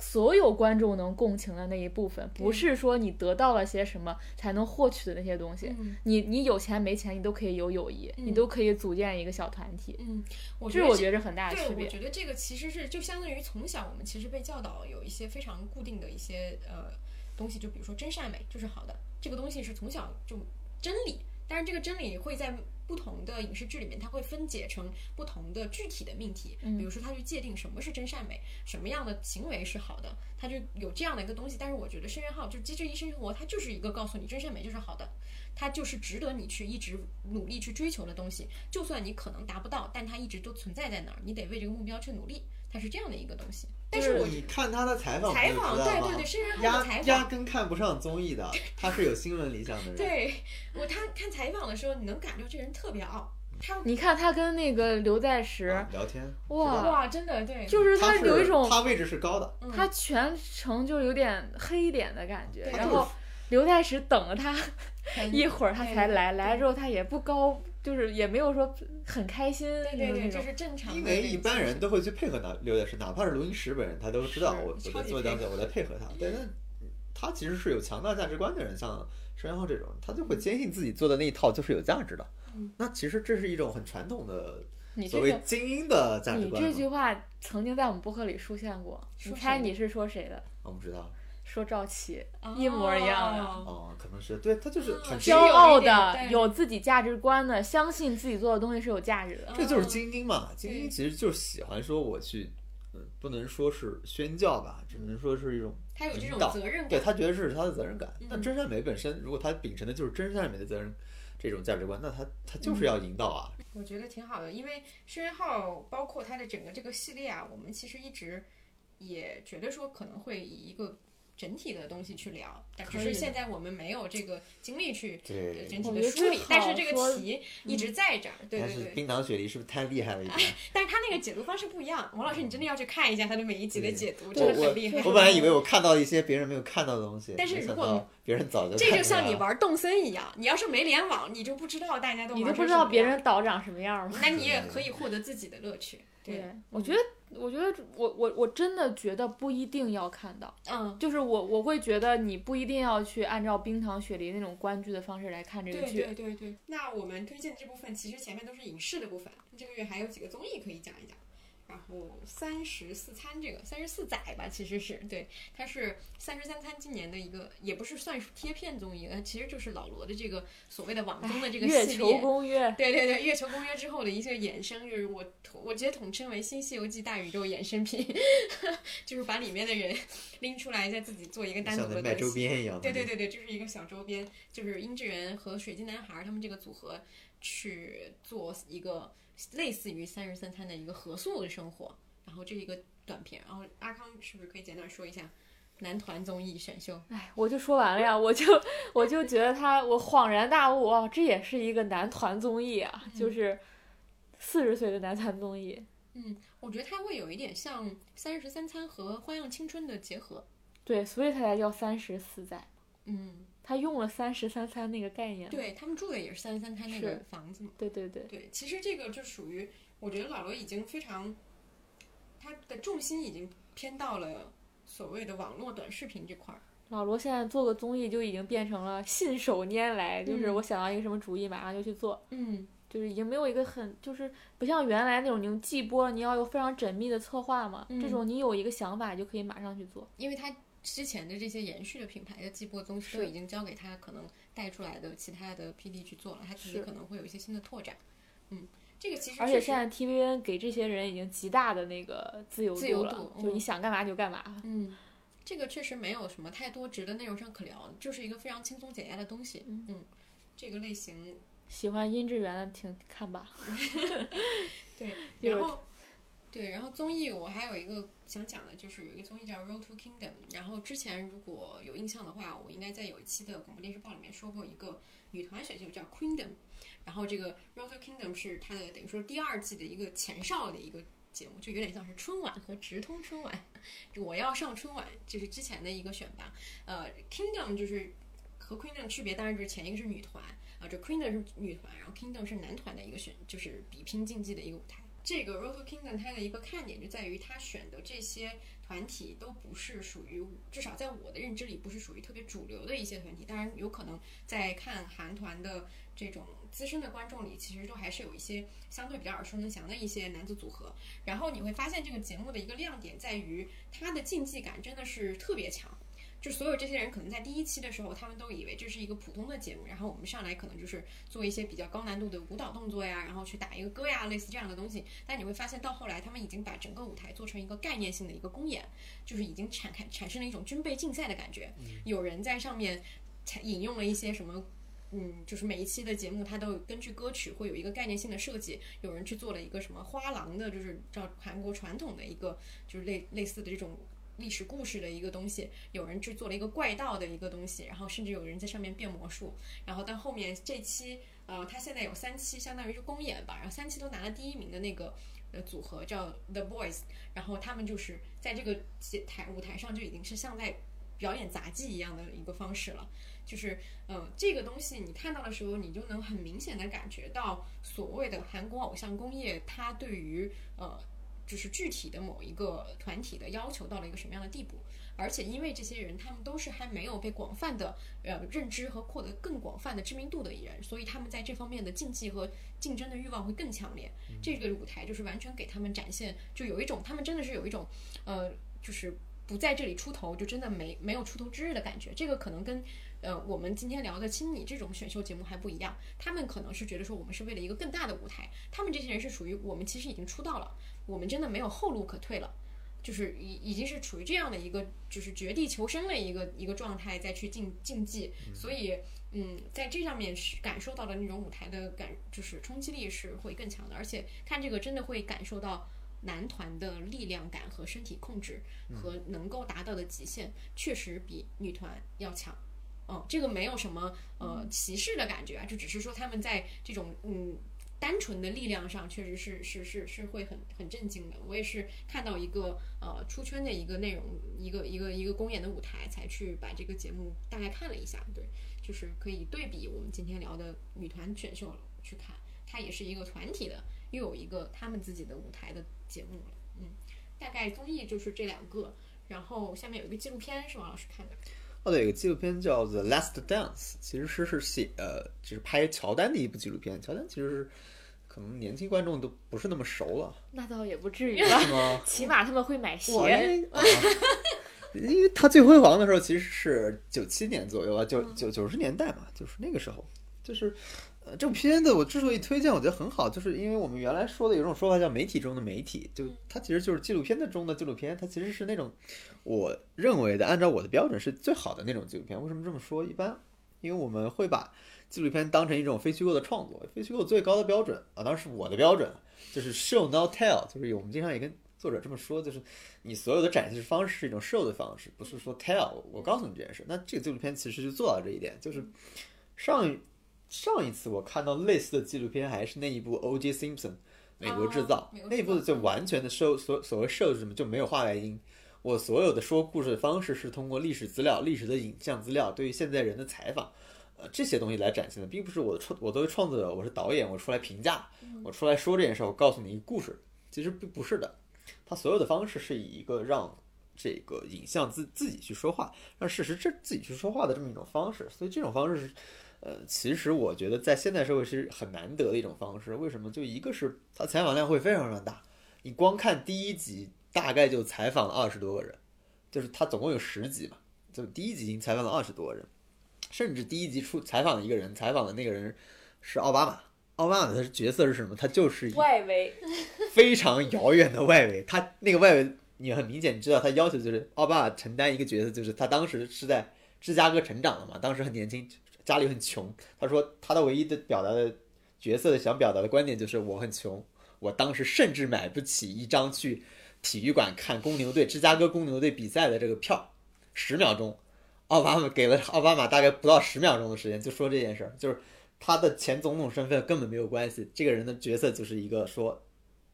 S2: 所有观众能共情的那一部分，不是说你得到了些什么才能获取的那些东西。
S1: 嗯
S2: 你你有钱没钱，你都可以有友谊，你都可以组建一个小团体。
S1: 嗯，我
S2: 这是我
S1: 觉得这
S2: 觉得是很大的，区别。
S1: 我觉得这个其实是就相当于从小我们其实被教导有一些非常固定的一些呃东西，就比如说真善美就是好的，这个东西是从小就真理，但是这个真理会在不同的影视剧里面，它会分解成不同的具体的命题，
S2: 嗯
S1: 比如说它去界定什么是真善美，什么样的行为是好的，它就有这样的一个东西。但是我觉得深渊号就《机智医生生活》，它就是一个告诉你真善美就是好的，它就是值得你去一直努力去追求的东西。就算你可能达不到，但它一直都存在在那儿，你得为这个目标去努力，它是这样的一个东西。但是我
S3: 你看他的采访，
S1: 采访，对对对，申元浩
S3: 压
S1: 的采访。
S3: 压根看不上综艺的，他是有新闻理想的人。
S1: 对我，他看采访的时候，你能感觉这人特别傲，他
S2: 你看他跟那个刘在石，
S3: 啊聊天，
S2: 哇
S1: 哇，真的对，
S2: 就是
S3: 他
S2: 有一种
S3: 他位置是高的，
S1: 嗯
S2: 他全程就有点黑脸的感觉，
S1: 对
S2: 然后刘在石等了他一会儿，他才来，来了之后他也不高，就是也没有说很开心，
S1: 对对对，这是正常的
S3: 因为一般人都会去配合他刘老师，哪怕是录音室本人，他都知道我我做
S1: 讲
S3: 解我在配合他。但是他其实是有强大价值观的人，像申元浩这种，他就会坚信自己做的那一套就是有价值的。
S1: 嗯
S3: 那其实这是一种很传统的所谓精英的价值
S2: 你
S3: 观嘛。
S2: 这句话曾经在我们播客里出现过，你猜你是说谁的？
S3: 我不知道
S2: 说赵琦，一模一样的。
S1: 哦
S3: 哦，可能是对他就是
S1: 哦
S3: 很
S2: 骄傲的，有自己价值观的，相信自己做的东西是有价值的。
S3: 这就是
S1: 哦
S3: 精英嘛，精英其实就是喜欢说我去，嗯，不能说是宣教吧，只能说是一种
S1: 他有这种责任感，
S3: 对他觉得是他的责任感。那
S1: 嗯
S3: 真善美本身，如果他秉承的就是真善美的责任这种价值观，那他他就是要引导啊。
S1: 我觉得挺好的，因为申元浩包括他的整个这个系列啊，我们其实一直也觉得说可能会以一个整体的东西去聊，但是现在我们没有这个精力去整体的梳理但是这个题一直在这儿，对
S3: 但是
S1: 对对。
S3: 冰糖雪梨是不是太厉害了一点？
S1: 但是他那个解读方式不一样，王老师，你真的要去看一下他的每一集的解读，真的很厉害。
S3: 我本来以为我看到一些别人没有看到的东西，
S1: 但是如果
S3: 别人早就
S1: 这就像你玩动森一样，你要是没联网，你就不知道大家都
S2: 你
S1: 玩
S2: 都不知道别人岛长什么样吗？
S1: 那你也可以获得自己的乐趣。对，
S2: 我觉得，我觉得我我我真的觉得不一定要看到，
S1: 嗯，
S2: 就是我我会觉得你不一定要去按照冰糖雪梨那种观剧的方式来看这个剧。
S1: 对对对。那我们推荐的这部分，其实前面都是影视的部分，这个月还有几个综艺可以讲一讲。然后三十四餐这个三十四载吧，其实是对，它是三十三餐今年的一个，也不是算是贴片综艺，它其实就是老罗的这个所谓的网综的这个
S2: 月球
S1: 系列。
S2: 公约，
S1: 对对对，月球公约之后的一些衍生，就是我我直接统称为《新西游记》大宇宙衍生品，就是把里面的人拎出来，再自己做一个单独
S3: 像在卖周。边一样。
S1: 对对对对，就是一个小周边，就是殷志源和水晶男孩他们这个组合去做一个类似于三十三餐的一个合宿的生活，然后这是一个短片，然后阿康是不是可以简短说一下男团综艺选秀？
S2: 哎，我就说完了呀，我就 我就觉得他，我恍然大悟啊，这也是一个男团综艺啊，就是四十岁的男团综艺。
S1: 嗯，我觉得他会有一点像《三十三餐》和《花样青春》的结合。
S2: 对，所以他才叫三十四载，
S1: 嗯，
S2: 他用了三十三餐那个概念。
S1: 对他们住的也是三十三餐那个房子嘛。
S2: 对对对，
S1: 对，其实这个就属于，我觉得老罗已经非常，他的重心已经偏到了所谓的网络短视频这块儿。
S2: 老罗现在做个综艺就已经变成了信手拈来，就是
S1: 嗯
S2: 我想到一个什么主意，马上就去做，
S1: 嗯，
S2: 就是已经没有一个很，就是不像原来那种你用季播，你要有非常缜密的策划嘛，
S1: 嗯
S2: 这种你有一个想法就可以马上去做。
S1: 因为他之前的这些延续的品牌的季播东西都已经交给他可能带出来的其他的 PD 去做了，他自己可能会有一些新的拓展。嗯，这个其实
S2: 而且现在 TVN 给这些人已经极大的那个自由
S1: 自由
S2: 了，
S1: 度嗯
S2: 就你想干嘛就干嘛。
S1: 嗯，这个确实没有什么太多值得内容上可聊，就是一个非常轻松减压的东西。嗯，这个类型
S2: 喜欢音质源的请看吧。
S1: 对，然后对，然后综艺我还有一个想讲的，就是有一个综艺叫《Road to Kingdom》，然后之前如果有印象的话，我应该在有一期的广播电视报里面说过一个女团选秀叫 Queendom，然后这个《Road to Kingdom》是它的等于说第二季的一个前哨的一个。节目就有点像是春晚和直通春晚，我要上春晚，就是之前的一个选拔。呃，Kingdom 就是和 Queendom 区别，当然就是前一个是女团啊，这 Queendom 是女团，然后 Kingdom 是男团的一个选，就是比拼竞技的一个舞台。这个 Road to Kingdom 它的一个看点就在于它选的这些团体都不是属于，至少在我的认知里不是属于特别主流的一些团体。当然，有可能在看韩团的这种资深的观众里，其实都还是有一些相对比较耳熟能详的一些男子组合。然后你会发现这个节目的一个亮点在于它的竞技感真的是特别强。就所有这些人可能在第一期的时候，他们都以为这是一个普通的节目，然后我们上来可能就是做一些比较高难度的舞蹈动作呀，然后去打一个歌呀，类似这样的东西。但你会发现到后来，他们已经把整个舞台做成一个概念性的一个公演，就是已经产开产生了一种军备竞赛的感觉。有人在上面采引用了一些什么。嗯，就是每一期的节目，它都有根据歌曲会有一个概念性的设计。有人去做了一个什么花郎的，就是照韩国传统的一个，就是类类似的这种历史故事的一个东西。有人制作了一个怪盗的一个东西，然后甚至有人在上面变魔术。然后到后面这期，呃，它现在有三期，相当于是公演吧，然后三期都拿了第一名的那个呃组合叫 The Boys，然后他们就是在这个台舞台上就已经是像在表演杂技一样的一个方式了。就是，呃，这个东西你看到的时候，你就能很明显的感觉到所谓的韩国偶像工业，它对于呃，就是具体的某一个团体的要求到了一个什么样的地步。而且因为这些人，他们都是还没有被广泛的呃认知和获得更广泛的知名度的艺人，所以他们在这方面的竞技和竞争的欲望会更强烈。这个舞台就是完全给他们展现，就有一种他们真的是有一种呃，就是不在这里出头，就真的没没有出头之日的感觉。这个可能跟呃，我们今天聊的《亲你》这种选秀节目还不一样，他们可能是觉得说我们是为了一个更大的舞台，他们这些人是属于我们其实已经出道了，我们真的没有后路可退了，就是已已经是处于这样的一个就是绝地求生的一个一个状态再去竞竞技，所以嗯，在这上面是感受到的那种舞台的感，就是冲击力是会更强的，而且看这个真的会感受到男团的力量感和身体控制和能够达到的极限，确实比女团要强。嗯，这个没有什么呃歧视的感觉啊，就只是说他们在这种嗯单纯的力量上，确实是是是是会很很震惊的。我也是看到一个呃出圈的一个内容，一个一个一个公演的舞台，才去把这个节目大概看了一下。对，就是可以对比我们今天聊的女团选秀去看，它也是一个团体的，又有一个他们自己的舞台的节目了。嗯，大概综艺就是这两个，然后下面有一个纪录片是王老师看的。
S3: 哦，对，有个纪录片叫《The Last Dance》，其实是是写呃，就是拍乔丹的一部纪录片。乔丹其实是可能年轻观众都不是那么熟了，
S2: 那倒也不至于
S3: 是
S2: 吧？
S3: 吗？
S2: 起码他们会买鞋。
S3: 因为啊，因为他最辉煌的时候其实是九七年左右啊，九九九十年代嘛，就是那个时候，就是呃，这部片子我之所以推荐，我觉得很好，就是因为我们原来说的有种说法叫媒体中的媒体，就它其实就是纪录片的中的纪录片，它其实是那种我认为的按照我的标准是最好的那种纪录片。为什么这么说？一般因为我们会把纪录片当成一种非虚构的创作，非虚构最高的标准啊，当然是我的标准，就是 show not tell，就是我们经常也跟作者这么说，就是你所有的展示方式是一种 show 的方式，不是说 tell，我告诉你这件事。那这个纪录片其实就做到这一点，就是上一上一次我看到类似的纪录片还是那一部 O.J. Simpson 美国制造、那一部就完全的 show 所所谓 show 是什么就没有话外音。我所有的说故事的方式是通过历史资料、历史的影像资料，对于现在人的采访，呃，这些东西来展现的，并不是我的创，我作为创作者，我是导演，我出来评价，我出来说这件事，我告诉你一个故事，其实并不是的。他所有的方式是以一个让这个影像自自己去说话，让事实这自己去说话的这么一种方式，所以这种方式是，呃，其实我觉得在现代社会是很难得的一种方式。为什么？就一个是他采访量会非常非常大，你光看第一集大概就采访了二十多个人，就是他总共有十集嘛，就第一集已经采访了二十多个人，甚至第一集出采访了一个人，采访的那个人是奥巴马。奥巴马的角色是什么？他就是一
S2: 外围，
S3: 非常遥远的外围，他那个外围你很明显你知道他要求就是奥巴马承担一个角色，就是他当时是在芝加哥成长的嘛，当时很年轻，家里很穷。他说他的唯一的表达的角色的想表达的观点就是我很穷，我当时甚至买不起一张去体育馆看公牛队芝加哥公牛队比赛的这个票，十秒钟，奥巴马给了奥巴马大概不到十秒钟的时间就说这件事儿，就是他的前总统身份根本没有关系，这个人的角色就是一个说，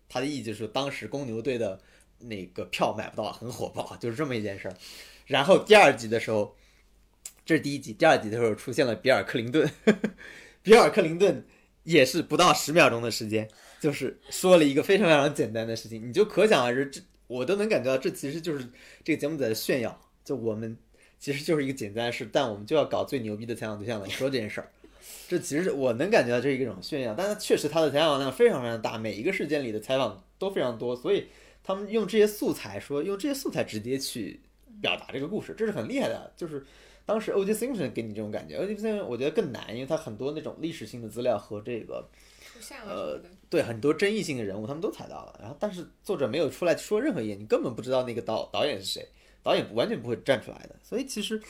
S3: 他的意义就是当时公牛队的那个票买不到，很火爆，就是这么一件事儿。然后第二集的时候，这是第一集，第二集的时候出现了比尔克林顿，比尔克林顿也是不到十秒钟的时间，就是说了一个非常非常简单的事情，你就可想而知，这我都能感觉到，这其实就是这个节目在炫耀，就我们其实就是一个简单的事，但我们就要搞最牛逼的采访对象来说这件事儿。这其实我能感觉到这是一种炫耀，但是确实他的采访量非常非常大，每一个事件里的采访都非常多，所以他们用这些素材说，用这些素材直接去表达这个故事，这是很厉害的。就是当时 O.J. Simpson 给你这种感觉，O.J. Simpson 我觉得更难，因为他很多那种历史性的资料和这个
S1: 出现了什么的。
S3: 对很多争议性的人物他们都踩到了，然后但是作者没有出来说任何一点，你根本不知道那个导导演是谁，导演完全不会站出来的。所以其实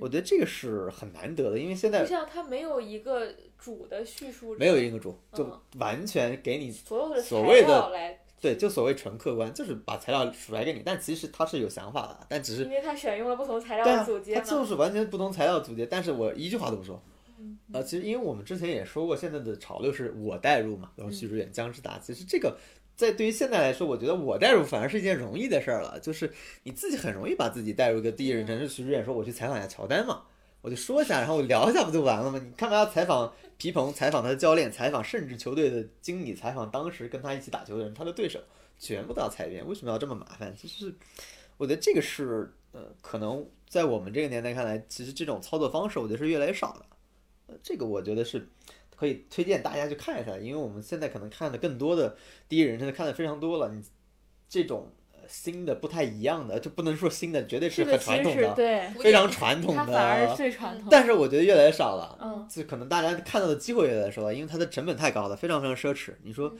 S3: 我觉得这个是很难得的，因为现在
S2: 就像他没有一个主的叙述，
S3: 没有一个主，就
S2: 嗯
S3: 完全给你
S2: 所有的
S3: 所谓的
S2: 来，
S3: 对，就所谓纯客观，就是把材料数来给你，但其实他是有想法的，但只是
S2: 因为他选用了不同材料的组，接
S3: 他。就是完全不同材料组接，但是我一句话都不说。
S2: 嗯
S3: 呃，其实因为我们之前也说过，现在的潮流是我代入嘛，
S2: 嗯
S3: 然后徐志远、姜志达，其实这个在对于现在来说，我觉得我代入反而是一件容易的事儿了，就是你自己很容易把自己带入一个第一人称，是徐志远说我去采访一下乔丹嘛，我就说一下，然后我聊一下不就完了吗？你干嘛要采访皮蓬，采访他的教练，采访甚至球队的经理，采访当时跟他一起打球的人，他的对手，全部都要采一遍，为什么要这么麻烦？其实我觉得这个是呃，可能在我们这个年代看来，其实这种操作方式，我觉得是越来越少的。呃，这个我觉得是可以推荐大家去看一下，因为我们现在可能看的更多的第一人称的看的非常多了，你这种新的不太一样的，就不能说新的，绝对是很传统的，
S2: 对，
S3: 非常传统的。
S2: 最传统。
S3: 但是我觉得越来越少了，
S2: 嗯，
S3: 就可能大家看到的机会越来越少了，因为它的成本太高了，非常非常奢侈。你
S2: 嗯
S3: 说，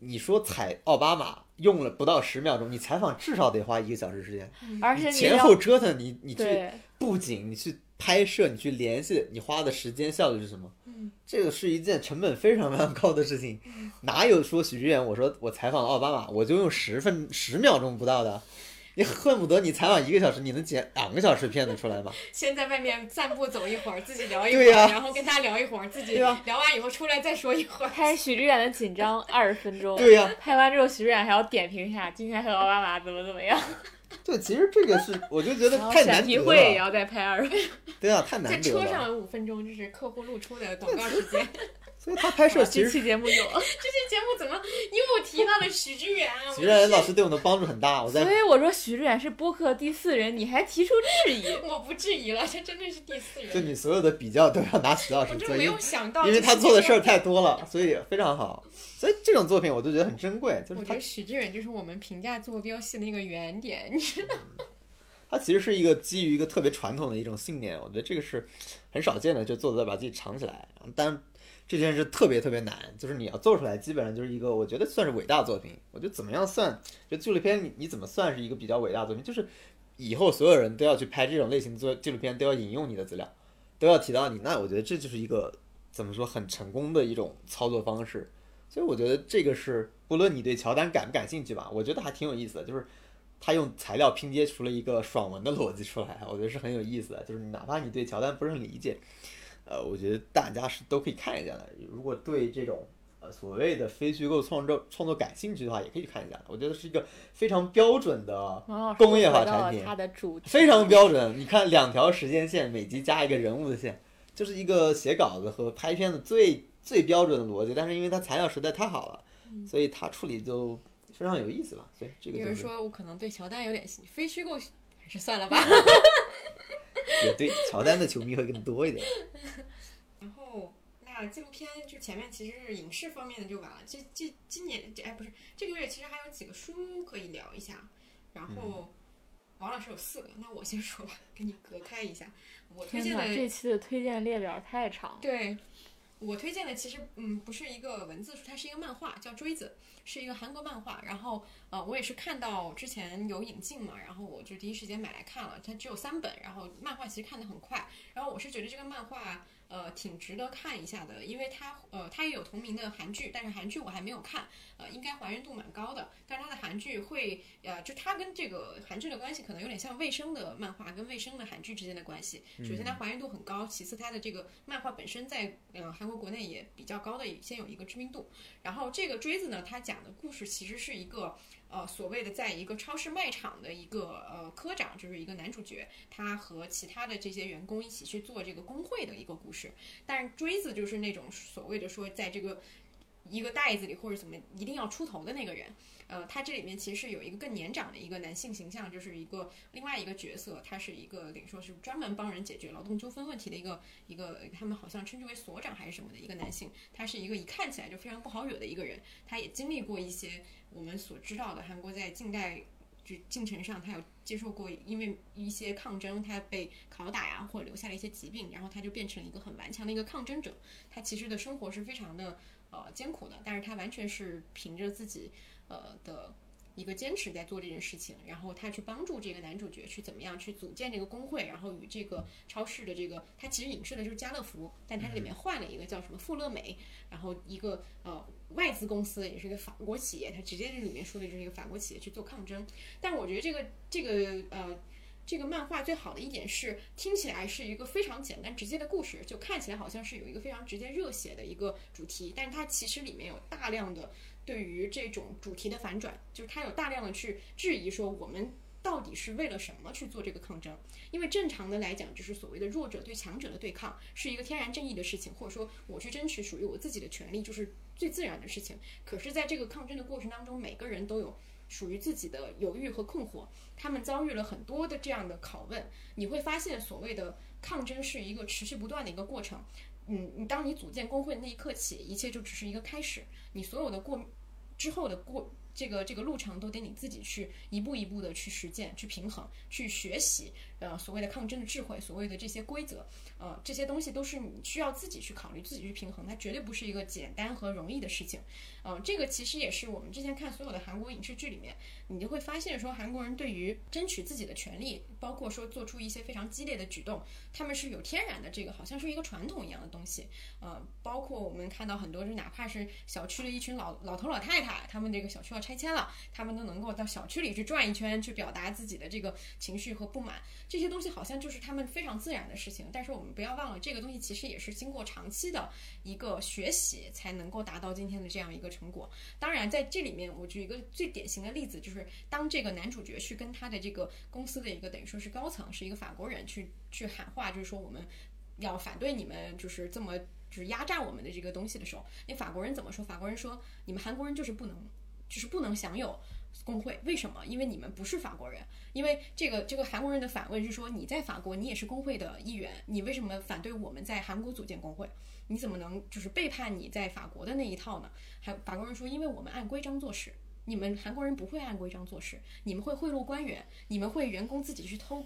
S3: 你说采奥巴马用了不到十秒钟，你采访至少得花一个小时时间，
S2: 而且
S3: 前后折腾，你你去
S2: 对
S3: 布景，你去拍摄，你去联系，你花的时间效率是什么？
S1: 嗯，
S3: 这个是一件成本非常非常高的事情，哪有说许知远，我说我采访奥巴马，我就用十分十秒钟不到的。你恨不得你采访一个小时，你能剪两个小时片子出来吗？
S1: 先在外面散步走一会儿，自己聊一会儿，然后跟他聊一会儿，自己聊完以后出来再说一会儿。
S2: 拍许知远的紧张二十分钟，
S3: 对呀。
S2: 拍完之后许知远还要点评一下今天和奥巴马怎么怎么样，
S3: 对，其实这个是我就觉得太难得
S2: 选题会也
S3: 了，
S2: 要再拍二十分钟。
S3: 对啊，太
S1: 在
S3: 难得了。
S1: 车上有五分钟，就是客户露出的广告时间。
S3: 所以他拍摄 其
S2: 这期节目有，
S1: 这期节目怎么又提到了许志远啊？
S3: 许知远老师对我的帮助很大，我在
S2: 所以我说许志远是播客第四人，你还提出质疑。
S1: 我我不质疑了，这真的是第四人。
S3: 就你所有的比较都要拿许老师做，
S1: 我真没
S3: 因为
S1: 有想到，
S3: 因为他做的事儿。太多了，所以非常好。所以这种作品我就觉得很珍贵，就是他
S1: 我觉得许志远就是我们评价坐标系的一个原点，你知道吗？
S3: 它其实是一个基于一个特别传统的一种信念，我觉得这个是很少见的，就作者把自己藏起来。但这件事特别特别难，就是你要做出来，基本上就是一个我觉得算是伟大作品。我觉得怎么样算，就纪录片你你怎么算是一个比较伟大作品？就是以后所有人都要去拍这种类型的作纪录片，都要引用你的资料，都要提到你，那我觉得这就是一个怎么说很成功的一种操作方式。所以我觉得这个是不论你对乔丹感不感兴趣吧，我觉得还挺有意思的，就是。他用材料拼接出了一个爽文的逻辑出来，我觉得是很有意思的。就是哪怕你对乔丹不是很理解，呃，我觉得大家是都可以看一下的。如果对这种呃所谓的非虚构创作创作感兴趣的话，也可以去看一下。我觉得是一个非常标准的，工业化产品
S2: 它的主题
S3: 非常标准。你看两条时间线，每集加一个人物的线，就是一个写稿子和拍片子最最标准的逻辑。但是因为它材料实在太好了，所以它处理就非常有意思吧。所以这个就是
S1: 有人说我可能对乔丹有点兴趣，非虚构还是算了吧。
S3: 也对乔丹的球迷会更多一点。
S1: 然后那纪录片就前面其实是影视方面的就完了，这这今年这哎不是这个月其实还有几个书可以聊一下。然后王老师有四个，那我先说吧，给你隔开一下。我推荐的
S2: 这期的推荐列表太长了。
S1: 对，我推荐的其实嗯不是一个文字书，它是一个漫画，叫《锥子》，是一个韩国漫画。然后呃我也是看到之前有引进嘛，然后我就第一时间买来看了。它只有三本，然后漫画其实看得很快。然后我是觉得这个漫画呃挺值得看一下的，因为它呃它也有同名的韩剧，但是韩剧我还没有看，呃应该还原度蛮高的。但是它的韩剧会呃就它跟这个韩剧的关系可能有点像卫生的漫画跟卫生的韩剧之间的关系。首先它还原度很高，其次它的这个漫画本身在呃韩国国内也比较高的先有一个知名度。然后这个锥子呢，它讲的故事其实是一个。呃，所谓的在一个超市卖场的一个呃科长，就是一个男主角，他和其他的这些员工一起去做这个工会的一个故事。但是锥子就是那种所谓的说，在这个一个袋子里或者怎么一定要出头的那个人。呃，他这里面其实是有一个更年长的一个男性形象，就是一个另外一个角色，他是一个等于说是专门帮人解决劳动纠纷问题的一个一个，他们好像称之为所长还是什么的一个男性。他是一个一看起来就非常不好惹的一个人，他也经历过一些。我们所知道的韩国在近代就进程上，他有接受过因为一些抗争，他被拷打呀，或者留下了一些疾病，然后他就变成了一个很顽强的一个抗争者。他其实的生活是非常的呃艰苦的，但是他完全是凭着自己呃的一个坚持在做这件事情，然后他去帮助这个男主角去怎么样去组建这个工会，然后与这个超市的这个，他其实影射的就是家乐福，但他这里面换了一个叫什么富乐美，然后一个呃。外资公司也是一个法国企业，它直接这里面说的就是一个法国企业去做抗争。但我觉得这个这个呃这个漫画最好的一点是听起来是一个非常简单直接的故事，就看起来好像是有一个非常直接热血的一个主题，但是它其实里面有大量的对于这种主题的反转，就是它有大量的去质疑说我们到底是为了什么去做这个抗争？因为正常的来讲，就是所谓的弱者对强者的对抗是一个天然正义的事情，或者说我去争取属于我自己的权利，就是。最自然的事情，可是，在这个抗争的过程当中，每个人都有属于自己的犹豫和困惑，他们遭遇了很多的这样的拷问。你会发现，所谓的抗争是一个持续不断的一个过程。嗯，你当你组建工会那一刻起，一切就只是一个开始。你所有的过之后的过这个这个路程都得你自己去一步一步的去实践、去平衡、去学习。呃，所谓的抗争的智慧，所谓的这些规则，呃，这些东西都是你需要自己去考虑、自己去平衡，它绝对不是一个简单和容易的事情。呃，这个其实也是我们之前看所有的韩国影视剧里面，你就会发现说，韩国人对于争取自己的权利，包括说做出一些非常激烈的举动，他们是有天然的这个好像是一个传统一样的东西。呃，包括我们看到很多，就哪怕是小区的一群老老头老太太，他们这个小区要拆迁了，他们都能够到小区里去转一圈，去表达自己的这个情绪和不满。这些东西好像就是他们非常自然的事情，但是我们不要忘了，这个东西其实也是经过长期的一个学习才能够达到今天的这样一个成果。当然，在这里面，我举一个最典型的例子，就是当这个男主角去跟他的这个公司的一个等于说是高层，是一个法国人去去喊话，就是说我们要反对你们就是这么就是压榨我们的这个东西的时候，那法国人怎么说？法国人说你们韩国人就是不能就是不能享有。工会为什么？因为你们不是法国人。因为这个这个韩国人的反问是说，你在法国你也是工会的一员，你为什么反对我们在韩国组建工会？你怎么能就是背叛你在法国的那一套呢？还法国人说，因为我们按规章做事，你们韩国人不会按规章做事，你们会贿赂官员，你们会员工自己去偷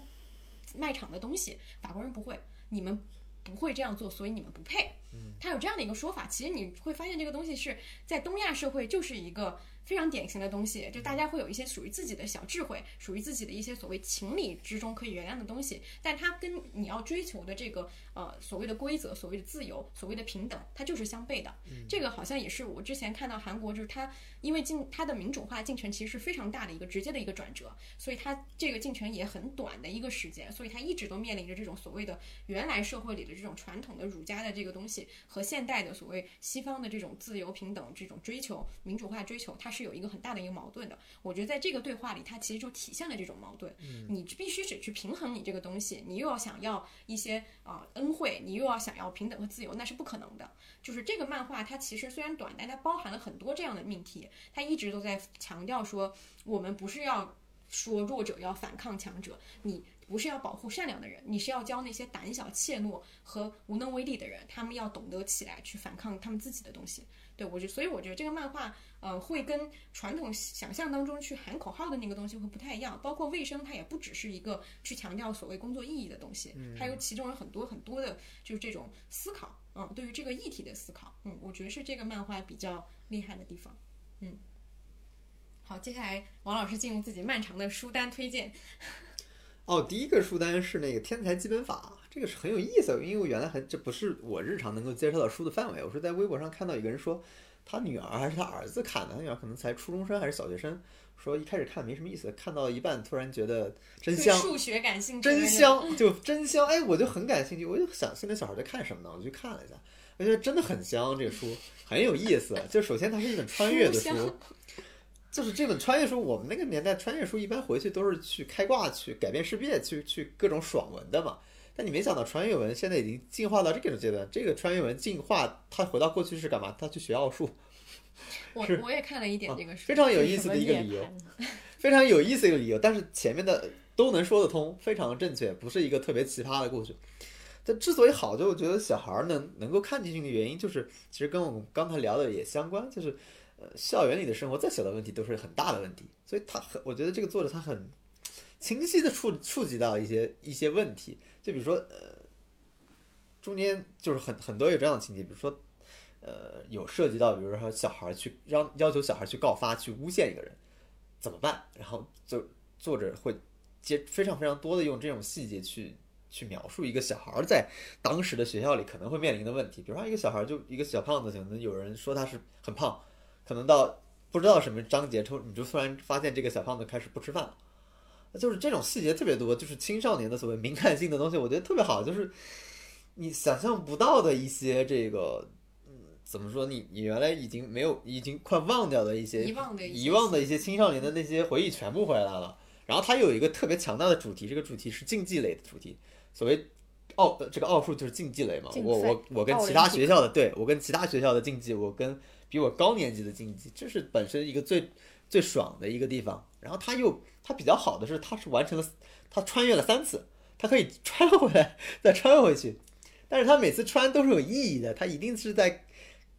S1: 卖场的东西，法国人不会，你们不会这样做，所以你们不配。他有这样的一个说法，其实你会发现这个东西是在东亚社会就是一个。非常典型的东西，就大家会有一些属于自己的小智慧，属于自己的一些所谓情理之中可以原谅的东西，但它跟你要追求的这个呃所谓的规则、所谓的自由、所谓的平等，它就是相悖的。这个好像也是我之前看到韩国，就是它因为进它的民主化进程其实是非常大的一个直接的一个转折，所以它这个进程也很短的一个时间，所以它一直都面临着这种所谓的原来社会里的这种传统的儒家的这个东西和现代的所谓西方的这种自由平等这种追求民主化追求，它。是有一个很大的一个矛盾的，我觉得在这个对话里，它其实就体现了这种矛盾。你必须得去平衡你这个东西，你又要想要一些啊恩惠，你又要想要平等和自由，那是不可能的。就是这个漫画，它其实虽然短，但它包含了很多这样的命题。它一直都在强调说，我们不是要说弱者要反抗强者，你不是要保护善良的人，你是要教那些胆小怯懦和无能为力的人，他们要懂得起来去反抗他们自己的东西。对我就，所以我觉得这个漫画。呃，会跟传统想象当中去喊口号的那个东西会不太一样，包括卫生，它也不只是一个去强调所谓工作意义的东西，它有其中有很多很多的，就是这种思考，嗯，对于这个议题的思考，嗯，我觉得是这个漫画比较厉害的地方，嗯。好，接下来王老师进入自己漫长的书单推荐。
S3: 哦，第一个书单是那个《天才基本法》，这个是很有意思，因为我原来很这不是我日常能够接触到书的范围，我是在微博上看到一个人说。他女儿还是他儿子看的，他女儿可能才初中生还是小学生，说一开始看没什么意思，看到一半突然觉得真香，
S1: 数学感兴趣，
S3: 真香就真香，哎，我就很感兴趣，我就想现在小孩在看什么呢？我就去看了一下，我觉得真的很香，这个书很有意思。就首先它是一本穿越的书，就是这本穿越书，我们那个年代穿越书一般回去都是去开挂、去改变世界、去去各种爽文的嘛。但你没想到穿越文现在已经进化到这种阶段。这个穿越文进化，它回到过去是干嘛？它去学奥数。
S1: 我我也看了一点这个，
S3: 非常有意思的一个理由，非常有意思一个理由。但是前面的都能说得通，非常正确，不是一个特别奇葩的故事。但之所以好，就我觉得小孩能能够看进去的原因，就是其实跟我们刚才聊的也相关，就是呃校园里的生活再小的问题都是很大的问题。所以他很，我觉得这个作者他很清晰的触触及到一些一些问题。就比如说，呃，中间就是很很多有这样的情节，比如说，呃，有涉及到，比如说小孩去让要求小孩去告发、去诬陷一个人，怎么办？然后就作者会接非常非常多的用这种细节去去描述一个小孩在当时的学校里可能会面临的问题。比如说一个小孩就一个小胖子，可能有人说他是很胖，可能到不知道什么章节抽，你就突然发现这个小胖子开始不吃饭了。就是这种细节特别多，就是青少年的所谓敏感性的东西，我觉得特别好。就是你想象不到的一些这个，嗯，怎么说？你你原来已经没有，已经快忘掉的一些
S1: 遗忘的
S3: 遗忘的一些青少年的那些回忆全部回来了。然后它有一个特别强大的主题，这个主题是竞技类的主题。所谓奥这个奥数就是竞技类嘛。我我我跟其他学校的，对我跟其他学校的竞技，我跟比我高年级的竞技，这是本身一个最最爽的一个地方。然后他又。他比较好的是，他是完成了，他穿越了三次，他可以穿回来再穿回去，但是他每次穿都是有意义的，他一定是在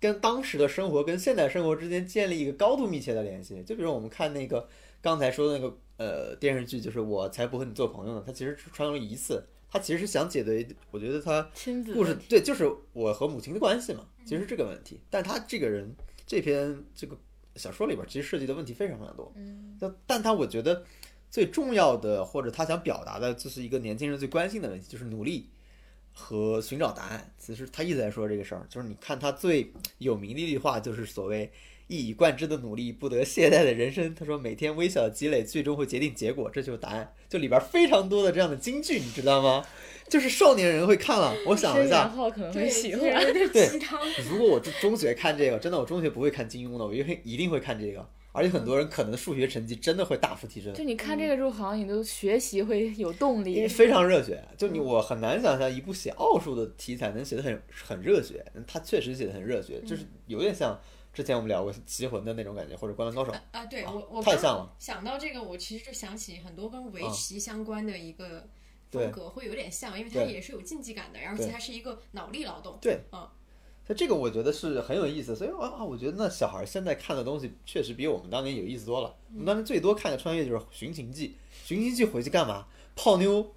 S3: 跟当时的生活跟现代生活之间建立一个高度密切的联系。就比如我们看那个刚才说的那个呃电视剧，就是我才不和你做朋友呢，他其实只穿越了一次，他其实是想解决，我觉得他
S2: 亲子
S3: 故事对，就是我和母亲的关系嘛，其实这个问题。但他这个人这篇这个小说里边，其实涉及的问题非常非常多。
S2: 嗯，
S3: 但但他我觉得最重要的，或者他想表达的，就是一个年轻人最关心的问题，就是努力和寻找答案。其实他一直在说这个事儿，就是你看他最有名的一句话，就是所谓。一以贯之的努力，不得懈怠的人生。他说，每天微小的积累，最终会决定结果，这就是答案。就里边非常多的这样的金句，你知道吗？就是少年人会看了。我想了一下
S2: 元，浩可能会
S1: 对，
S2: 喜欢。
S3: 对。如果我中中学看这个，真的，我中学不会看金庸的，我一定一定会看这个。而且很多人可能数学成绩真的会大幅提升，
S2: 就你看这个之后，好像你都学习会有动力
S3: 因为。非常热血。就你我很难想象一部写奥数的题材能写得很很热血，他确实写得很热血，就是有点像之前我们聊过《棋魂》的那种感觉，或者《灌篮高手》
S1: 啊，对
S3: 啊
S1: 我我
S3: 太像了。
S1: 想到这个，我其实就想起很多跟围
S3: 啊
S1: 棋相关的一个
S3: 对
S1: 风格，会有点像，因为它也是有竞技感的，而且它是一个脑力劳动。
S3: 对，
S1: 嗯，
S3: 所以这个我觉得是很有意思。所以啊，我觉得那小孩现在看的东西确实比我们当年有意思多了。我们当年最多看的穿越就是《寻秦记》，《寻秦记》回去干嘛？泡妞，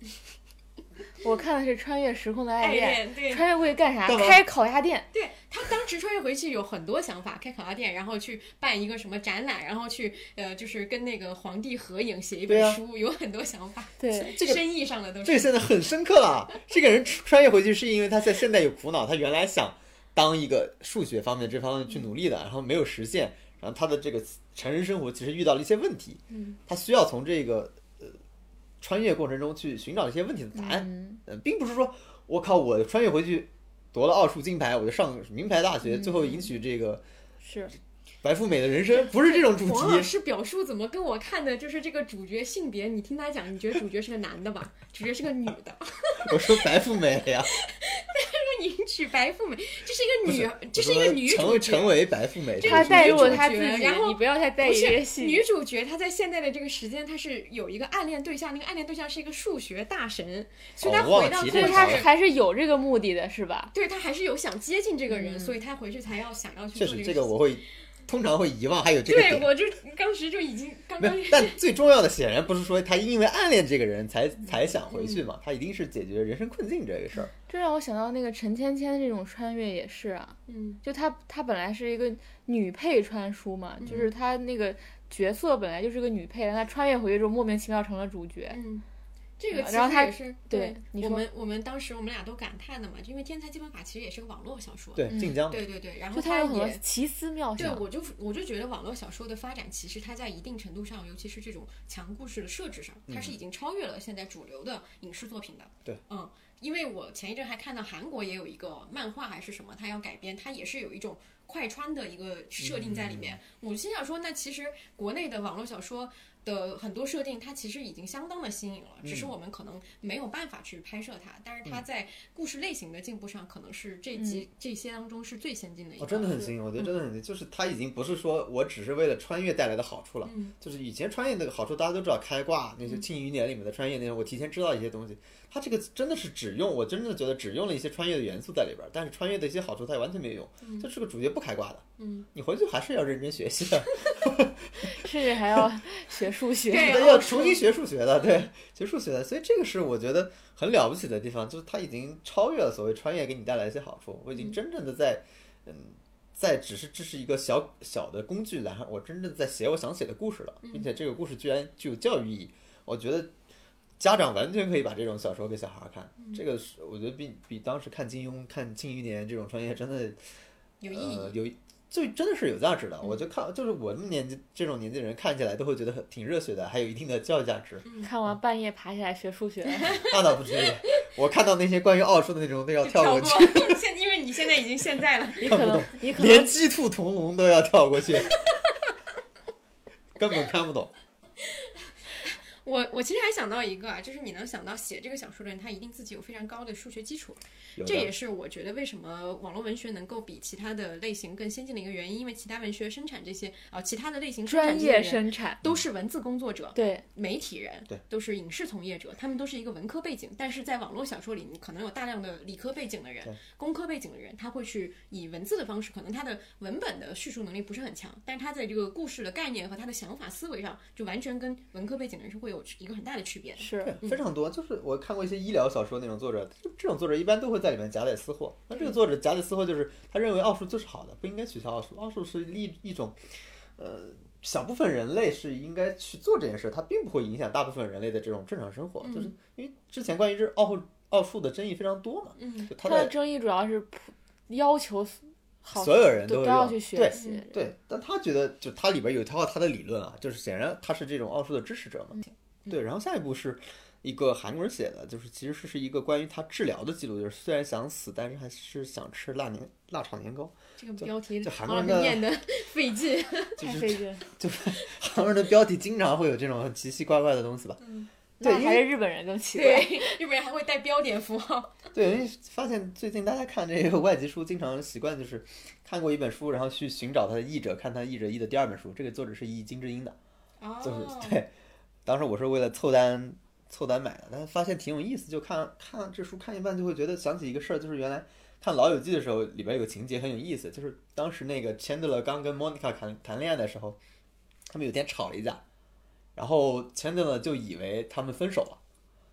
S2: 我看的是《穿越时空的爱
S1: 爱
S2: 恋穿越过去干啥？开烤鸭店。
S1: 对他当时穿越回去有很多想法，开烤鸭店，然后去办一个什么展览，然后去呃，就是跟那个皇帝合影，写一本书，有很多想法，
S2: 对，
S3: 这个
S1: 生意上的都
S3: 这个
S1: 是。
S3: 现在很深刻了。这个人穿越回去是因为他在现在有苦恼，他原来想当一个数学方面这方面去努力的，然后没有实现，然后他的这个成人生活其实遇到了一些问题，
S2: 嗯，
S3: 他需要从这个呃穿越过程中去寻找一些问题的答案。
S2: 嗯，
S3: 嗯，并不是说我靠，我穿越回去夺了奥数金牌，我就上名牌大学，最后迎娶这个
S2: 是
S3: 白富美的人生，不是这种主
S1: 黄老
S3: 题。
S1: 师表述怎么跟我看的就是这个主角性别？你听他讲，你觉得主角是个男的吧？主角是个女的。
S3: 我说白富美呀，
S1: 迎娶白富美，这是一个女，这是一个女
S3: 成
S1: 主角。
S3: 为成为白富美，
S1: 这个女
S2: 他带入了
S1: 主
S2: 他自己，
S1: 角然后
S2: 你不要太在
S1: 不
S2: 意这些
S1: 是。女主角，她在现在的这个时间，她是有一个暗恋对象，那个暗恋对象是一个数学大神，所以她回到
S3: 提
S2: 所以
S3: 这个好像
S2: 他还是有这个目的的，是吧？
S1: 对她还是有想接近这个人，
S2: 嗯
S1: 所以她回去才要想要去
S3: 确实
S1: 做这个事情。
S3: 这个我会通常会遗忘，还有这个
S1: 对，我就当时就已经刚刚，
S3: 但最重要的显然不是说他因为暗恋这个人才
S1: 嗯
S3: 才想回去嘛，他一定是解决人生困境这个事儿。
S2: 这让我想到那个陈芊芊这种穿越也是啊，
S1: 嗯
S2: 就她她本来是一个女配穿书嘛，就是她那个角色本来就是个女配，但她穿越回去之后莫名其妙成了主角。
S1: 嗯。这个其
S2: 然后她
S1: 实也是
S2: 对你说
S1: 我们我们当时我们俩都感叹的嘛，因为《天才基本法》其实也是个网络小说，
S3: 对，晋江，
S1: 对对对，然后
S2: 它有很多
S1: 也
S2: 奇思妙想对，
S1: 我就我就觉得网络小说的发展，其实它在一定程度上，尤其是这种强故事的设置上，它是已经超越了现在主流的影视作品的。
S3: 对，
S1: 嗯，因为我前一阵还看到韩国也有一个漫画还是什么，它要改编，它也是有一种快穿的一个设定在里面。我心想说，那其实国内的网络小说。的很多设定，它其实已经相当的新颖了，只是我们可能没有办法去拍摄它。但是它在故事类型的进步上，可能是这集、这些当中是最先进的一个。
S3: 哦，真的很新颖，我觉得真的很新，就是它已经不是说我只是为了穿越带来的好处了，
S1: 嗯
S3: 就是以前穿越那个好处大家都知道，开挂那些《庆余年》里面的穿越那种，我提前知道一些东西，它这个真的是只用，我真的觉得只用了一些穿越的元素在里边儿，但是穿越的一些好处它也完全没有用，就是个主角不开挂的，
S1: 嗯，
S3: 你回去还是要认真学习的
S2: 甚至还要学数学。
S1: 对
S3: 对要重新学数学的，对，学数学的，所以这个是我觉得很了不起的地方，就是它已经超越了所谓穿越给你带来一些好处，我已经真正的在，嗯，在只是这是一个小小的工具，然后我真正在写我想写的故事了，并且这个故事居然具有教育意义，我觉得家长完全可以把这种小说给小孩儿看，这个是我觉得比比当时看金庸、看《庆余年》这种穿越真的
S1: 有意义。
S3: 呃，有就真的是有价值的。我就看，就是我们年纪这种年纪的人看起来都会觉得很挺热血的，还有一定的教育价值。
S2: 看完半夜爬起来学数学，
S3: 那倒不至于，我看到那些关于奥数的那种都要跳过去，
S1: 现因为你现在已经现在了，
S2: 你可能你可能
S3: 连鸡兔同笼都要跳过去，根本看不懂。
S1: 我我其实还想到一个啊，就是你能想到写这个小说的人，他一定自己有非常高的数学基础，这也是我觉得为什么网络文学能够比其他的类型更先进的一个原因，因为其他文学生产这些啊，其他的类型
S2: 专业生产
S1: 都是文字工作者，
S2: 对
S1: 媒体人，
S3: 对，
S1: 都是影视从业者，他们都是一个文科背景，但是在网络小说里，你可能有大量的理科背景的人，工科背景的人，他会去以文字的方式，可能他的文本的叙述能力不是很强，但是他在这个故事的概念和他的想法思维上，就完全跟文科背景的人是会有一个很大的区别。
S2: 是
S3: 非常多，就是我看过一些医疗小说那种作者，这种作者一般都会在里面夹带私货。那这个作者夹带私货，就是他认为奥数就是好的，不应该取消奥数。奥数是一一种，呃，小部分人类是应该去做这件事，它并不会影响大部分人类的这种正常生活。就是因为之前关于这奥奥数的争议非常多嘛，
S1: 嗯，
S3: 他
S2: 的争议主要是普要求
S3: 所有人
S2: 都
S3: 要
S2: 去学习。
S3: 对，但他觉得就他里边有一套他的理论啊，就是显然他是这种奥数的支持者嘛。对，然后下一步是一个韩国人写的，就是其实是是一个关于他治疗的记录，就是虽然想死，但是还是想吃辣年腊肠年糕。
S1: 这个标题
S3: 就韩国人
S1: 念的 费劲，
S2: 太费劲。
S3: 就是韩国人的标题经常会有这种奇奇怪怪的东西吧？
S1: 嗯，
S3: 对，
S2: 还是日本人更奇怪。
S1: 对，日本人还会带标点符号。
S3: 对，因为发现最近大家看这个外籍书，经常习惯就是看过一本书，然后去寻找他的译者，看他译者译的第二本书。这个作者是译金智英的，就是对。当时我是为了凑单凑单买的，但是发现挺有意思，就看看这书看一半就会觉得想起一个事儿，就是原来看《老友记》的时候，里边有个情节很有意思，就是当时那个 Chandler 刚跟 Monica 谈谈恋爱的时候，他们有天吵了一架，然后 Chandler 就以为他们分手了，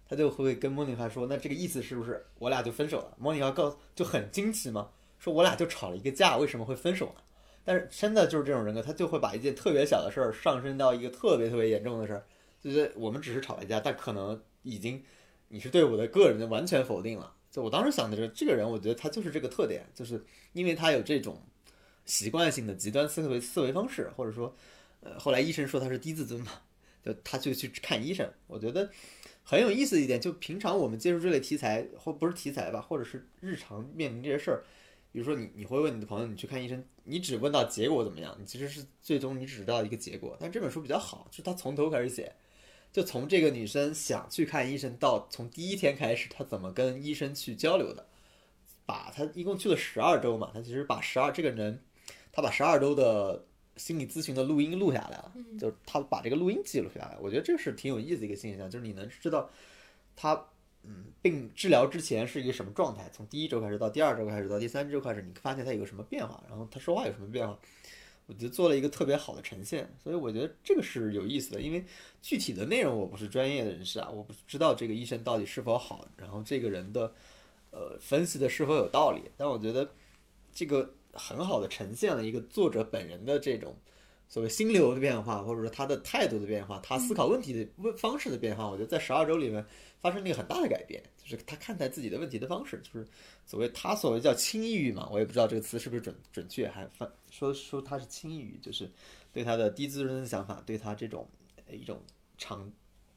S3: 他就会跟 Monica 说：“那这个意思是不是我俩就分手了？”Monica 告就很惊奇嘛，说：“我俩就吵了一个架，为什么会分手呢？”但是真的就是这种人格，他就会把一件特别小的事儿上升到一个特别特别严重的事儿。就是我们只是吵了一架，但可能已经你是对我的个人的完全否定了。就我当时想的是，这个人，我觉得他就是这个特点，就是因为他有这种习惯性的极端思维思维方式，或者说，呃，后来医生说他是低自尊嘛，就他就去看医生。我觉得很有意思一点，就平常我们接触这类题材，或不是题材吧，或者是日常面临这些事儿，比如说你你会问你的朋友，你去看医生，你只问到结果怎么样，你其实是最终你只知道一个结果。但这本书比较好，就是他从头开始写。就从这个女生想去看医生到从第一天开始，她怎么跟医生去交流的，把她一共去了十二周嘛，她其实把十二这个人，她把十二周的心理咨询的录音录下来了，就她把这个录音记录下来，我觉得这是挺有意思的一个现象，就是你能知道她嗯病治疗之前是一个什么状态，从第一周开始到第二周开始到第三周开始，你发现她有个什么变化，然后她说话有什么变化。我觉得做了一个特别好的呈现，所以我觉得这个是有意思的。因为具体的内容我不是专业的人士啊，我不知道这个医生到底是否好，然后这个人的呃分析的是否有道理。但我觉得这个很好的呈现了一个作者本人的这种所谓心流的变化，或者说他的态度的变化，他思考问题的问方式的变化。我觉得在十二周里面发生了一个很大的改变，就是他看待自己的问题的方式，就是所谓他所谓叫轻抑郁嘛，我也不知道这个词是不是准准确，还反。说说他是轻抑郁，就是对他的低自尊的想法，对他这种一种长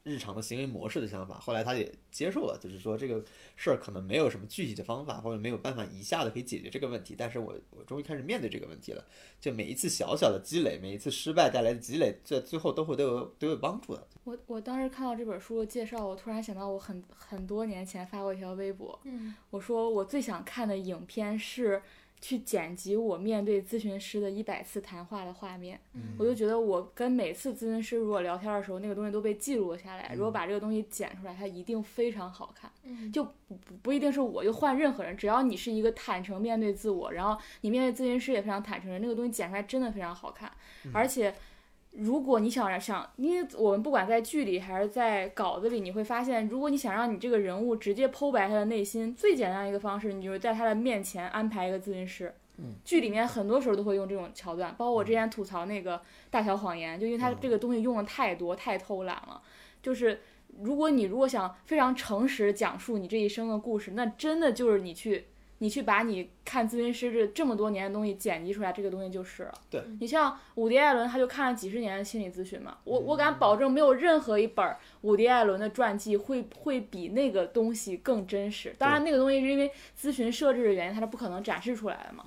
S3: 日常的行为模式的想法。后来他也接受了，就是说这个事儿可能没有什么具体的方法，或者没有办法一下子可以解决这个问题。但是我我终于开始面对这个问题了。就每一次小小的积累，每一次失败带来的积累，在最后都会都有都有帮助的。
S2: 我我当时看到这本书的介绍，我突然想到我很很多年前发过一条微博，
S1: 嗯，
S2: 我说我最想看的影片是。去剪辑我面对咨询师的一百次谈话的画面，我就觉得我跟每次咨询师如果聊天的时候，那个东西都被记录下来。如果把这个东西剪出来，它一定非常好看。就不不不一定是我，就换任何人，只要你是一个坦诚面对自我，然后你面对咨询师也非常坦诚的，那个东西剪出来真的非常好看，而且。如果你想想，因为我们不管在剧里还是在稿子里，你会发现，如果你想让你这个人物直接剖白他的内心，最简单的一个方式，你就是在他的面前安排一个咨询师。
S3: 嗯，
S2: 剧里面很多时候都会用这种桥段，包括我之前吐槽那个大小谎言，就因为他这个东西用的太多，太偷懒了。就是如果你如果想非常诚实讲述你这一生的故事，那真的就是你去。你去把你看咨询师这这么多年的东西剪辑出来，这个东西就是了。
S3: 对
S2: 你像伍迪·艾伦，他就看了几十年的心理咨询嘛。我我敢保证，没有任何一本伍迪·艾伦的传记会会比那个东西更真实。当然，那个东西是因为咨询设置的原因，它是不可能展示出来的嘛。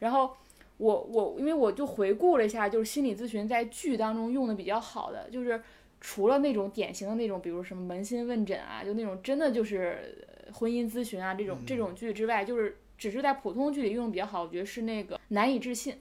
S2: 然后我我因为我就回顾了一下，就是心理咨询在剧当中用的比较好的，就是除了那种典型的那种，比如什么扪心问诊啊，就那种真的就是婚姻咨询啊这种这种剧之外，就是只是在普通剧里用的比较好，我觉得是那个难以置信。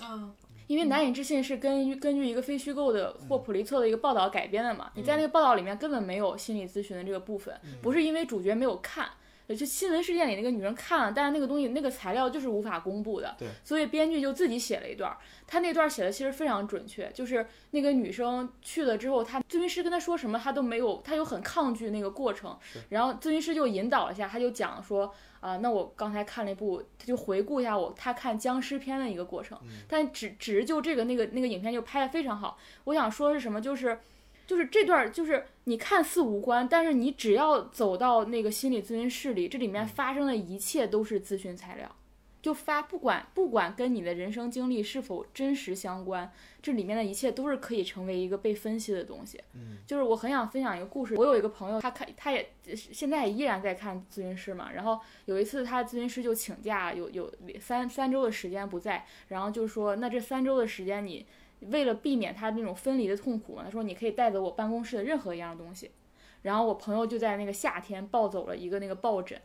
S1: 啊，
S2: 因为难以置信是根根据一个非虚构的霍普利策的一个报道改编的嘛，你在那个报道里面根本没有心理咨询的这个部分，不是因为主角没有看。就新闻事件里那个女人看了，但是那个东西那个材料就是无法公布的，
S3: 对，
S2: 所以编剧就自己写了一段，他那段写的其实非常准确，就是那个女生去了之后，他咨询师跟他说什么，他都没有，他又很抗拒那个过程，然后咨询师就引导了一下，他就讲说啊，那我刚才看了一部，他就回顾一下我他看僵尸片的一个过程，但只只是就这个那个那个影片就拍的非常好，我想说是什么，就是。就是这段，就是你看似无关，但是你只要走到那个心理咨询室里，这里面发生的一切都是咨询材料，就发不管不管跟你的人生经历是否真实相关，这里面的一切都是可以成为一个被分析的东西。
S3: 嗯，
S2: 就是我很想分享一个故事，我有一个朋友，他看他也现在依然在看咨询师嘛，然后有一次他咨询师就请假，有有三三周的时间不在，然后就说那这三周的时间你。为了避免他那种分离的痛苦嘛，他说你可以带走我办公室的任何一样东西。然后我朋友就在那个夏天抱走了一个那个抱枕，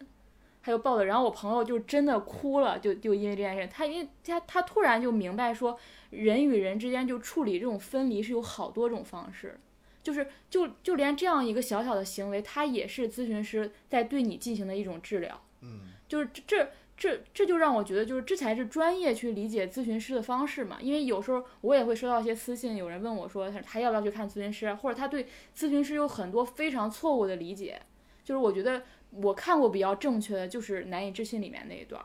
S2: 他就抱着，然后我朋友就真的哭了，就就因为这件事，他因为他他突然就明白说，人与人之间就处理这种分离是有好多种方式，就是就就连这样一个小小的行为，他也是咨询师在对你进行的一种治疗。
S3: 嗯，
S2: 就是这。这这就让我觉得，就是这才是专业去理解咨询师的方式嘛。因为有时候我也会收到一些私信，有人问我说他他要不要去看咨询师，或者他对咨询师有很多非常错误的理解。就是我觉得我看过比较正确的就是难以置信里面那一段。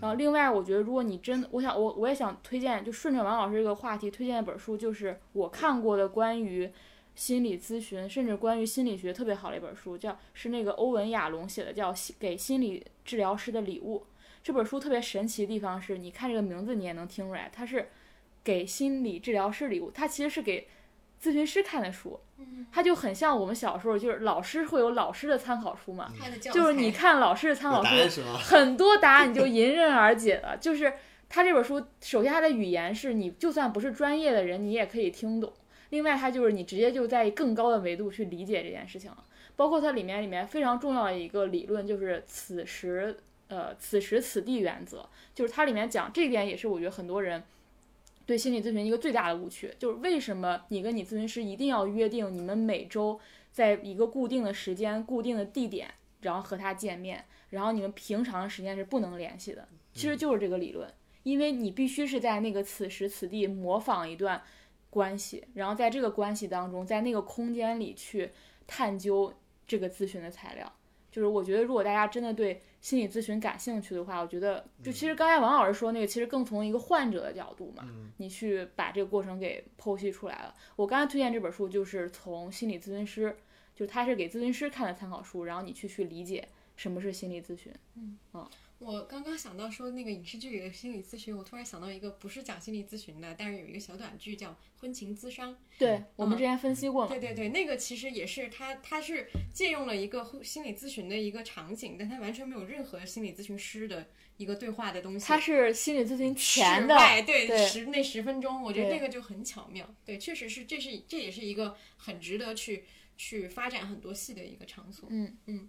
S2: 然后另外我觉得如果你真，我想我我也想推荐，就顺着王老师这个话题推荐一本书，就是我看过的关于心理咨询，甚至关于心理学特别好的一本书，叫是那个欧文亚龙写的，叫《给心理治疗师的礼物》。这本书特别神奇的地方是，你看这个名字，你也能听出来，它是给心理治疗师礼物。它其实是给咨询师看的书，它就很像我们小时候，就是老师会有老师的参考书嘛，就是你看老师的参考书，很多答案你就迎刃而解了。就是它这本书，首先它的语言是你就算不是专业的人，你也可以听懂；另外，它就是你直接就在更高的维度去理解这件事情了。包括它里面里面非常重要的一个理论，就是此时。呃，此时此地原则，就是它里面讲这一点，也是我觉得很多人对心理咨询一个最大的误区，就是为什么你跟你咨询师一定要约定你们每周在一个固定的时间、固定的地点，然后和他见面，然后你们平常的时间是不能联系的，其实就是这个理论，因为你必须是在那个此时此地模仿一段关系，然后在这个关系当中，在那个空间里去探究这个咨询的材料。就是我觉得，如果大家真的对心理咨询感兴趣的话，我觉得就其实刚才王老师说那个，其实更从一个患者的角度嘛，你去把这个过程给剖析出来了。我刚才推荐这本书，就是从心理咨询师，就他是给咨询师看的参考书，然后你去去理解什么是心理咨询。
S1: 嗯嗯。我刚刚想到说那个影视剧里的心理咨询，我突然想到一个不是讲心理咨询的，但是有一个小短剧叫《婚情咨商》。
S2: 对，我们之前分析过。
S1: 对对对，那个其实也是他，他是借用了一个心理咨询的一个场景，但他完全没有任何心理咨询师的一个对话的东西。
S2: 他是心理咨询前的，
S1: 对十那十分钟，我觉得那个就很巧妙。对，确实是，这是这也是一个很值得去去发展很多戏的一个场所。
S2: 嗯
S1: 嗯。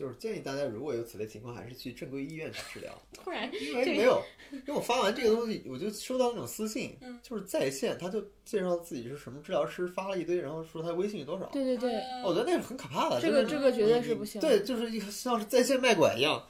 S3: 就是建议大家，如果有此类情况，还是去正规医院去治疗。
S1: 突然，
S3: 因为没有，因为我发完这个东西，我就收到那种私信，就是在线，他就介绍自己是什么治疗师，发了一堆，然后说他微信有多少。
S2: 对对对，
S3: 我觉得那是很可怕的。
S2: 这个这个绝对是不行。
S3: 对，就是像是在线卖拐一样，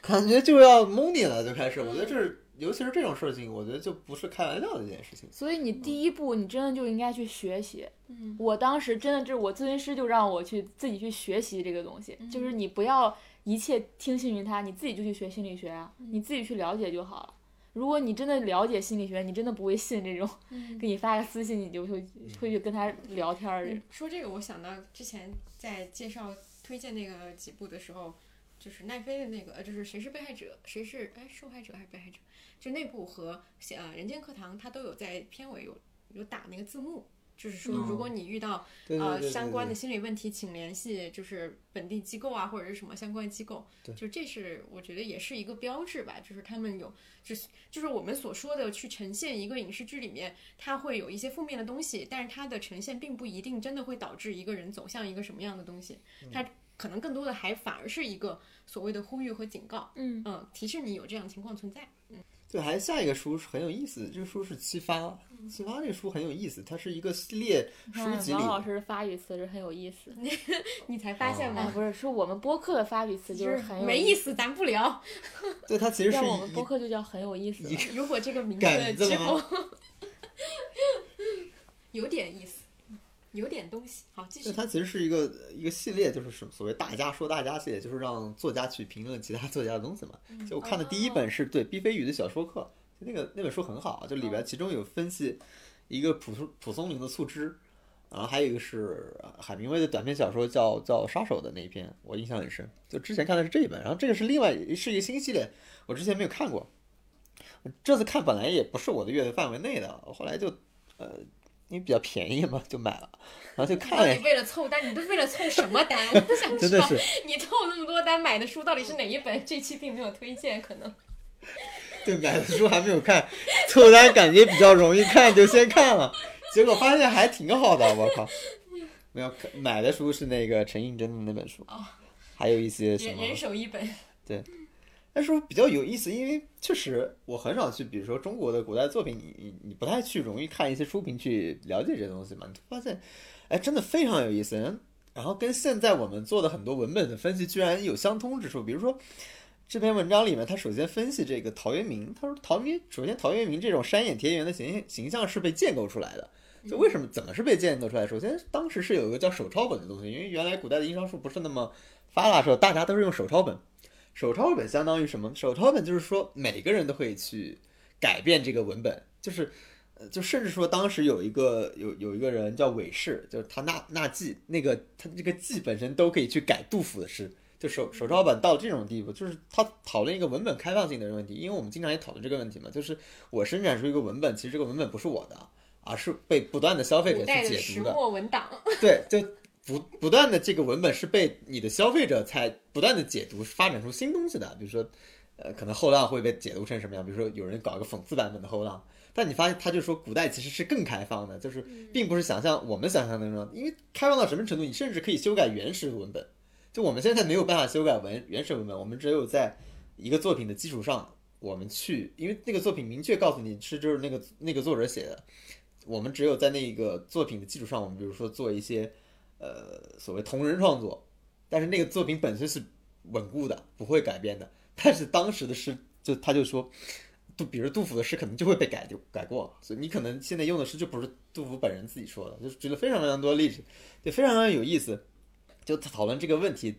S3: 感觉就要蒙你了，就开始。我觉得这是。尤其是这种事情，我觉得就不是开玩笑的一件事情。
S2: 所以你第一步，你真的就应该去学习。
S1: 嗯，
S2: 我当时真的就是我咨询师就让我去自己去学习这个东西，就是你不要一切听信于他，你自己就去学心理学啊，你自己去了解就好了。如果你真的了解心理学，你真的不会信这种，给你发个私信你就会会去跟他聊天儿。
S1: 说这个，我想到之前在介绍推荐那个几部的时候，就是奈飞的那个，就是谁是被害者，谁是哎受害者还是被害者？就内部和呃《人间课堂》，它都有在片尾有有打那个字幕，就是说，如果你遇到呃相关的心理问题，请联系就是本地机构啊，或者是什么相关机构。
S3: 对，
S1: 就这是我觉得也是一个标志吧，就是他们有，就是就是我们所说的去呈现一个影视剧里面，它会有一些负面的东西，但是它的呈现并不一定真的会导致一个人走向一个什么样的东西，它可能更多的还反而是一个所谓的呼吁和警告，
S2: 嗯。
S1: 嗯，提示你有这样情况存在，嗯。
S3: 对，还下一个书是很有意思，这个书是《七发》，《七发》这个书很有意思，它是一个系列书籍里。
S2: 王老师的发语词是很有意思，
S1: 你才发现吗？
S2: 不是，是我们播客的发语词就是很
S1: 没意思，咱不聊。
S3: 对，它其实 是
S2: 我们播客就叫很有意思。
S1: 如果这个名字 之后 有点意思。有点东西，好继续。
S3: 它其实是一个一个系列，就是什所谓“大家说大家”系列，就是让作家去评论其他作家的东西嘛。就我看的第一本是对毕飞宇的小说课，就那个那本书很好，就里边其中有分析一个蒲松蒲松龄的醋汁，然后还有一个是海明威的短篇小说叫叫杀手的那一篇，我印象很深。就之前看的是这一本，然后这个是另外是一个新系列，我之前没有看过。这次看本来也不是我的阅读范围内的，后来就呃。因为比较便宜嘛，就买了，然后就看。
S1: 你为了凑单，你都为了凑什么单？我想 知道，你凑那么多单买的书到底是哪一本？这期并没有推荐，可能。
S3: 对，买的书还没有看，凑单感觉比较容易看，就先看了，结果发现还挺好的，我靠！没有买的书是那个陈映真的那本书，还有一些什么
S1: 人手一本，
S3: 对。但是比较有意思，因为确实我很少去，比如说中国的古代作品，你你你不太去容易看一些书评去了解这些东西嘛？你发现，哎，真的非常有意思。然后跟现在我们做的很多文本的分析居然有相通之处。比如说这篇文章里面，他首先分析这个陶渊明，他说陶渊明首先陶渊明这种山野田园的形形象是被建构出来的。就为什么怎么是被建构出来？首先当时是有一个叫手抄本的东西，因为原来古代的印刷术不是那么发达的时候，大家都是用手抄本。手抄本相当于什么？手抄本就是说每个人都可以去改变这个文本，就是，呃，就甚至说当时有一个有有一个人叫韦氏，就是他纳纳记，那个他这个记本身都可以去改杜甫的诗，就手手抄本到这种地步，就是他讨论一个文本开放性的问题，因为我们经常也讨论这个问题嘛，就是我生产出一个文本，其实这个文本不是我的，而是被不断的消费者去解读的，
S1: 文档，
S3: 对，就。不不断的这个文本是被你的消费者才不断的解读发展出新东西的，比如说，呃，可能后浪会被解读成什么样？比如说有人搞一个讽刺版本的后浪，但你发现他就说古代其实是更开放的，就是并不是想象我们想象的那种，因为开放到什么程度，你甚至可以修改原始文本。就我们现在没有办法修改文原始文本，我们只有在一个作品的基础上，我们去，因为那个作品明确告诉你是就是那个那个作者写的，我们只有在那个作品的基础上，我们比如说做一些。呃，所谓同人创作，但是那个作品本身是稳固的，不会改变的。但是当时的诗，就他就说，杜，比如杜甫的诗可能就会被改，就改过。所以你可能现在用的诗就不是杜甫本人自己说的，就是举了非常非常多例子，对，非常非常有意思。就讨论这个问题，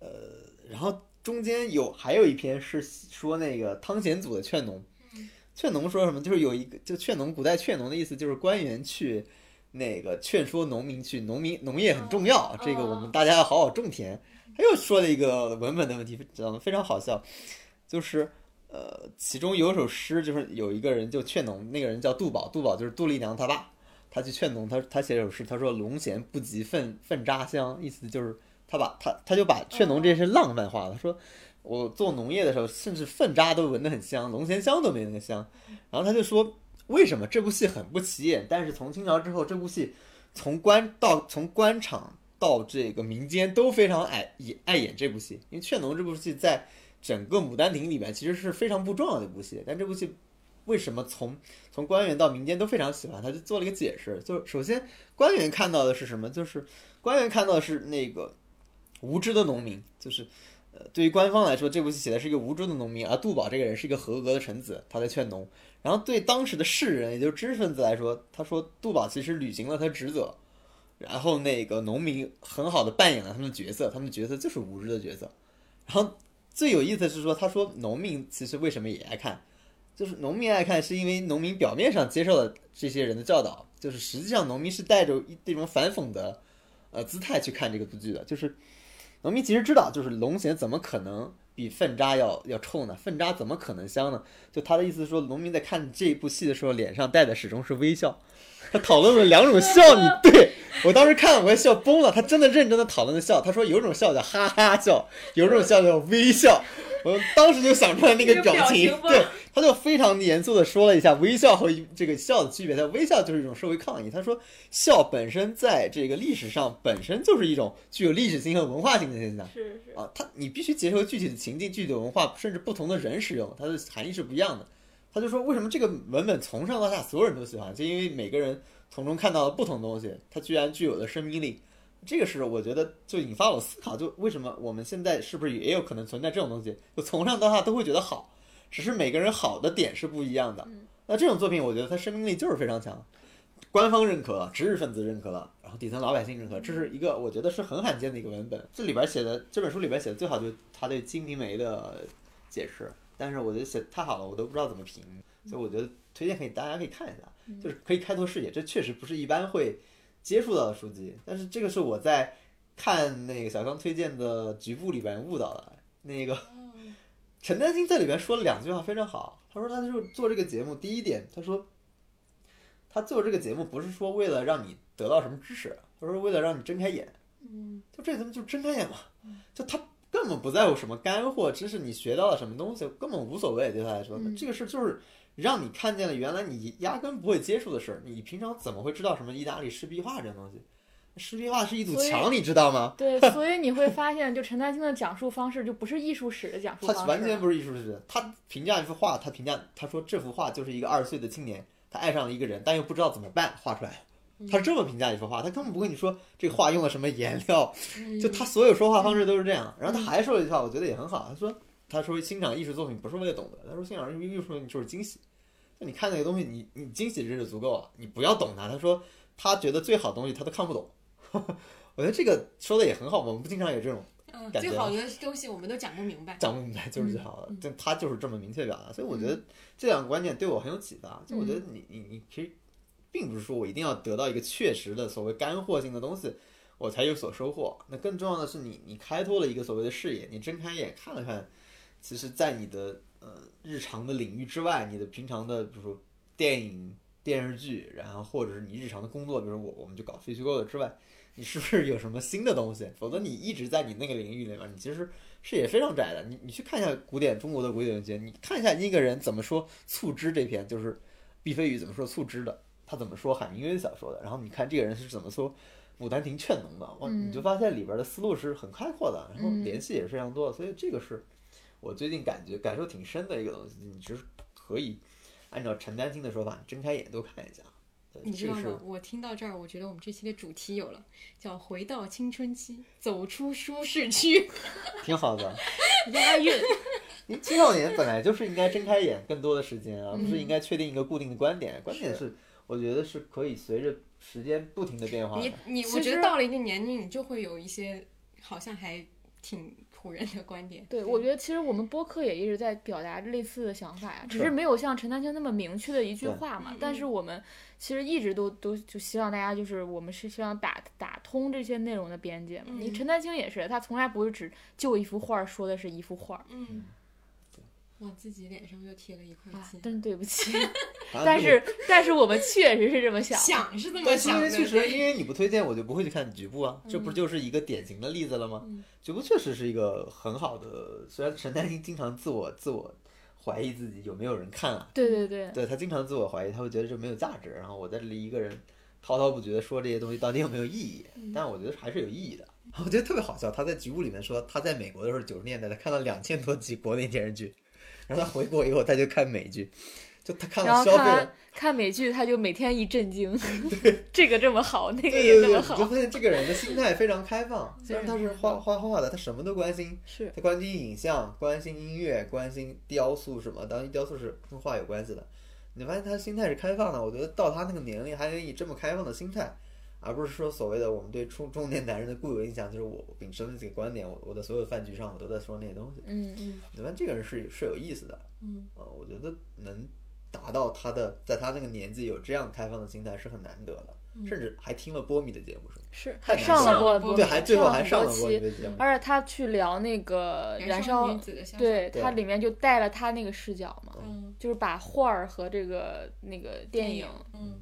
S3: 呃，然后中间有还有一篇是说那个汤显祖的《劝农》，劝农说什么？就是有一个，就劝农，古代劝农的意思就是官员去。那个劝说农民去农民农业很重要，这个我们大家要好好种田。他又说了一个文本的问题，讲的非常好笑，就是呃，其中有首诗，就是有一个人就劝农，那个人叫杜宝，杜宝就是杜丽娘他爸，他去劝农，他他写首诗，他说龙涎不及粪粪渣香，意思就是他把他他就把劝农这件事浪漫化了，他说我做农业的时候，甚至粪渣都闻得很香，龙涎香都没那个香，然后他就说。为什么这部戏很不起眼？但是从清朝之后，这部戏从官到从官场到这个民间都非常爱演爱演这部戏。因为《劝农》这部戏在整个《牡丹亭》里面其实是非常不重要的一部戏，但这部戏为什么从从官员到民间都非常喜欢？他就做了一个解释，就首先官员看到的是什么？就是官员看到的是那个无知的农民，就是呃，对于官方来说，这部戏写的是一个无知的农民，而杜宝这个人是一个合格的臣子，他在劝农。然后对当时的士人，也就是知识分子来说，他说杜宝其实履行了他职责，然后那个农民很好的扮演了他们的角色，他们的角色就是无知的角色。然后最有意思的是说，他说农民其实为什么也爱看，就是农民爱看是因为农民表面上接受了这些人的教导，就是实际上农民是带着一这种反讽的呃姿态去看这个剧的，就是农民其实知道，就是龙涎怎么可能比粪渣要要臭呢？粪渣怎么可能香呢？就他的意思是说，农民在看这部戏的时候，脸上带的始终是微笑。他讨论了两种笑，你对我当时看我也笑崩了。他真的认真的讨论的笑，他说有种笑叫哈哈笑，有种笑叫微笑。我当时就想出来那个表情，对，他就非常严肃的说了一下微笑和这个笑的区别。他微笑就是一种社会抗议。他说笑本身在这个历史上本身就是一种具有历史性和文化性的现象。
S2: 是是
S3: 啊，他你必须结合具体的情境、具体的文化，甚至不同的人使用，它的含义是不一样的。他就说为什么这个文本从上到下所有人都喜欢，就因为每个人从中看到了不同东西，它居然具有了生命力。这个是我觉得就引发我思考，就为什么我们现在是不是也有可能存在这种东西？就从上到下都会觉得好，只是每个人好的点是不一样的。那这种作品，我觉得它生命力就是非常强，官方认可了，知识分子认可了，然后底层老百姓认可，这是一个我觉得是很罕见的一个文本。这里边写的这本书里边写的最好就是他对《金瓶梅》的解释，但是我觉得写太好了，我都不知道怎么评，所以我觉得推荐可以大家可以看一下，就是可以开拓视野，这确实不是一般会。接触到的书籍，但是这个是我在看那个小刚推荐的局部里边悟到的。那个 陈丹青在里边说了两句话非常好，他说他就做这个节目，第一点，他说他做这个节目不是说为了让你得到什么知识，他说为了让你睁开眼。
S2: 嗯，
S3: 就这怎么就睁开眼嘛，就他根本不在乎什么干货知识，你学到了什么东西根本无所谓，对他来说，这个事就是。让你看见了原来你压根不会接触的事儿，你平常怎么会知道什么意大利湿壁画这种东西？湿壁画是一堵墙，你知道吗？
S2: 对，所以你会发现，就陈丹青的讲述方式就不是艺术史的讲述方式。
S3: 他完全不是艺术史，他评价一幅画，他评价他说这幅画就是一个二十岁的青年，他爱上了一个人，但又不知道怎么办画出来。他是这么评价一幅画，他根本不跟你说这个画用了什么颜料，就他所有说话方式都是这样。然后他还说了一句话，我觉得也很好，他说他说欣赏艺术作品不是为了懂得，他说欣赏艺术作品就是惊喜。那你看那个东西，你你惊喜这就足够了，你不要懂它。他说他觉得最好的东西他都看不懂，我觉得这个说的也很好。我们不经常有这种感觉。
S1: 最好的东西我们都讲不明白。
S3: 讲不明白就是最好的，但他就是这么明确表达。所以我觉得这两个观点对我很有启发。就我觉得你你你其实并不是说我一定要得到一个确实的所谓干货性的东西，我才有所收获。那更重要的是你你开拓了一个所谓的视野，你睁开眼看了看，其实，在你的。呃，日常的领域之外，你的平常的，比如说电影、电视剧，然后或者是你日常的工作，比如我我们就搞非虚构的之外，你是不是有什么新的东西？否则你一直在你那个领域里面，你其实视野非常窄的。你你去看一下古典中国的古典文学，你看一下一个人怎么说促织这篇，就是毕飞宇怎么说促织的，他怎么说海明威的小说的，然后你看这个人是怎么说《牡丹亭》劝农的，哇，你就发现里边的思路是很开阔的，然后联系也是非常多的，所以这个是。我最近感觉感受挺深的一个东西，你其实可以按照陈丹青的说法，睁开眼多看一下。
S1: 你知道吗？我听到这儿，我觉得我们这期的主题有了，叫“回到青春期，走出舒适区”，
S3: 挺好的，
S2: 押韵。
S3: 你 青少年本来就是应该睁开眼更多的时间啊，不是应该确定一个固定的观点。观点是，我觉得是可以随着时间不停的变化。
S1: 你你，我觉得到了一定年龄，你就会有一些好像还挺。人的观点，
S2: 对我觉得其实我们播客也一直在表达类似的想法呀，只是没有像陈丹青那么明确的一句话嘛。但是我们其实一直都都就希望大家就是我们是希望打打通这些内容的边界嘛。你陈丹青也是，他从来不是只就一幅画说的是一幅画。
S1: 嗯。往自己脸上又贴了一块金，
S2: 真对不起。但是但是我们确实是这么想，
S1: 想是这么想的。
S3: 确实，因为你不推荐，我就不会去看局部啊。这不就是一个典型的例子了吗？局部确实是一个很好的，虽然陈丹青经常自我自我怀疑自己有没有人看啊。
S2: 对对对，
S3: 对他经常自我怀疑，他会觉得这没有价值。然后我在这里一个人滔滔不绝的说这些东西，到底有没有意义？但我觉得还是有意义的。我觉得特别好笑，他在局部里面说，他在美国的时候九十年代，他看了两千多集国内电视剧。然后他回国以后，他就看美剧，就他看了消费了
S2: 看美剧，他就每天一震惊，这个这么好，那个
S3: 也
S2: 这么好。
S3: 就发现这个人的心态非常开放，虽然他是画画画的，他什么都关心，
S2: 是
S3: 他关心影像，关心音乐，关心雕塑什么。当然，雕塑是跟画有关系的。你发现他心态是开放的，我觉得到他那个年龄还能以这么开放的心态。而不是说所谓的我们对中中年男人的固有印象，就是我秉承的这个观点，我我的所有饭局上我都在说那些东西。
S2: 嗯嗯，
S3: 你看这个人是是有意思的。
S2: 嗯，
S3: 呃，我觉得能达到他的，在他那个年纪有这样开放的心态是很难得的。甚至还听了波米的节目，是吗？
S2: 是
S3: 太难
S2: 上
S3: 受
S2: 了过
S1: 了
S3: 对，还最后还上了波米的节目。
S2: 而且他去聊那个燃烧
S1: 女，子的消息，
S3: 对
S2: 对他里面就带了他那个视角嘛，
S1: 嗯，
S2: 就是把画儿和这个那个电影
S1: 嗯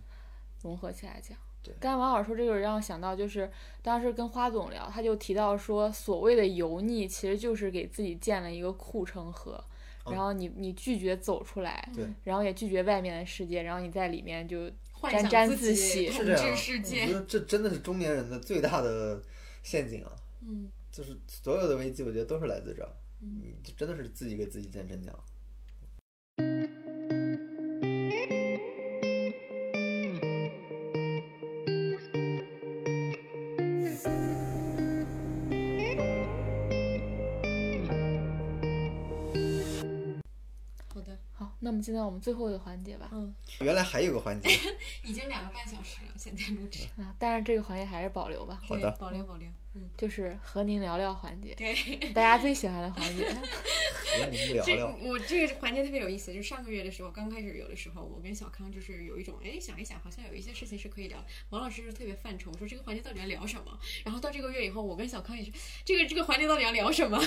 S2: 融合起来讲。
S3: 对
S2: 刚才王老师说这个，让我想到就是当时跟花总聊，他就提到说，所谓的油腻其实就是给自己建了一个护城河，然后你你拒绝走出来，
S3: 对
S2: 然后也拒绝外面的世界，然后你在里面就沾沾
S1: 自
S2: 喜
S1: 统
S3: 是这样
S1: 治世
S3: 我觉，得这真的是中年人的最大的陷阱啊！
S1: 嗯，
S3: 就是所有的危机，我觉得都是来自这儿。你真的是自己给自己建城墙。
S1: 好。
S2: 那么进到我们最后一个环节吧，
S1: 嗯，
S3: 原来还有个环节，
S1: 已经两个半小时了，现在录制，
S2: 啊，但是这个环节还是保留吧，
S3: 好的。
S1: 保留保留，嗯，
S2: 就是和您聊聊环节，
S1: 对。
S2: 大家最喜欢的环节。
S3: 和您聊
S1: 这
S3: 聊。
S1: 我这个环节特别有意思，就是上个月的时候，刚开始有的时候，我跟小康就是有一种，哎，想一想，好像有一些事情是可以聊。王老师是特别犯愁，说这个环节到底要聊什么？然后到这个月以后，我跟小康也是，这个这个环节到底要聊什么？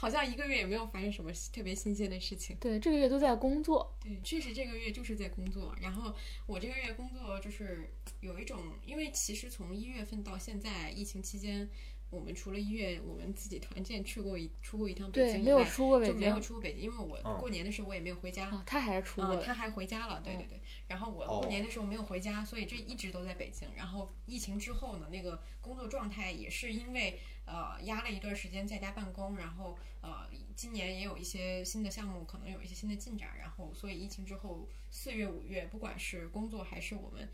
S1: 好像一个月也没有发生什么特别新鲜的事情。
S2: 对，这个月都在工作，
S1: 对，确实这个月就是在工作。然后我这个月工作就是有一种，因为其实从一月份到现在，疫情期间，我们除了一月我们自己团建去过一出过一趟北，京以
S2: 没有
S1: 外
S2: 出过北
S1: 就没有。出过北京，因为我
S3: 嗯
S1: 过年的时候我也没有回家。
S2: 啊，他还是出过
S1: 嗯，他。还回家了，对对对。然后我
S3: 哦
S1: 过年的时候没有回家，所以这一直都在北京。然后疫情之后呢，那个工作状态也是因为呃压了一段时间在家办公，然后呃今年也有一些新的项目，可能有一些新的进展。然后所以疫情之后四月五月，不管是工作还是我们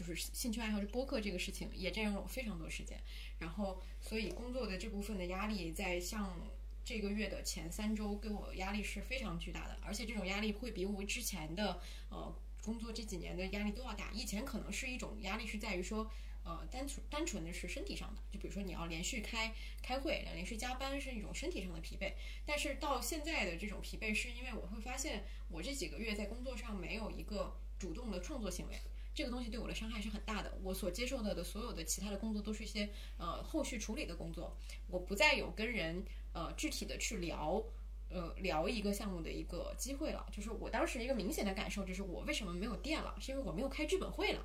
S1: 就是兴趣爱好，是播客这个事情，也占用了我非常多时间。然后所以工作的这部分的压力，在像这个月的前三周给我压力是非常巨大的，而且这种压力会比我之前的呃工作这几年的压力都要大。以前可能是一种压力是在于说，呃单纯单纯的是身体上的，就比如说你要连续开开会，连续加班是一种身体上的疲惫。但是到现在的这种疲惫，是因为我会发现我这几个月在工作上没有一个主动的创作行为。这个东西对我的伤害是很大的。我所接受到的所有的其他的工作都是一些呃后续处理的工作，我不再有跟人呃具体的去聊。呃，聊一个项目的一个机会了，就是我当时一个明显的感受，就是我为什么没有电了，是因为我没有开剧本会了。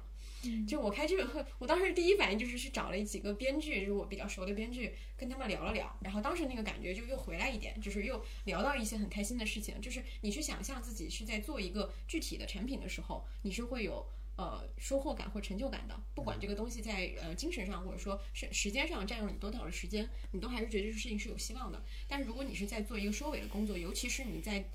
S1: 就我开剧本会，我当时第一反应就是去找了几个编剧，就是我比较熟的编剧，跟他们聊了聊，然后当时那个感觉就又回来一点，就是又聊到一些很开心的事情，就是你去想象自己是在做一个具体的产品的时候，你是会有。呃，收获感或成就感的，不管这个东西在呃精神上或者说是时间上占用你多少的时间，你都还是觉得这个事情是有希望的。但是如果你是在做一个收尾的工作，尤其是你在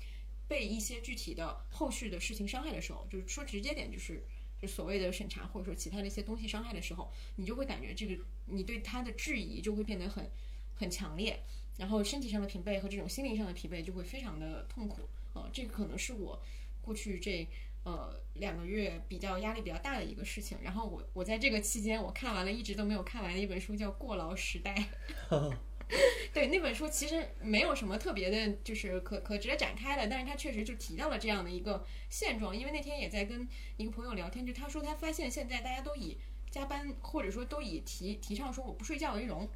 S1: 被一些具体的后续的事情伤害的时候，就是说直接点，就是就所谓的审查或者说其他的一些东西伤害的时候，你就会感觉这个你对他的质疑就会变得很很强烈，然后身体上的疲惫和这种心灵上的疲惫就会非常的痛苦。呃，这个可能是我过去这呃两个月比较压力比较大的一个事情。然后我我在这个期间，我看完了一直都没有看完的一本书，叫《过劳时代》。对那本书其实没有什么特别的，就是可可值得展开的，但是他确实就提到了这样的一个现状。因为那天也在跟一个朋友聊天，就他说他发现现在大家都以加班或者说都以提提倡说我不睡觉为荣，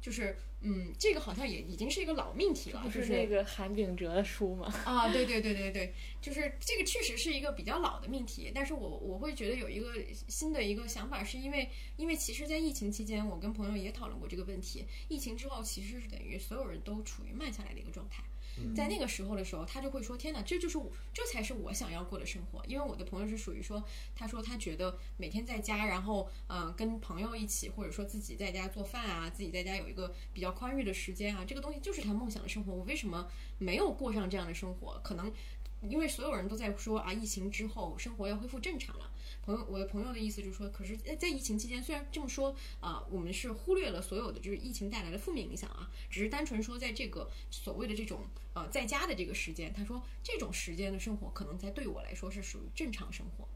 S1: 就是嗯，这个好像也已经是一个老命题了，
S2: 不
S1: 就是
S2: 那个韩炳哲的书吗？
S1: 啊，对对对对对，就是这个确实是一个比较老的命题，但是我我会觉得有一个新的一个想法，是因为因为其实，在疫情期间，我跟朋友也讨论过这个问题。疫情之后，其实是等于所有人都处于慢下来的一个状态。在那个时候的时候，他就会说：“天哪，这就是我，这才是我想要过的生活。”因为我的朋友是属于说，他说他觉得每天在家，然后嗯、呃跟朋友一起，或者说自己在家做饭啊，自己在家有一个比较宽裕的时间啊，这个东西就是他梦想的生活。我为什么没有过上这样的生活？可能因为所有人都在说啊，疫情之后生活要恢复正常了。朋友，我的朋友的意思就是说，可是在疫情期间，虽然这么说啊、我们是忽略了所有的就是疫情带来的负面影响啊，只是单纯说在这个所谓的这种呃在家的这个时间，他说这种时间的生活可能在对我来说是属于正常生活。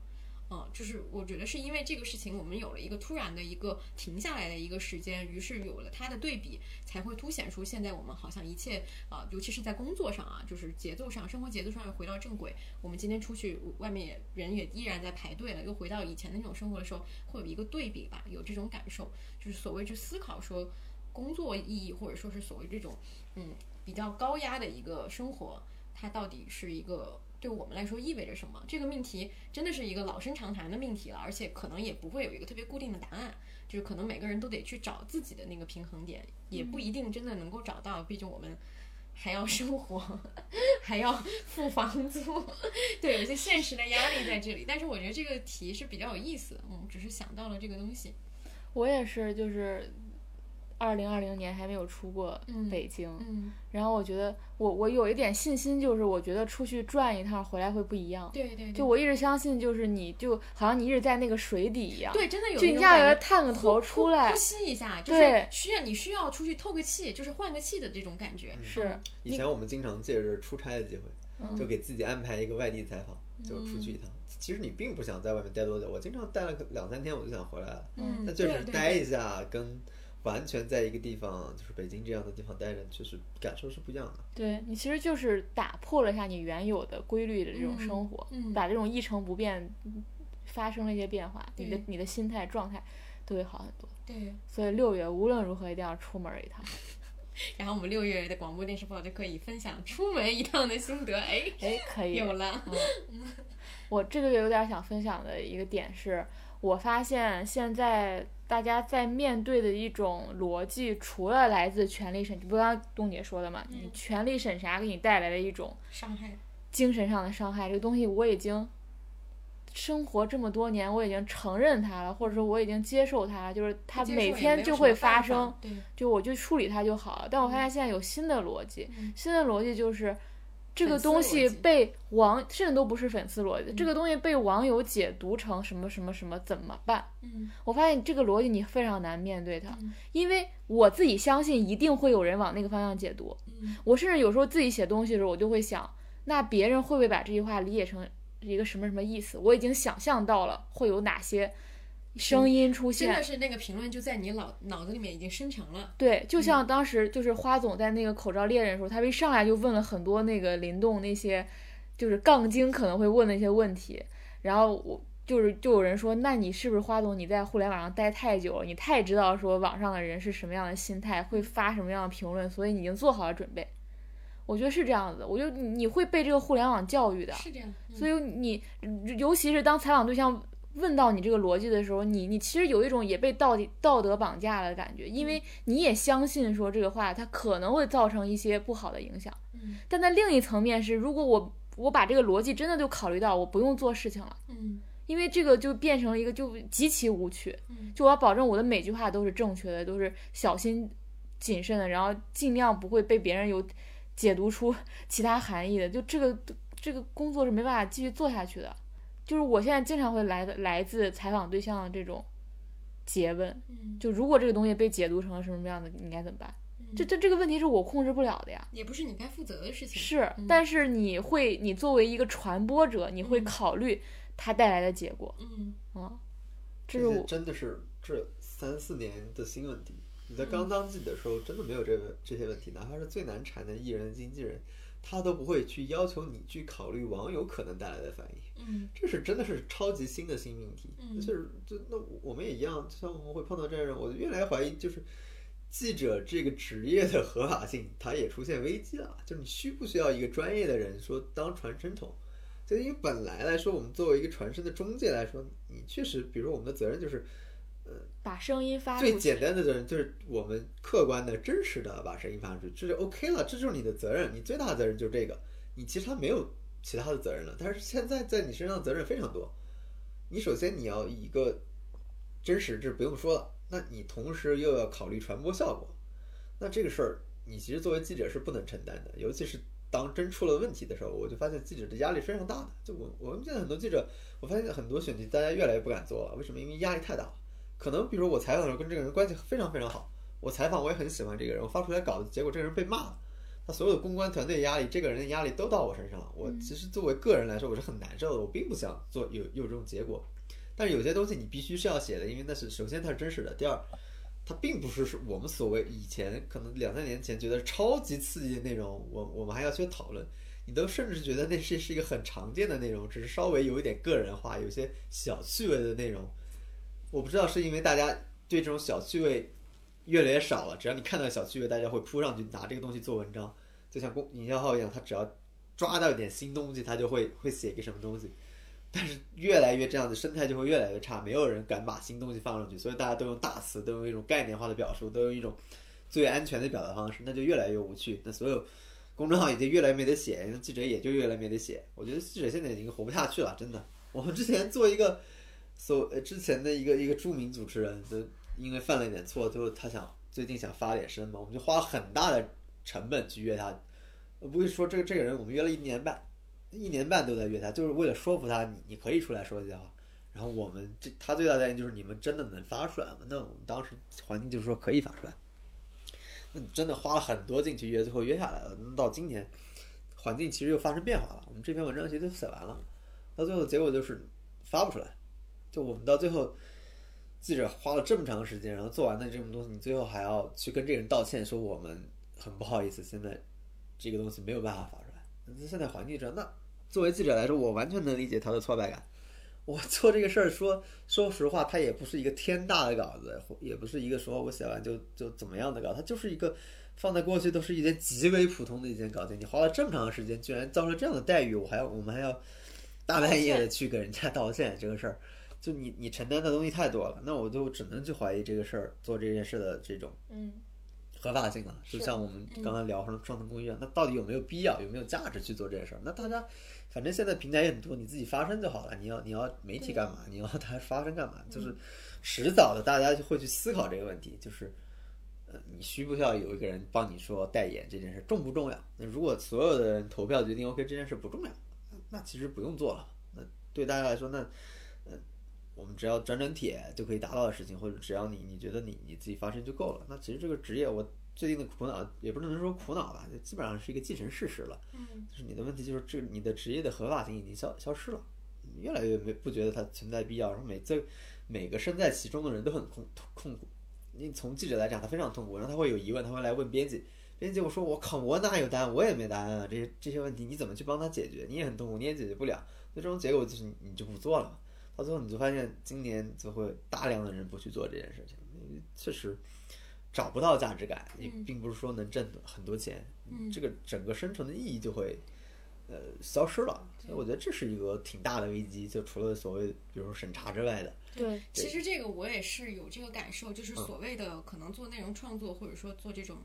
S1: 嗯，就是我觉得是因为这个事情，我们有了一个突然的一个停下来的一个时间，于是有了它的对比，才会凸显出现在我们好像一切啊，尤其是在工作上啊，就是节奏上，生活节奏上又回到正轨。我们今天出去，外面也人也依然在排队了，又回到以前的那种生活的时候，会有一个对比吧，有这种感受，就是所谓去思考说工作意义，或者说是所谓这种嗯比较高压的一个生活，它到底是一个。对我们来说意味着什么？这个命题真的是一个老生常谈的命题了，而且可能也不会有一个特别固定的答案，就是可能每个人都得去找自己的那个平衡点，也不一定真的能够找到。毕竟我们还要生活，还要付房租，对，有些现实的压力在这里。但是我觉得这个题是比较有意思的，嗯，只是想到了这个东西。
S2: 我也是，就是。二零二零年还没有出过北京，然后我觉得我我有一点信心，就是我觉得出去转一趟回来会不一样。
S1: 对对，
S2: 就我一直相信，就是你就好像你一直在那个水底一样。
S1: 对，真的有。
S2: 就你下来探个头出来，
S1: 呼吸一下，就是需要你需要出去透个气，就是换个气的这种感觉。
S2: 是。
S3: 以前我们经常借着出差的机会，就给自己安排一个外地采访，就出去一趟。其实你并不想在外面待多久，我经常待了两三天，我就想回来了。
S1: 嗯，
S3: 那就是待一下跟。完全在一个地方，就是北京这样的地方待着，就是感受是不一样的。
S2: 对你其实就是打破了一下你原有的规律的这种生活，把这种一成不变发生了一些变化，你的你的心态状态都会好很多。
S1: 对，
S2: 所以六月无论如何一定要出门一趟。
S1: 然后我们六月的广播电视报就可以分享出门一趟的心得。哎
S2: 哎，可以
S1: 有了。
S2: 我这个月有点想分享的一个点是，我发现现在。大家在面对的一种逻辑，除了来自权力审，不刚刚东姐说的嘛？你权力审查给你带来的一种
S1: 伤害，
S2: 精神上的伤害，这个东西我已经生活这么多年，我已经承认它了，或者说我已经接受它了，就是它每天就会发生，就我就处理它就好了。但我发现现在有新的逻辑，新的逻辑就是。这个东西被网甚至都不是粉丝逻辑，这个东西被网友解读成什么什么什么怎么办？
S1: 嗯，
S2: 我发现这个逻辑你非常难面对它，因为我自己相信一定会有人往那个方向解读。我甚至有时候自己写东西的时候，我就会想，那别人会不会把这句话理解成一个什么什么意思？我已经想象到了会有哪些。声音出现，
S1: 真的是那个评论就在你脑脑子里面已经生成了。
S2: 对，就像当时就是花总在那个口罩猎人的时候，他一上来就问了很多那个林动那些，就是杠精可能会问的一些问题。然后我就是就有人说，那你是不是花总你在互联网上待太久了，你太知道说网上的人是什么样的心态，会发什么样的评论，所以你已经做好了准备。我觉得是这样子，我觉得你会被这个互联网教育的。
S1: 是这样。
S2: 所以你尤其是当采访对象。问到你这个逻辑的时候，你你其实有一种也被道道德绑架的感觉，因为你也相信说这个话它可能会造成一些不好的影响。
S1: 嗯，
S2: 但在另一层面是，如果我我把这个逻辑真的就考虑到我不用做事情了，
S1: 嗯，
S2: 因为这个就变成了一个就极其无趣，就我要保证我的每句话都是正确的，都是小心谨慎的，然后尽量不会被别人有解读出其他含义的，就这个这个工作是没办法继续做下去的。就是我现在经常会来的来自采访对象的这种诘问，就如果这个东西被解读成了什么样的，你该怎么办？这这这个问题是我控制不了的呀，
S1: 也不是你该负责的事情。
S2: 是，但是你会，你作为一个传播者，你会考虑它带来的结果。
S1: 嗯
S2: 啊，
S3: 这
S2: 是我
S3: 真的是这三四年的新问题。你在刚当记者的时候，真的没有这个这些问题，哪怕是最难缠的艺人、经纪人。他都不会去要求你去考虑网友可能带来的反应，
S1: 嗯，
S3: 这是真的是超级新的新命题，就是就那我们也一样，就像我们会碰到这样人，我越来越怀疑，就是记者这个职业的合法性，它也出现危机了，就是你需不需要一个专业的人说当传声筒？就因为本来来说，我们作为一个传声的中介来说，你确实，比如说我们的责任就是。
S2: 把声音发出去
S3: 最简单的责任就是我们客观的、真实的把声音发出去，这就 OK 了，这就是你的责任，你最大的责任就是这个，你其他没有其他的责任了。但是现在在你身上的责任非常多，你首先你要一个真实，这不用说了，那你同时又要考虑传播效果，那这个事儿你其实作为记者是不能承担的，尤其是当真出了问题的时候，我就发现记者的压力非常大的。就我我们现在很多记者，我发现很多选题大家越来越不敢做了，为什么？因为压力太大了。可能比如说我采访的时候跟这个人关系非常非常好，我采访我也很喜欢这个人，我发出来稿子，结果这个人被骂了，他所有的公关团队压力，这个人的压力都到我身上了。我其实作为个人来说，我是很难受的，我并不想做有有这种结果。但是有些东西你必须是要写的，因为那是首先它是真实的，第二，它并不是是我们所谓以前可能两三年前觉得超级刺激的内容，我我们还要去讨论。你都甚至觉得那是是一个很常见的内容，只是稍微有一点个人化，有些小趣味的内容。我不知道是因为大家对这种小趣味越来越少了，只要你看到小趣味，大家会扑上去拿这个东西做文章，就像公营销号一样，他只要抓到一点新东西，他就会会写一个什么东西。但是越来越这样子，生态就会越来越差，没有人敢把新东西放上去，所以大家都用大词，都用一种概念化的表述，都用一种最安全的表达方式，那就越来越无趣。那所有。公众号已经越来越没得写，记者也就越来越没得写。我觉得记者现在已经活不下去了，真的。我们之前做一个所之前的一个一个著名主持人，就因为犯了一点错，最后他想最近想发点声嘛，我们就花了很大的成本去约他。不会说这个这个人，我们约了一年半，一年半都在约他，就是为了说服他，你你可以出来说一下话。然后我们这他最大的担心就是你们真的能发出来吗？那我们当时环境就是说可以发出来。那你真的花了很多劲去约，最后约下来了。那到今年，环境其实又发生变化了。我们这篇文章其实都写完了，到最后结果就是发不出来。就我们到最后，记者花了这么长时间，然后做完的这种东西，你最后还要去跟这个人道歉，说我们很不好意思，现在这个东西没有办法发出来。那现在环境这样，那作为记者来说，我完全能理解他的挫败感。我做这个事儿，说说实话，它也不是一个天大的稿子，也不是一个说我写完就就怎么样的稿，它就是一个放在过去都是一件极为普通的一件稿件。你花了这么长时间，居然遭受这样的待遇，我还要我们还要大半夜的去给人家道歉，这个事儿，就你你承担的东西太多了，那我就只能去怀疑这个事儿做这件事的这种
S2: 嗯
S3: 合法性了。就像我们刚才聊双层公寓，那到底有没有必要，有没有价值去做这件事儿？那大家。反正现在平台也很多，你自己发声就好了。你要你要媒体干嘛？你要他发声干嘛？就是迟早的，大家就会去思考这个问题。就是，呃，你需不需要有一个人帮你说代言这件事重不重要？那如果所有的人投票决定 OK 这件事不重要，那其实不用做了。那对大家来说，那呃，我们只要转转帖就可以达到的事情，或者只要你你觉得你你自己发声就够了。那其实这个职业我。最近的苦恼也不能说苦恼吧，就基本上是一个既成事实了。
S2: 嗯，
S3: 就是你的问题就是这你的职业的合法性已经消消失了，越来越没不觉得它存在必要。然后每这每个身在其中的人都很痛痛苦。你从记者来讲，他非常痛苦，然后他会有疑问，他会来问编辑。编辑我说我靠，我哪有答案？我也没答案啊。这些这些问题你怎么去帮他解决？你也很痛苦，你也解决不了。那这种结果就是你就不做了。到最后你就发现，今年就会大量的人不去做这件事情，确实。找不到价值感，也并不是说能挣很多钱，这个整个生存的意义就会呃消失了。所以我觉得这是一个挺大的危机，就除了所谓比如说审查之外的。
S2: 对，
S1: 其实这个我也是有这个感受，就是所谓的可能做内容创作或者说做这种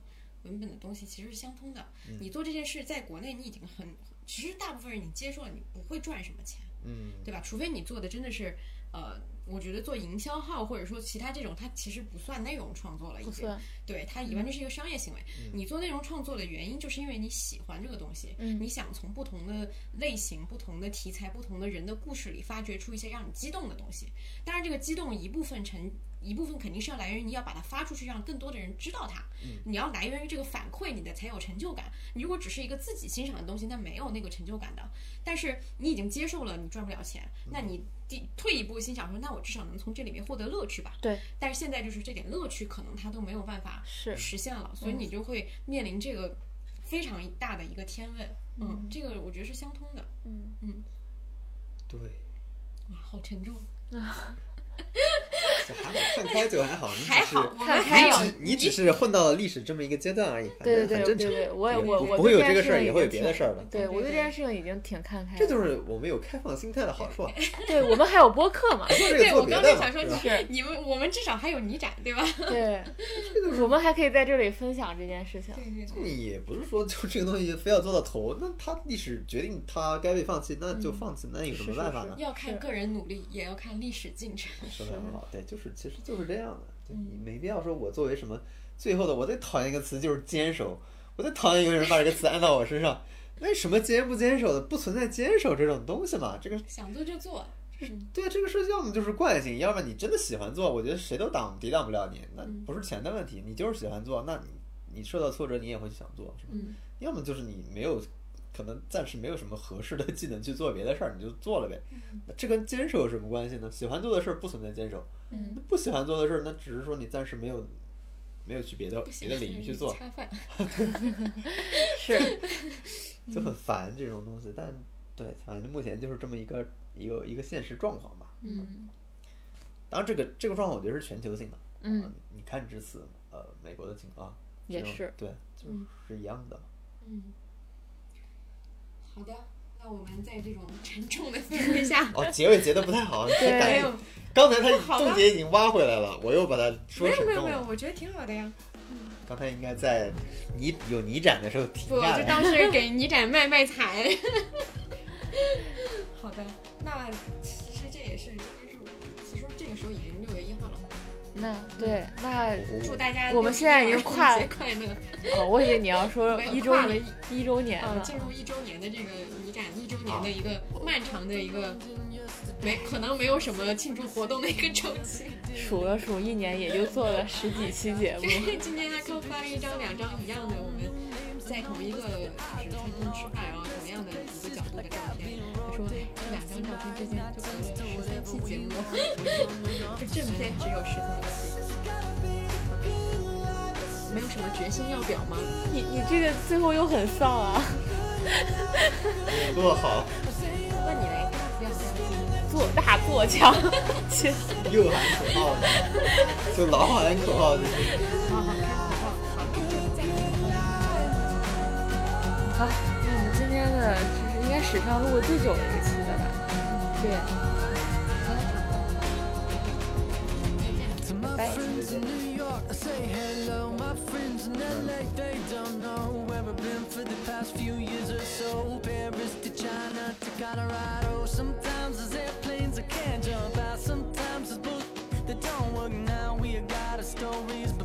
S1: 文本的东西，其实是相通的。你做这件事在国内，你已经很，其实大部分人你接受了，你不会赚什么钱，
S3: 嗯，
S1: 对吧？除非你做的真的是呃。我觉得做营销号或者说其他这种，它其实不算内容创作了，已经，对它完全是一个商业行为。你做内容创作的原因，就是因为你喜欢这个东西，你想从不同的类型、不同的题材、不同的人的故事里发掘出一些让你激动的东西。当然，这个激动一部分成。一部分肯定是要来源于你要把它发出去，让更多的人知道它。你要来源于这个反馈，你的才有成就感。你如果只是一个自己欣赏的东西，那没有那个成就感的。但是你已经接受了，你赚不了钱，那你第退一步心想说，那我至少能从这里面获得乐趣吧？
S2: 对。
S1: 但是现在就是这点乐趣可能它都没有办法实现了，所以你就会面临这个非常大的一个天问。嗯，这个我觉得是相通的。
S2: 嗯
S1: 嗯，
S3: 对。
S1: 哇，好沉重
S2: 啊。
S3: 还好，看开就还好。
S1: 你还好，
S2: 看开
S3: 了。你只是混到了历史这么一个阶段而已。
S2: 对对对对对，我也我我
S3: 不会有这个事儿，也会有别的事儿的。
S2: 对我对这件事情已经挺看开。
S3: 这就是我们有开放心态的好处。
S2: 对我们还有播客嘛？
S1: 对，我刚才想说，
S3: 是
S1: 你们我们至少还有泥展，对吧？
S2: 对，我们还可以在这里分享这件事情。
S3: 你也不是说就这个东西非要做到头，那他历史决定他该被放弃，那就放弃，那有什么办法呢？
S1: 要看个人努力，也要看历史进程。
S3: 说的很好，对，就。是其实就是这样的，你没必要说我作为什么最后的，我最讨厌一个词就是坚守，我最讨厌有人把这个词安到我身上。为什么坚不坚守的？不存在坚守这种东西嘛？这个
S1: 想做就做，
S3: 是对这个事要么就是惯性，要么你真的喜欢做，我觉得谁都挡抵挡不了你，那不是钱的问题，你就是喜欢做，那你你受到挫折你也会想做，是吧？要么就是你没有可能暂时没有什么合适的技能去做别的事儿，你就做了呗。那这跟坚守有什么关系呢？喜欢做的事儿不存在坚守，
S2: 嗯，
S3: 不喜欢做的事儿，那只是说你暂时没有没有去别的别的领域去做，
S2: 是，
S3: 就很烦这种东西。但对，反正目前就是这么一个一个一个现实状况吧。
S2: 嗯
S3: 当然，这个这个状况我觉得是全球性的。
S2: 嗯，
S3: 你看这次呃美国的情况
S2: 也是
S3: 对，就是一样的。
S1: 嗯，好的，那我们在这种沉重的氛围下，
S3: 哦，结尾结的不太好，
S2: 对
S1: 没有
S3: 刚才他重点已经挖回来了，我又把它说
S1: 没有
S3: 沉重了。
S1: 没有没有，我觉得挺好的呀。
S3: 刚才应该在你有你展的时候停
S1: 不，
S3: 下来。
S1: 就当 是给你展卖卖惨。好的，那
S2: 那对，那
S1: 祝大家
S2: 我们现在已经跨
S1: 节快乐，
S2: 哦，我以为你要说 一周年一周年
S1: 呃，进入一周年的这个影展一周年的一个漫长的一个没可能没有什么庆祝活动的一个周期。
S2: 数了数，一年也就做了十几期节目
S1: 就。是 今天他刚发了一张两张一样的，我们在同一个就是餐厅吃饭，然后同样的一个角度的照片。他说，哎，这两张照片之间就隔了十三期节目，这正片只有十三期。没有什么决心要表吗？
S2: 你你这个最后又很丧啊！
S3: 做好，
S1: 那你来不要不要
S2: 做大做强，切
S3: 又喊口号呢，就老喊口号就是。
S1: 好 好好
S2: 那我们今天的就是应该史上录的最久的一期了吧？对。
S4: stories